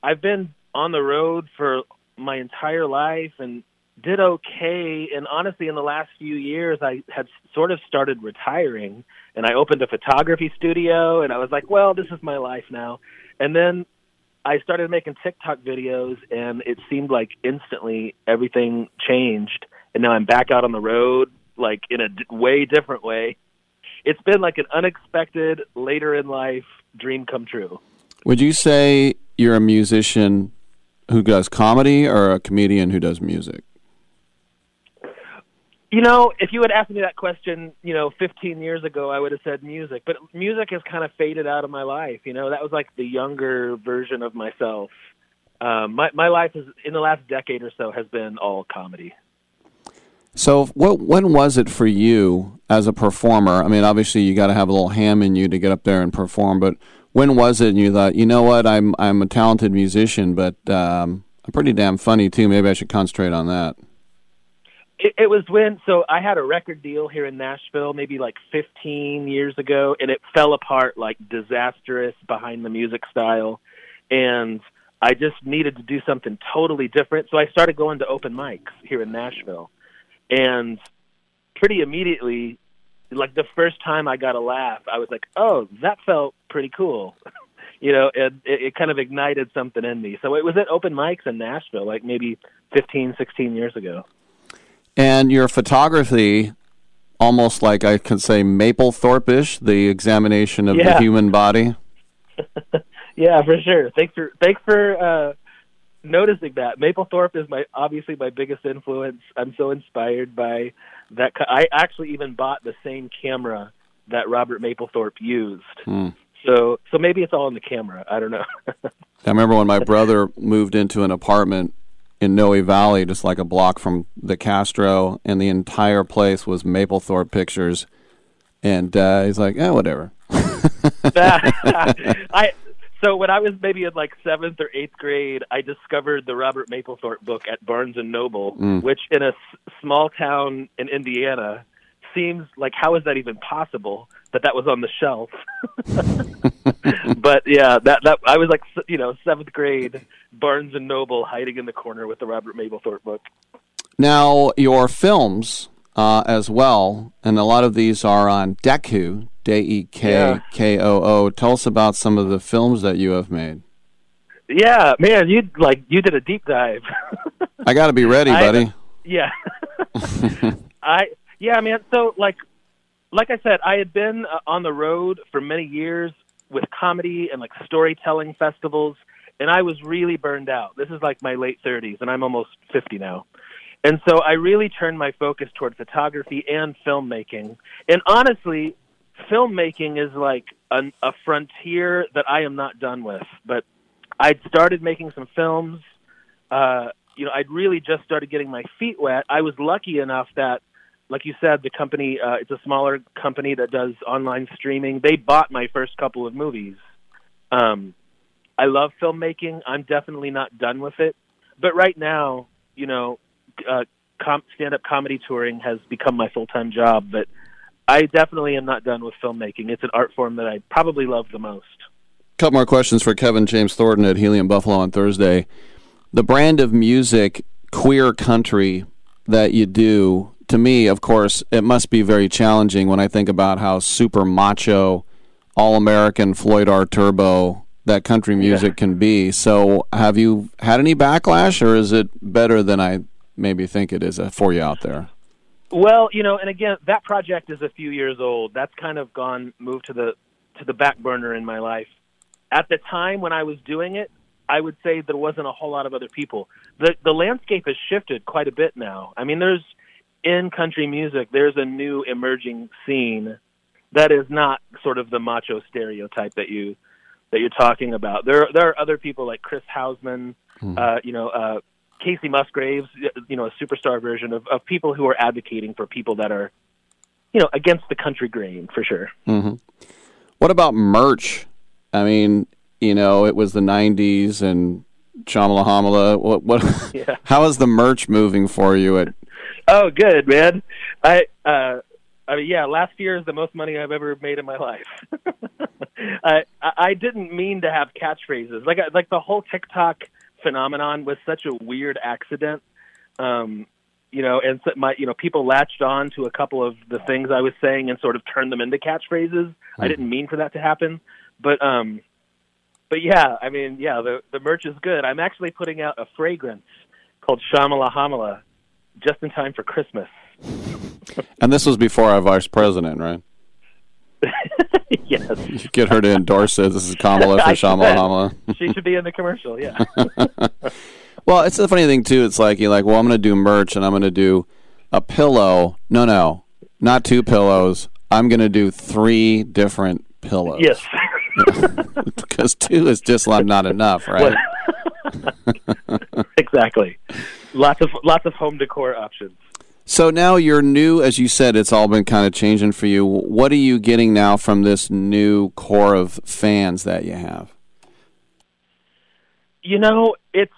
Speaker 47: I've been on the road for my entire life and did okay and honestly in the last few years I had sort of started retiring and I opened a photography studio and I was like, well, this is my life now. And then I started making TikTok videos and it seemed like instantly everything changed and now I'm back out on the road like in a d- way different way. It's been like an unexpected later in life dream come true.
Speaker 3: Would you say you're a musician who does comedy or a comedian who does music?
Speaker 47: You know, if you had asked me that question, you know, 15 years ago, I would have said music. But music has kind of faded out of my life. You know, that was like the younger version of myself. Um, my my life is in the last decade or so has been all comedy.
Speaker 3: So, what when was it for you as a performer? I mean, obviously, you got to have a little ham in you to get up there and perform. But when was it? And you thought, you know what, I'm I'm a talented musician, but um, I'm pretty damn funny too. Maybe I should concentrate on that.
Speaker 47: It, it was when so I had a record deal here in Nashville maybe like 15 years ago, and it fell apart like disastrous behind the music style, and I just needed to do something totally different. So I started going to open mics here in Nashville, and pretty immediately, like the first time I got a laugh, I was like, "Oh, that felt pretty cool." you know, and it, it kind of ignited something in me. So it was at open mics in Nashville, like maybe 15, 16 years ago.
Speaker 3: And your photography, almost like I could say Mapplethorpe-ish, the examination of
Speaker 47: Yeah.
Speaker 3: the human body.
Speaker 47: Yeah, for sure. Thanks for thanks for uh, noticing that. Mapplethorpe is my obviously my biggest influence. I'm so inspired by that. I actually even bought the same camera that Robert Mapplethorpe used.
Speaker 3: Hmm.
Speaker 47: So so maybe it's all in the camera. I don't know.
Speaker 3: I remember when my brother moved into an apartment in Noe Valley, just like a block from the Castro, and the entire place was Mapplethorpe pictures. And uh, he's like, "Eh, whatever."
Speaker 47: I so when I was maybe in like seventh or eighth grade, I discovered the Robert Mapplethorpe book at Barnes and Noble,
Speaker 3: Mm.
Speaker 47: which in a s- small town in Indiana seems like how is that even possible that that was on the shelf? but yeah, that that I was like you know seventh grade, Barnes and Noble, hiding in the corner with the Robert Mapplethorpe book.
Speaker 3: Now, your films uh, as well, and a lot of these are on Dekkoo, D E K K O O. Tell us about some of the films that you have made.
Speaker 47: Yeah, man, you like you did a deep dive.
Speaker 3: I got to be ready,
Speaker 47: I-
Speaker 3: buddy.
Speaker 47: Yeah. I yeah, man. So like like I said, I had been uh, on the road for many years with comedy and like storytelling festivals, and I was really burned out. This is like my late 30s, and I'm almost 50 now. And so I really turned my focus toward photography and filmmaking. And honestly, filmmaking is like an, a frontier that I am not done with. But I'd started making some films. uh, you know, I'd really just started getting my feet wet. I was lucky enough that, like you said, the company, uh, it's a smaller company that does online streaming. They bought my first couple of movies. Um, I love filmmaking. I'm definitely not done with it. But right now, you know, uh, com- stand-up comedy touring has become my full-time job. But I definitely am not done with filmmaking. It's an art form that I probably love the most.
Speaker 3: A couple more questions for Kevin James Thornton at Helium Buffalo on Thursday. The brand of music, queer country, that you do, to me, of course, it must be very challenging when I think about how super macho, all American Floyd R. Turbo that country music can be. So, have you had any backlash, or is it better than I maybe think it is for you out there?
Speaker 47: Well, you know, and again, that project is a few years old. That's kind of gone moved to the to the back burner in my life. At the time when I was doing it, I would say there wasn't a whole lot of other people. The the landscape has shifted quite a bit now. I mean, there's in country music, there's a new emerging scene that is not sort of the macho stereotype that you that you're talking about. There there are other people like Chris Housman, uh, you know, uh, Kacey Musgraves, you know, a superstar version of, of people who are advocating for people that are, you know, against the country grain for sure.
Speaker 3: hmm What about merch? I mean, you know, it was the '90s and Shamala Hamala. What? What?
Speaker 47: Yeah.
Speaker 3: How is the merch moving for you? At
Speaker 47: Oh, good man. I uh, I mean, yeah, last year is the most money I've ever made in my life. I I didn't mean to have catchphrases. Like I- like the whole TikTok phenomenon was such a weird accident. Um, you know, and so my you know people latched on to a couple of the things I was saying and sort of turned them into catchphrases. I didn't mean for that to happen, but um, but yeah, I mean, yeah, the the merch is good. I'm actually putting out a fragrance called Shamala Hamala just in time for Christmas.
Speaker 3: and this was before our vice president, right?
Speaker 47: yes.
Speaker 3: You get her to endorse it. This is Kamala for
Speaker 47: I
Speaker 3: Shamala. Hamala.
Speaker 47: she should be in the commercial. Yeah.
Speaker 3: Well, it's the funny thing too. It's like you're like, well, I'm going to do merch and I'm going to do a pillow. No, no, not two pillows. I'm going to do three different pillows.
Speaker 47: yes.
Speaker 3: because two is just like not enough, right?
Speaker 47: exactly. Lots of lots of home decor options.
Speaker 3: So now you're new, as you said, it's all been kind of changing for you. What are you getting now from this new core of fans that you have?
Speaker 47: You know, it's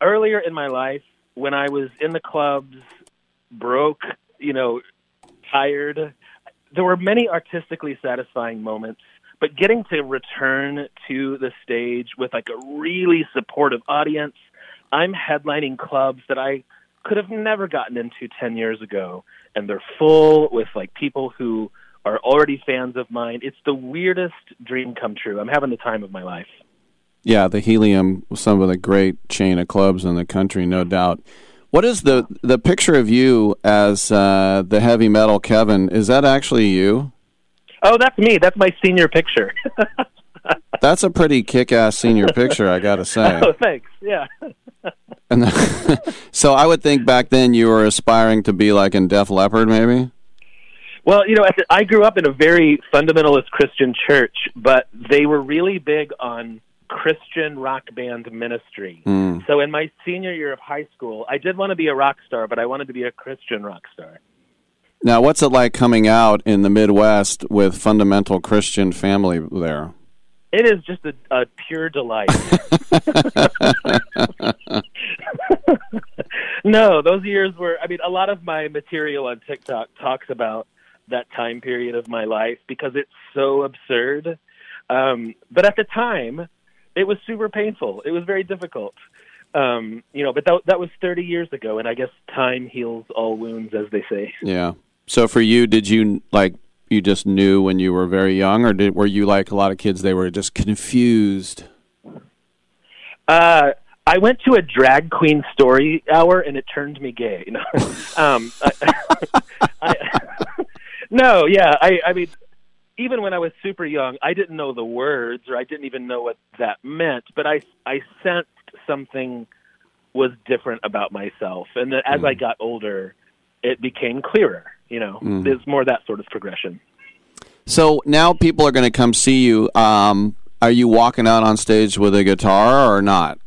Speaker 47: earlier in my life when I was in the clubs, broke, you know, tired. There were many artistically satisfying moments, but getting to return to the stage with like a really supportive audience. I'm headlining clubs that I could have never gotten into 10 years ago, and they're full with like people who are already fans of mine. It's the weirdest dream come true. I'm having the time of my life.
Speaker 3: Yeah, the Helium, some of the great chain of clubs in the country, no doubt. What is the the picture of you as uh, the heavy metal Kevin? Is that actually you?
Speaker 47: Oh, that's me. That's my senior picture.
Speaker 3: That's a pretty kick-ass senior picture, I got to say.
Speaker 47: oh, thanks. Yeah.
Speaker 3: And so I would think back then you were aspiring to be like in Def Leppard, maybe.
Speaker 47: Well, you know, I grew up in a very fundamentalist Christian church, but they were really big on Christian rock band ministry.
Speaker 3: Mm.
Speaker 47: So in my senior year of high school, I did want to be a rock star, but I wanted to be a Christian rock star.
Speaker 3: Now, what's it like coming out in the Midwest with fundamental Christian family there?
Speaker 47: It is just a, a pure delight. no, those years were. I mean, a lot of my material on TikTok talks about that time period of my life because it's so absurd. Um, but at the time, it was super painful. It was very difficult. Um, you know, but that that was 30 years ago, and I guess time heals all wounds, as they say.
Speaker 3: Yeah. So for you, did you like you just knew when you were very young, or did were you like a lot of kids? They were just confused.
Speaker 47: Uh, I went to a drag queen story hour, and it turned me gay. You know? um, I, I, no, yeah, I, I mean, even when I was super young, I didn't know the words, or I didn't even know what that meant. But I, I sensed something was different about myself, and that as I got older, it became clearer. You know,
Speaker 3: Mm.
Speaker 47: there's more that sort of progression.
Speaker 3: So now people are going to come see you. Um, are you walking out on stage with a guitar or not?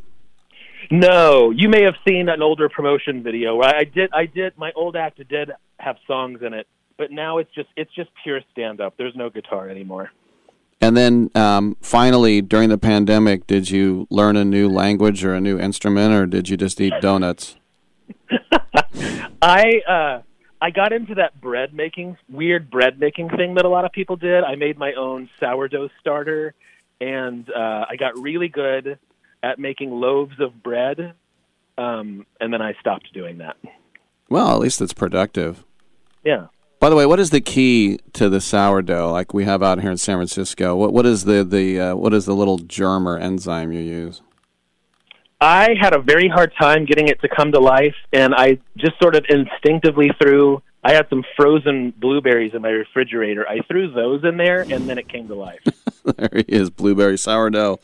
Speaker 47: No, you may have seen an older promotion video. Where I did, I did. My old act did have songs in it, but now it's just it's just pure stand up. There's no guitar anymore.
Speaker 3: And then um, finally, during the pandemic, did you learn a new language or a new instrument, or did you just eat donuts?
Speaker 47: I uh, I got into that bread making weird bread making thing that a lot of people did. I made my own sourdough starter, and uh, I got really good at making loaves of bread. Um, and then I stopped doing that.
Speaker 3: Well, at least it's productive.
Speaker 47: Yeah.
Speaker 3: By the way, what is the key to the sourdough like we have out here in San Francisco? What what is the the uh, what is the little germ or enzyme you use?
Speaker 47: I had a very hard time getting it to come to life, and I just sort of instinctively threw. I had some frozen blueberries in my refrigerator. I threw those in there, and then it came to life.
Speaker 3: there he is, blueberry sourdough.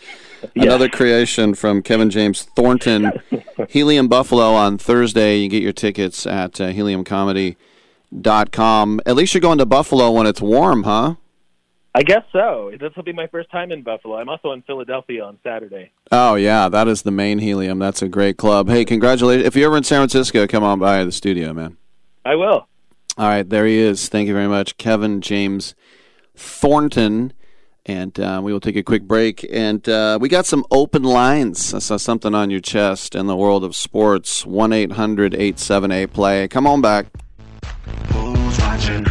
Speaker 3: Yeah. Another creation from Kevin James Thornton. Helium Buffalo on Thursday. You get your tickets at uh, heliumcomedy.com. At least you're going to Buffalo when it's warm, huh?
Speaker 47: I guess so. This will be my first time in Buffalo. I'm also in Philadelphia on Saturday.
Speaker 3: Oh yeah, that is the main Helium. That's a great club. Hey, congratulations! If you're ever in San Francisco, come on by the studio, man.
Speaker 47: I will.
Speaker 3: All right, there he is. Thank you very much, Kevin James Thornton. And uh, we will take a quick break. And uh, we got some open lines. I saw something on your chest in the world of sports. 1 800 878 play. Come on back.
Speaker 48: Who's watching?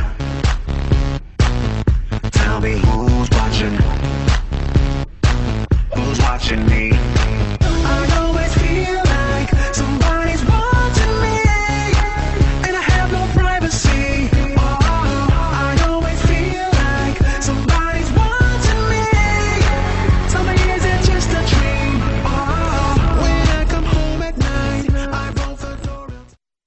Speaker 48: Watching me?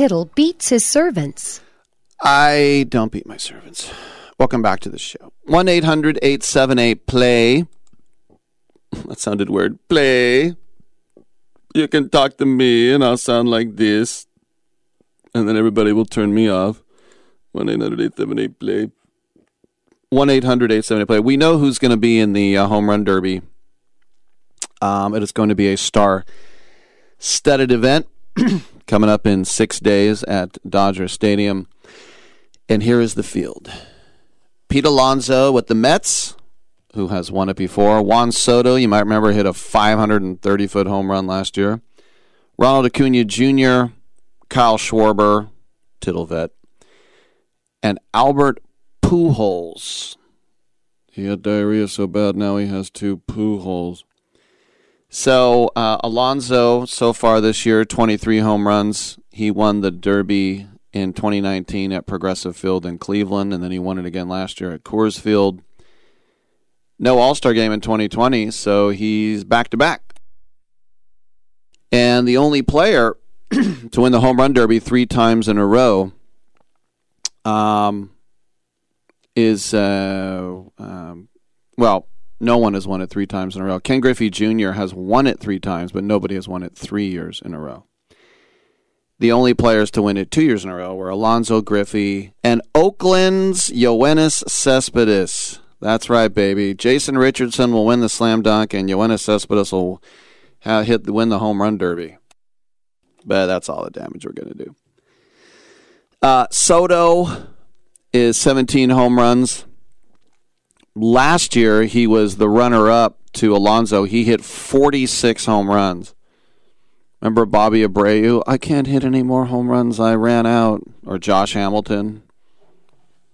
Speaker 46: Tittle beats his servants.
Speaker 3: I don't beat my servants. Welcome back to the show. 1 800 878 play. That sounded weird. Play. You can talk to me and I'll sound like this. And then everybody will turn me off. 1 800 878 play. 1 800 878 play. We know who's going to be in the uh, home run derby. Um, it is going to be a star studded event coming up in six days at Dodger Stadium. And here is the field Pete Alonso with the Mets, who has won it before. Juan Soto, you might remember, hit a 530 foot home run last year. Ronald Acuna Jr., Kyle Schwarber, Tittlevet, and Albert Pujols. He had diarrhea so bad now he has two poo holes. So uh, Alonso, so far this year, 23 home runs. He won the Derby in 2019 at Progressive Field in Cleveland, and then he won it again last year at Coors Field. No All Star game in 2020, so he's back to back. And the only player to win the home run derby three times in a row um, is, uh, um, well, no one has won it three times in a row. Ken Griffey Jr. has won it three times, but nobody has won it three years in a row. The only players to win it two years in a row were Alonso Griffey and Oakland's Yoenis Cespedes. That's right, baby. Jason Richardson will win the slam dunk, and Yoenis Cespedes will hit win the home run derby. But that's all the damage we're going to do. Uh, Soto is 17 home runs. Last year, he was the runner up to Alonso. He hit 46 home runs. Remember Bobby Abreu? I can't hit any more home runs. I ran out. Or Josh Hamilton.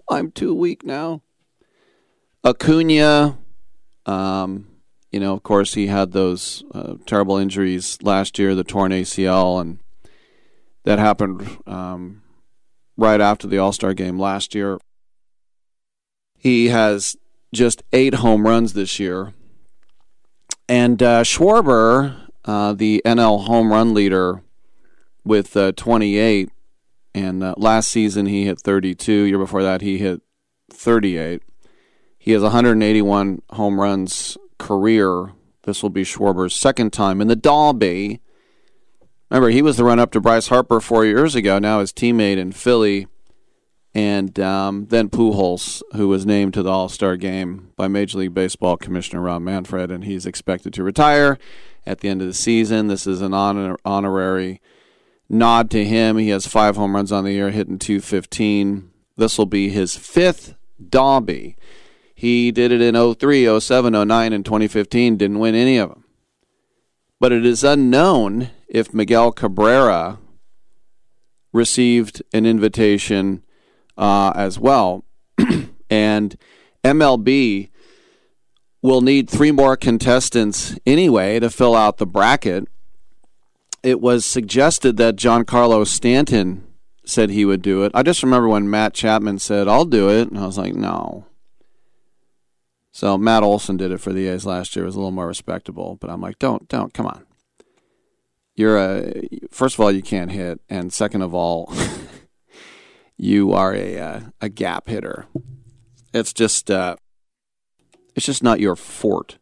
Speaker 3: I'm too weak now. Acuna, um, you know, of course, he had those uh, terrible injuries last year, the torn ACL, and that happened um, right after the All Star game last year. He has just eight home runs this year. And uh, Schwarber, uh, the NL home run leader, with uh, 28, and uh, last season he hit 32. Year before that he hit 38. He has 181 home runs career. This will be Schwarber's second time in the Derby. Remember, he was the run up to Bryce Harper four years ago. Now his teammate in Philly, and um, then Pujols, who was named to the All Star game by Major League Baseball Commissioner Rob Manfred, and he's expected to retire at the end of the season. This is an honor- honorary nod to him. He has five home runs on the year, hitting 215. This will be his fifth Derby. He did it in 03, 07, 09, and 2015. Didn't win any of them. But it is unknown if Miguel Cabrera received an invitation uh, as well. and MLB will need three more contestants anyway to fill out the bracket. It was suggested that Giancarlo Stanton said he would do it. I just remember when Matt Chapman said, I'll do it. And I was like, no. So Matt Olson did it for the A's last year. It was a little more respectable, but I'm like, don't, don't, come on. You're a first of all, you can't hit, and second of all, you are a uh, a gap hitter. It's just uh, it's just not your forte,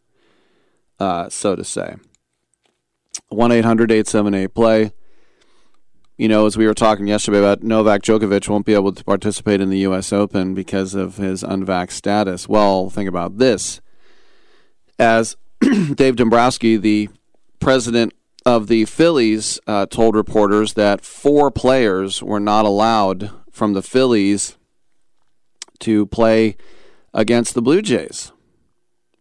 Speaker 3: uh, so to say. One 878 play. You know, as we were talking yesterday about Novak Djokovic won't be able to participate in the U.S. Open because of his unvaxxed status. Well, think about this. As Dave Dombrowski, the president of the Phillies, uh, told reporters that four players were not allowed from the Phillies to play against the Blue Jays.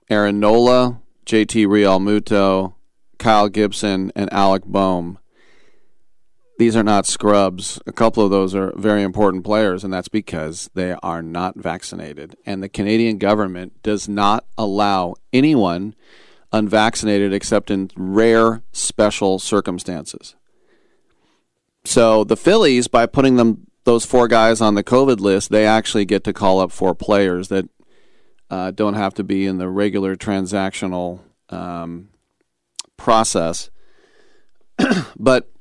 Speaker 3: Aaron Nola, JT Realmuto, Kyle Gibson, and Alec Bohm. These are not scrubs. A couple of those are very important players, and that's because they are not vaccinated. And the Canadian government does not allow anyone unvaccinated except in rare special circumstances. So the Phillies, by putting them those four guys on the COVID list, they actually get to call up four players that uh, don't have to be in the regular transactional um, process. but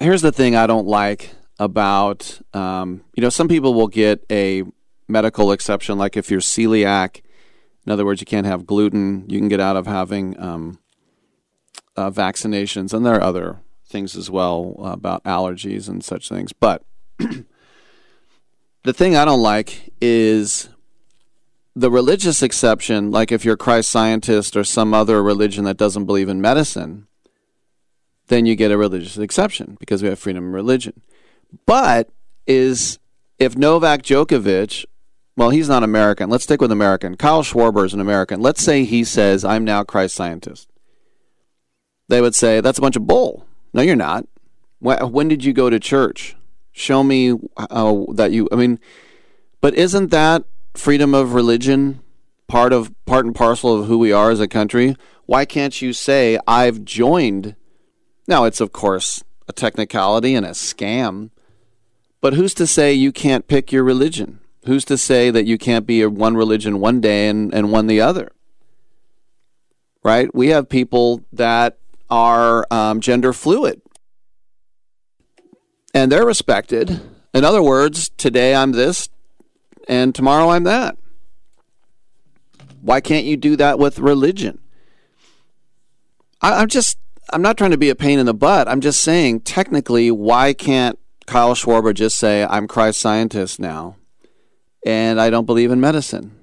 Speaker 3: here's the thing I don't like about um, you know some people will get a medical exception like if you're celiac in other words you can't have gluten you can get out of having um, uh, vaccinations and there are other things as well about allergies and such things but the thing I don't like is the religious exception like if you're a Christ scientist or some other religion that doesn't believe in medicine then you get a religious exception because we have freedom of religion. But is if Novak Djokovic, well, he's not American. Let's stick with American. Kyle Schwarber is an American. Let's say he says, I'm now Christ scientist. They would say, that's a bunch of bull. No, you're not. When did you go to church? Show me uh, that you, I mean, but isn't that freedom of religion part of part and parcel of who we are as a country? Why can't you say, I've joined now, it's of course a technicality and a scam, but who's to say you can't pick your religion? Who's to say that you can't be one religion one day and, and one the other? Right? We have people that are um, gender fluid and they're respected. In other words, today I'm this and tomorrow I'm that. Why can't you do that with religion? I, I'm just I'm not trying to be a pain in the butt. I'm just saying, technically, why can't Kyle Schwarber just say, I'm Christ scientist now, and I don't believe in medicine?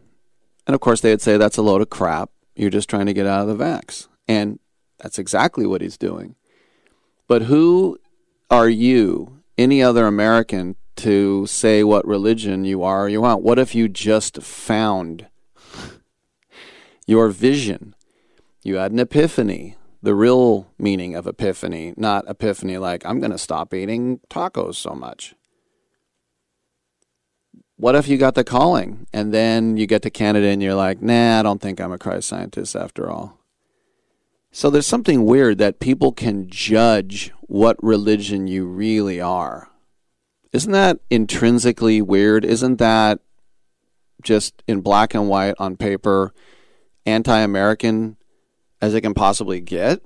Speaker 3: And of course, they would say that's a load of crap. You're just trying to get out of the vax. And that's exactly what he's doing. But who are you, any other American, to say what religion you are or you want? What if you just found your vision? You had an epiphany the real meaning of epiphany, not epiphany like, I'm going to stop eating tacos so much. What if you got the calling and then you get to Canada and you're like, nah, I don't think I'm a Christ scientist after all? So there's something weird that people can judge what religion you really are. Isn't that intrinsically weird? Isn't that just in black and white on paper anti American? as it can possibly get.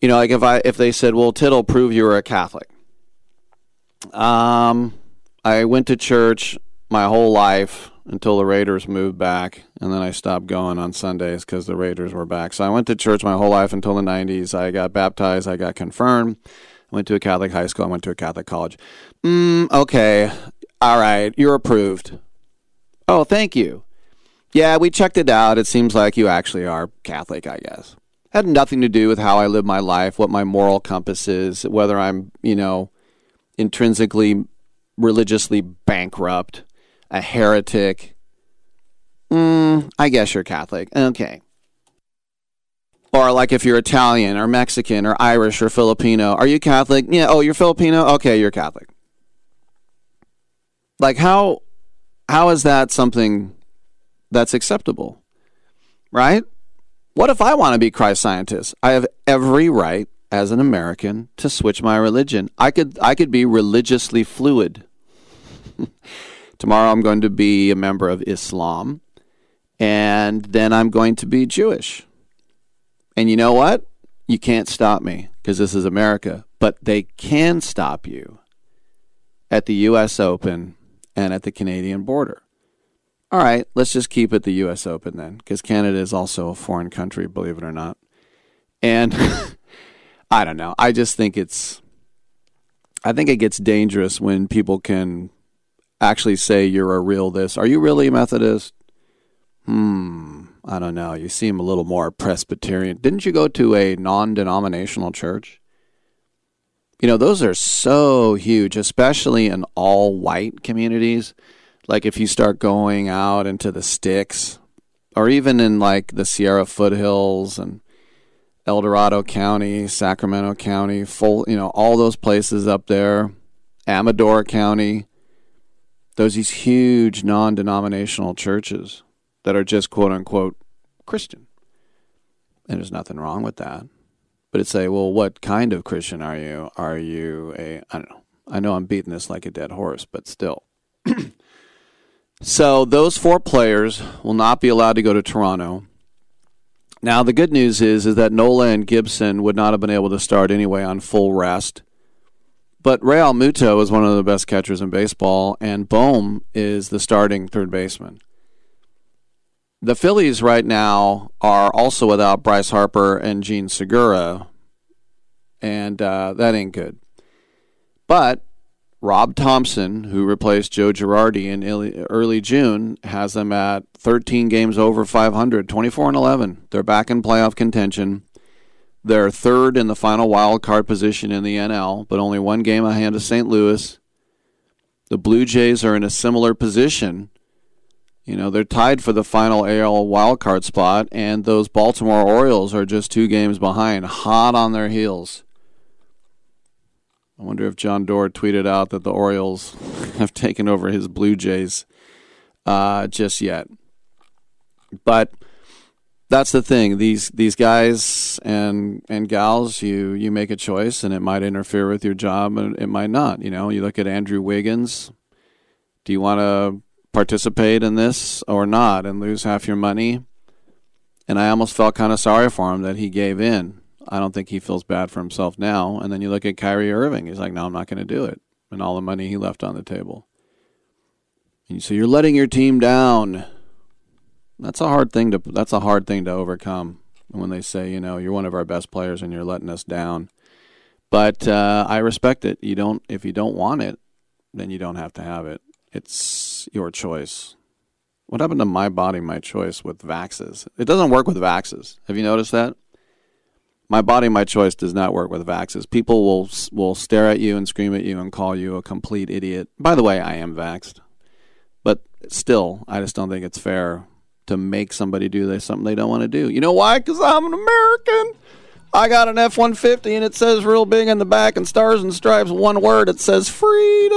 Speaker 3: You know, like if I if they said, "Well, Tittle, prove you were a Catholic." Um, I went to church my whole life until the Raiders moved back, and then I stopped going on Sundays because the Raiders were back. So I went to church my whole life until the '90s. I got baptized. I got confirmed. I went to a Catholic high school. I went to a Catholic college. Mm, okay, all right, you're approved. Oh, thank you. Yeah, we checked it out. It seems like you actually are Catholic, I guess. Had nothing to do with how I live my life, what my moral compass is, whether I'm, you know, intrinsically religiously bankrupt, a heretic. Mm, I guess you're Catholic. Okay. Or like if you're Italian or Mexican or Irish or Filipino, are you Catholic? Yeah, oh, you're Filipino? Okay, you're Catholic. Like how how is that something that's acceptable, right? What if I want to be Christ scientist? I have every right as an American to switch my religion. I could I could be religiously fluid. Tomorrow I'm going to be a member of Islam. And then I'm going to be Jewish. And you know what? You can't stop me because this is America. But they can stop you at the U.S. Open and at the Canadian border. All right, let's just keep it the U.S. Open then, because Canada is also a foreign country, believe it or not. And I don't know. I just think it's. I think it gets dangerous when people can actually say you're a real this. Are you really a Methodist? Hmm. I don't know. You seem a little more Presbyterian. Didn't you go to a non denominational church? You know, those are so huge, especially in all white communities. Like if you start going out into the sticks, or even in like the Sierra foothills and El Dorado County, Sacramento County, full, you know, all those places up there, Amador County, those these huge non-denominational churches that are just quote unquote Christian. And there's nothing wrong with that. But it's say, well, what kind of Christian are you? Are you a I don't know. I know I'm beating this like a dead horse, but still. so those four players will not be allowed to go to Toronto. Now the good news is is that Nola and Gibson would not have been able to start anyway on full rest. But Realmuto is one of the best catchers in baseball, and Bohm is the starting third baseman. The Phillies right now are also without Bryce Harper and Jean Segura, and uh, that ain't good. But Rob Thompson, who replaced Joe Girardi in early, early June, has them at 13 games over 500, 24 and 11. They're back in playoff contention. They're third in the final wild card position in the NL, but only one game ahead of St. Louis. The Blue Jays are in a similar position. You know, they're tied for the final AL wild card spot, and those Baltimore Orioles are just two games behind, hot on their heels. I wonder if John Doerr tweeted out that the Orioles have taken over his Blue Jays uh, just yet. But that's the thing. These these guys and and gals, you you make a choice, and it might interfere with your job, and it might not. You know, you look at Andrew Wiggins. Do you want to participate in this or not, and lose half your money? And I almost felt kind of sorry for him that he gave in. I don't think he feels bad for himself now. And then you look at Kyrie Irving. He's like, no, I'm not going to do it. And all the money he left on the table. And so you're letting your team down. That's a hard thing to that's a hard thing to overcome when they say, you know, you're one of our best players and you're letting us down. But uh, I respect it. You don't if you don't want it, then you don't have to have it. It's your choice. What happened to my body, my choice with Vaxes? It doesn't work with Vaxes. Have you noticed that? My body, my choice does not work with Vaxes. People will will stare at you and scream at you and call you a complete idiot. By the way, I am vaxed, but still, I just don't think it's fair to make somebody do this something they don't want to do. You know why? Because I'm an American. I got an F one fifty and it says real big in the back and stars and stripes. One word. It says freedom.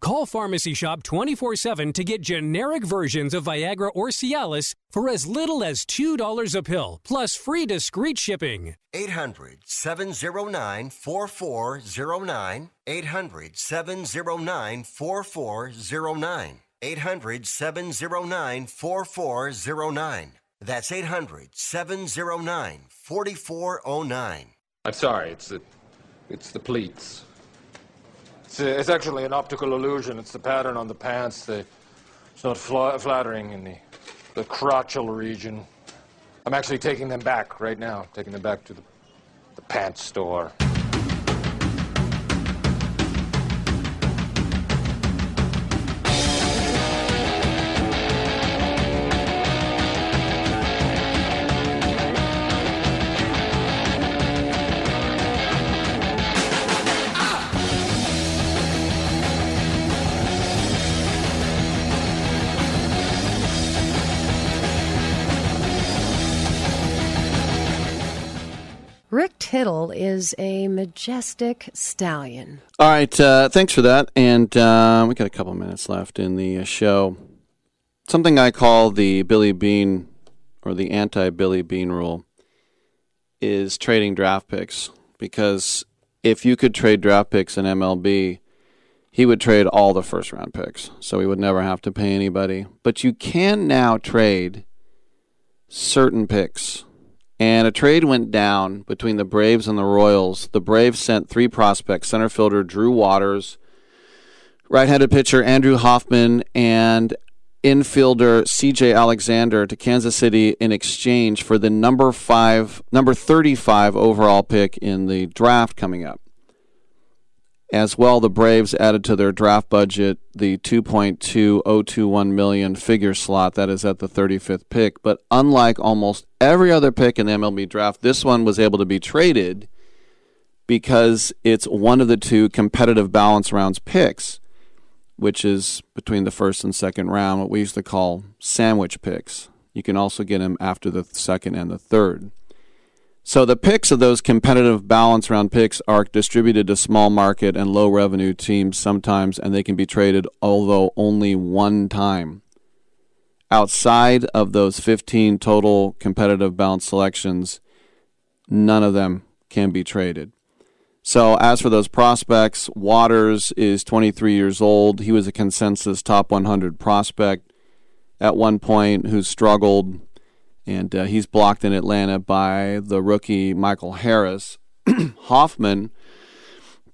Speaker 49: Call Pharmacy Shop 24 7 to get generic versions of Viagra or Cialis for as little as $2 a pill, plus free discreet shipping.
Speaker 1: 800 709 4409. 800 709 4409. 800 709 4409. That's 800 709 4409.
Speaker 50: I'm sorry, it's the, it's the pleats. It's, uh, it's actually an optical illusion. It's the pattern on the pants. The, it's not fla- flattering in the, the crotchal region. I'm actually taking them back right now, taking them back to the, the pants store.
Speaker 31: Tittle is a majestic stallion.
Speaker 3: All right, uh, thanks for that. And uh, we got a couple minutes left in the uh, show. Something I call the Billy Beane or the anti Billy Beane rule is trading draft picks. Because if you could trade draft picks in MLB, he would trade all the first round picks. So he would never have to pay anybody. But you can now trade certain picks. And a trade went down between the Braves and the Royals. The Braves sent three prospects center fielder Drew Waters, right handed pitcher Andrew Hoffman, and infielder CJ Alexander to Kansas City in exchange for the number five, number 35 overall pick in the draft coming up. As well, the Braves added to their draft budget the 2.2021 million figure slot that is at the 35th pick. But unlike almost every other pick in the MLB draft, this one was able to be traded because it's one of the two competitive balance rounds picks, which is between the first and second round, what we used to call sandwich picks. You can also get them after the second and the third. So the picks of those competitive balance round picks are distributed to small market and low revenue teams sometimes, and they can be traded, although only one time. Outside of those 15 total competitive balance selections, none of them can be traded. So, as for those prospects, Waters is 23 years old. He was a consensus top 100 prospect at one point who struggled and uh, he's blocked in Atlanta by the rookie Michael Harris. Hoffman,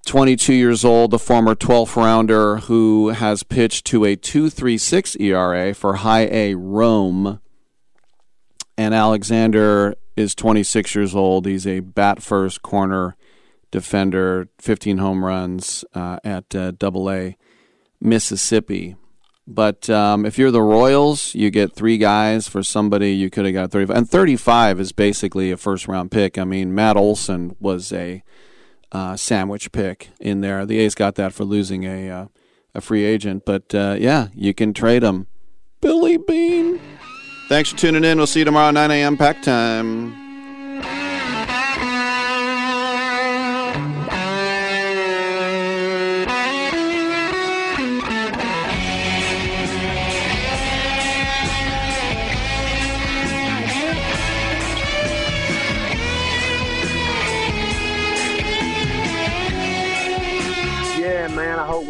Speaker 3: 22 years old, the former 12th rounder who has pitched to a 2.36 ERA for High A Rome. And Alexander is 26 years old. He's a bat first corner defender, 15 home runs uh, at uh, Double A, Mississippi. But um, if you're the Royals, you get three guys for somebody you could have got 35. And 35 is basically a first round pick. I mean, Matt Olson was a uh, sandwich pick in there. The A's got that for losing a uh, a free agent. But uh, yeah, you can trade them. Billy Beane. Thanks for tuning in. We'll see you tomorrow, 9 a.m. pack time.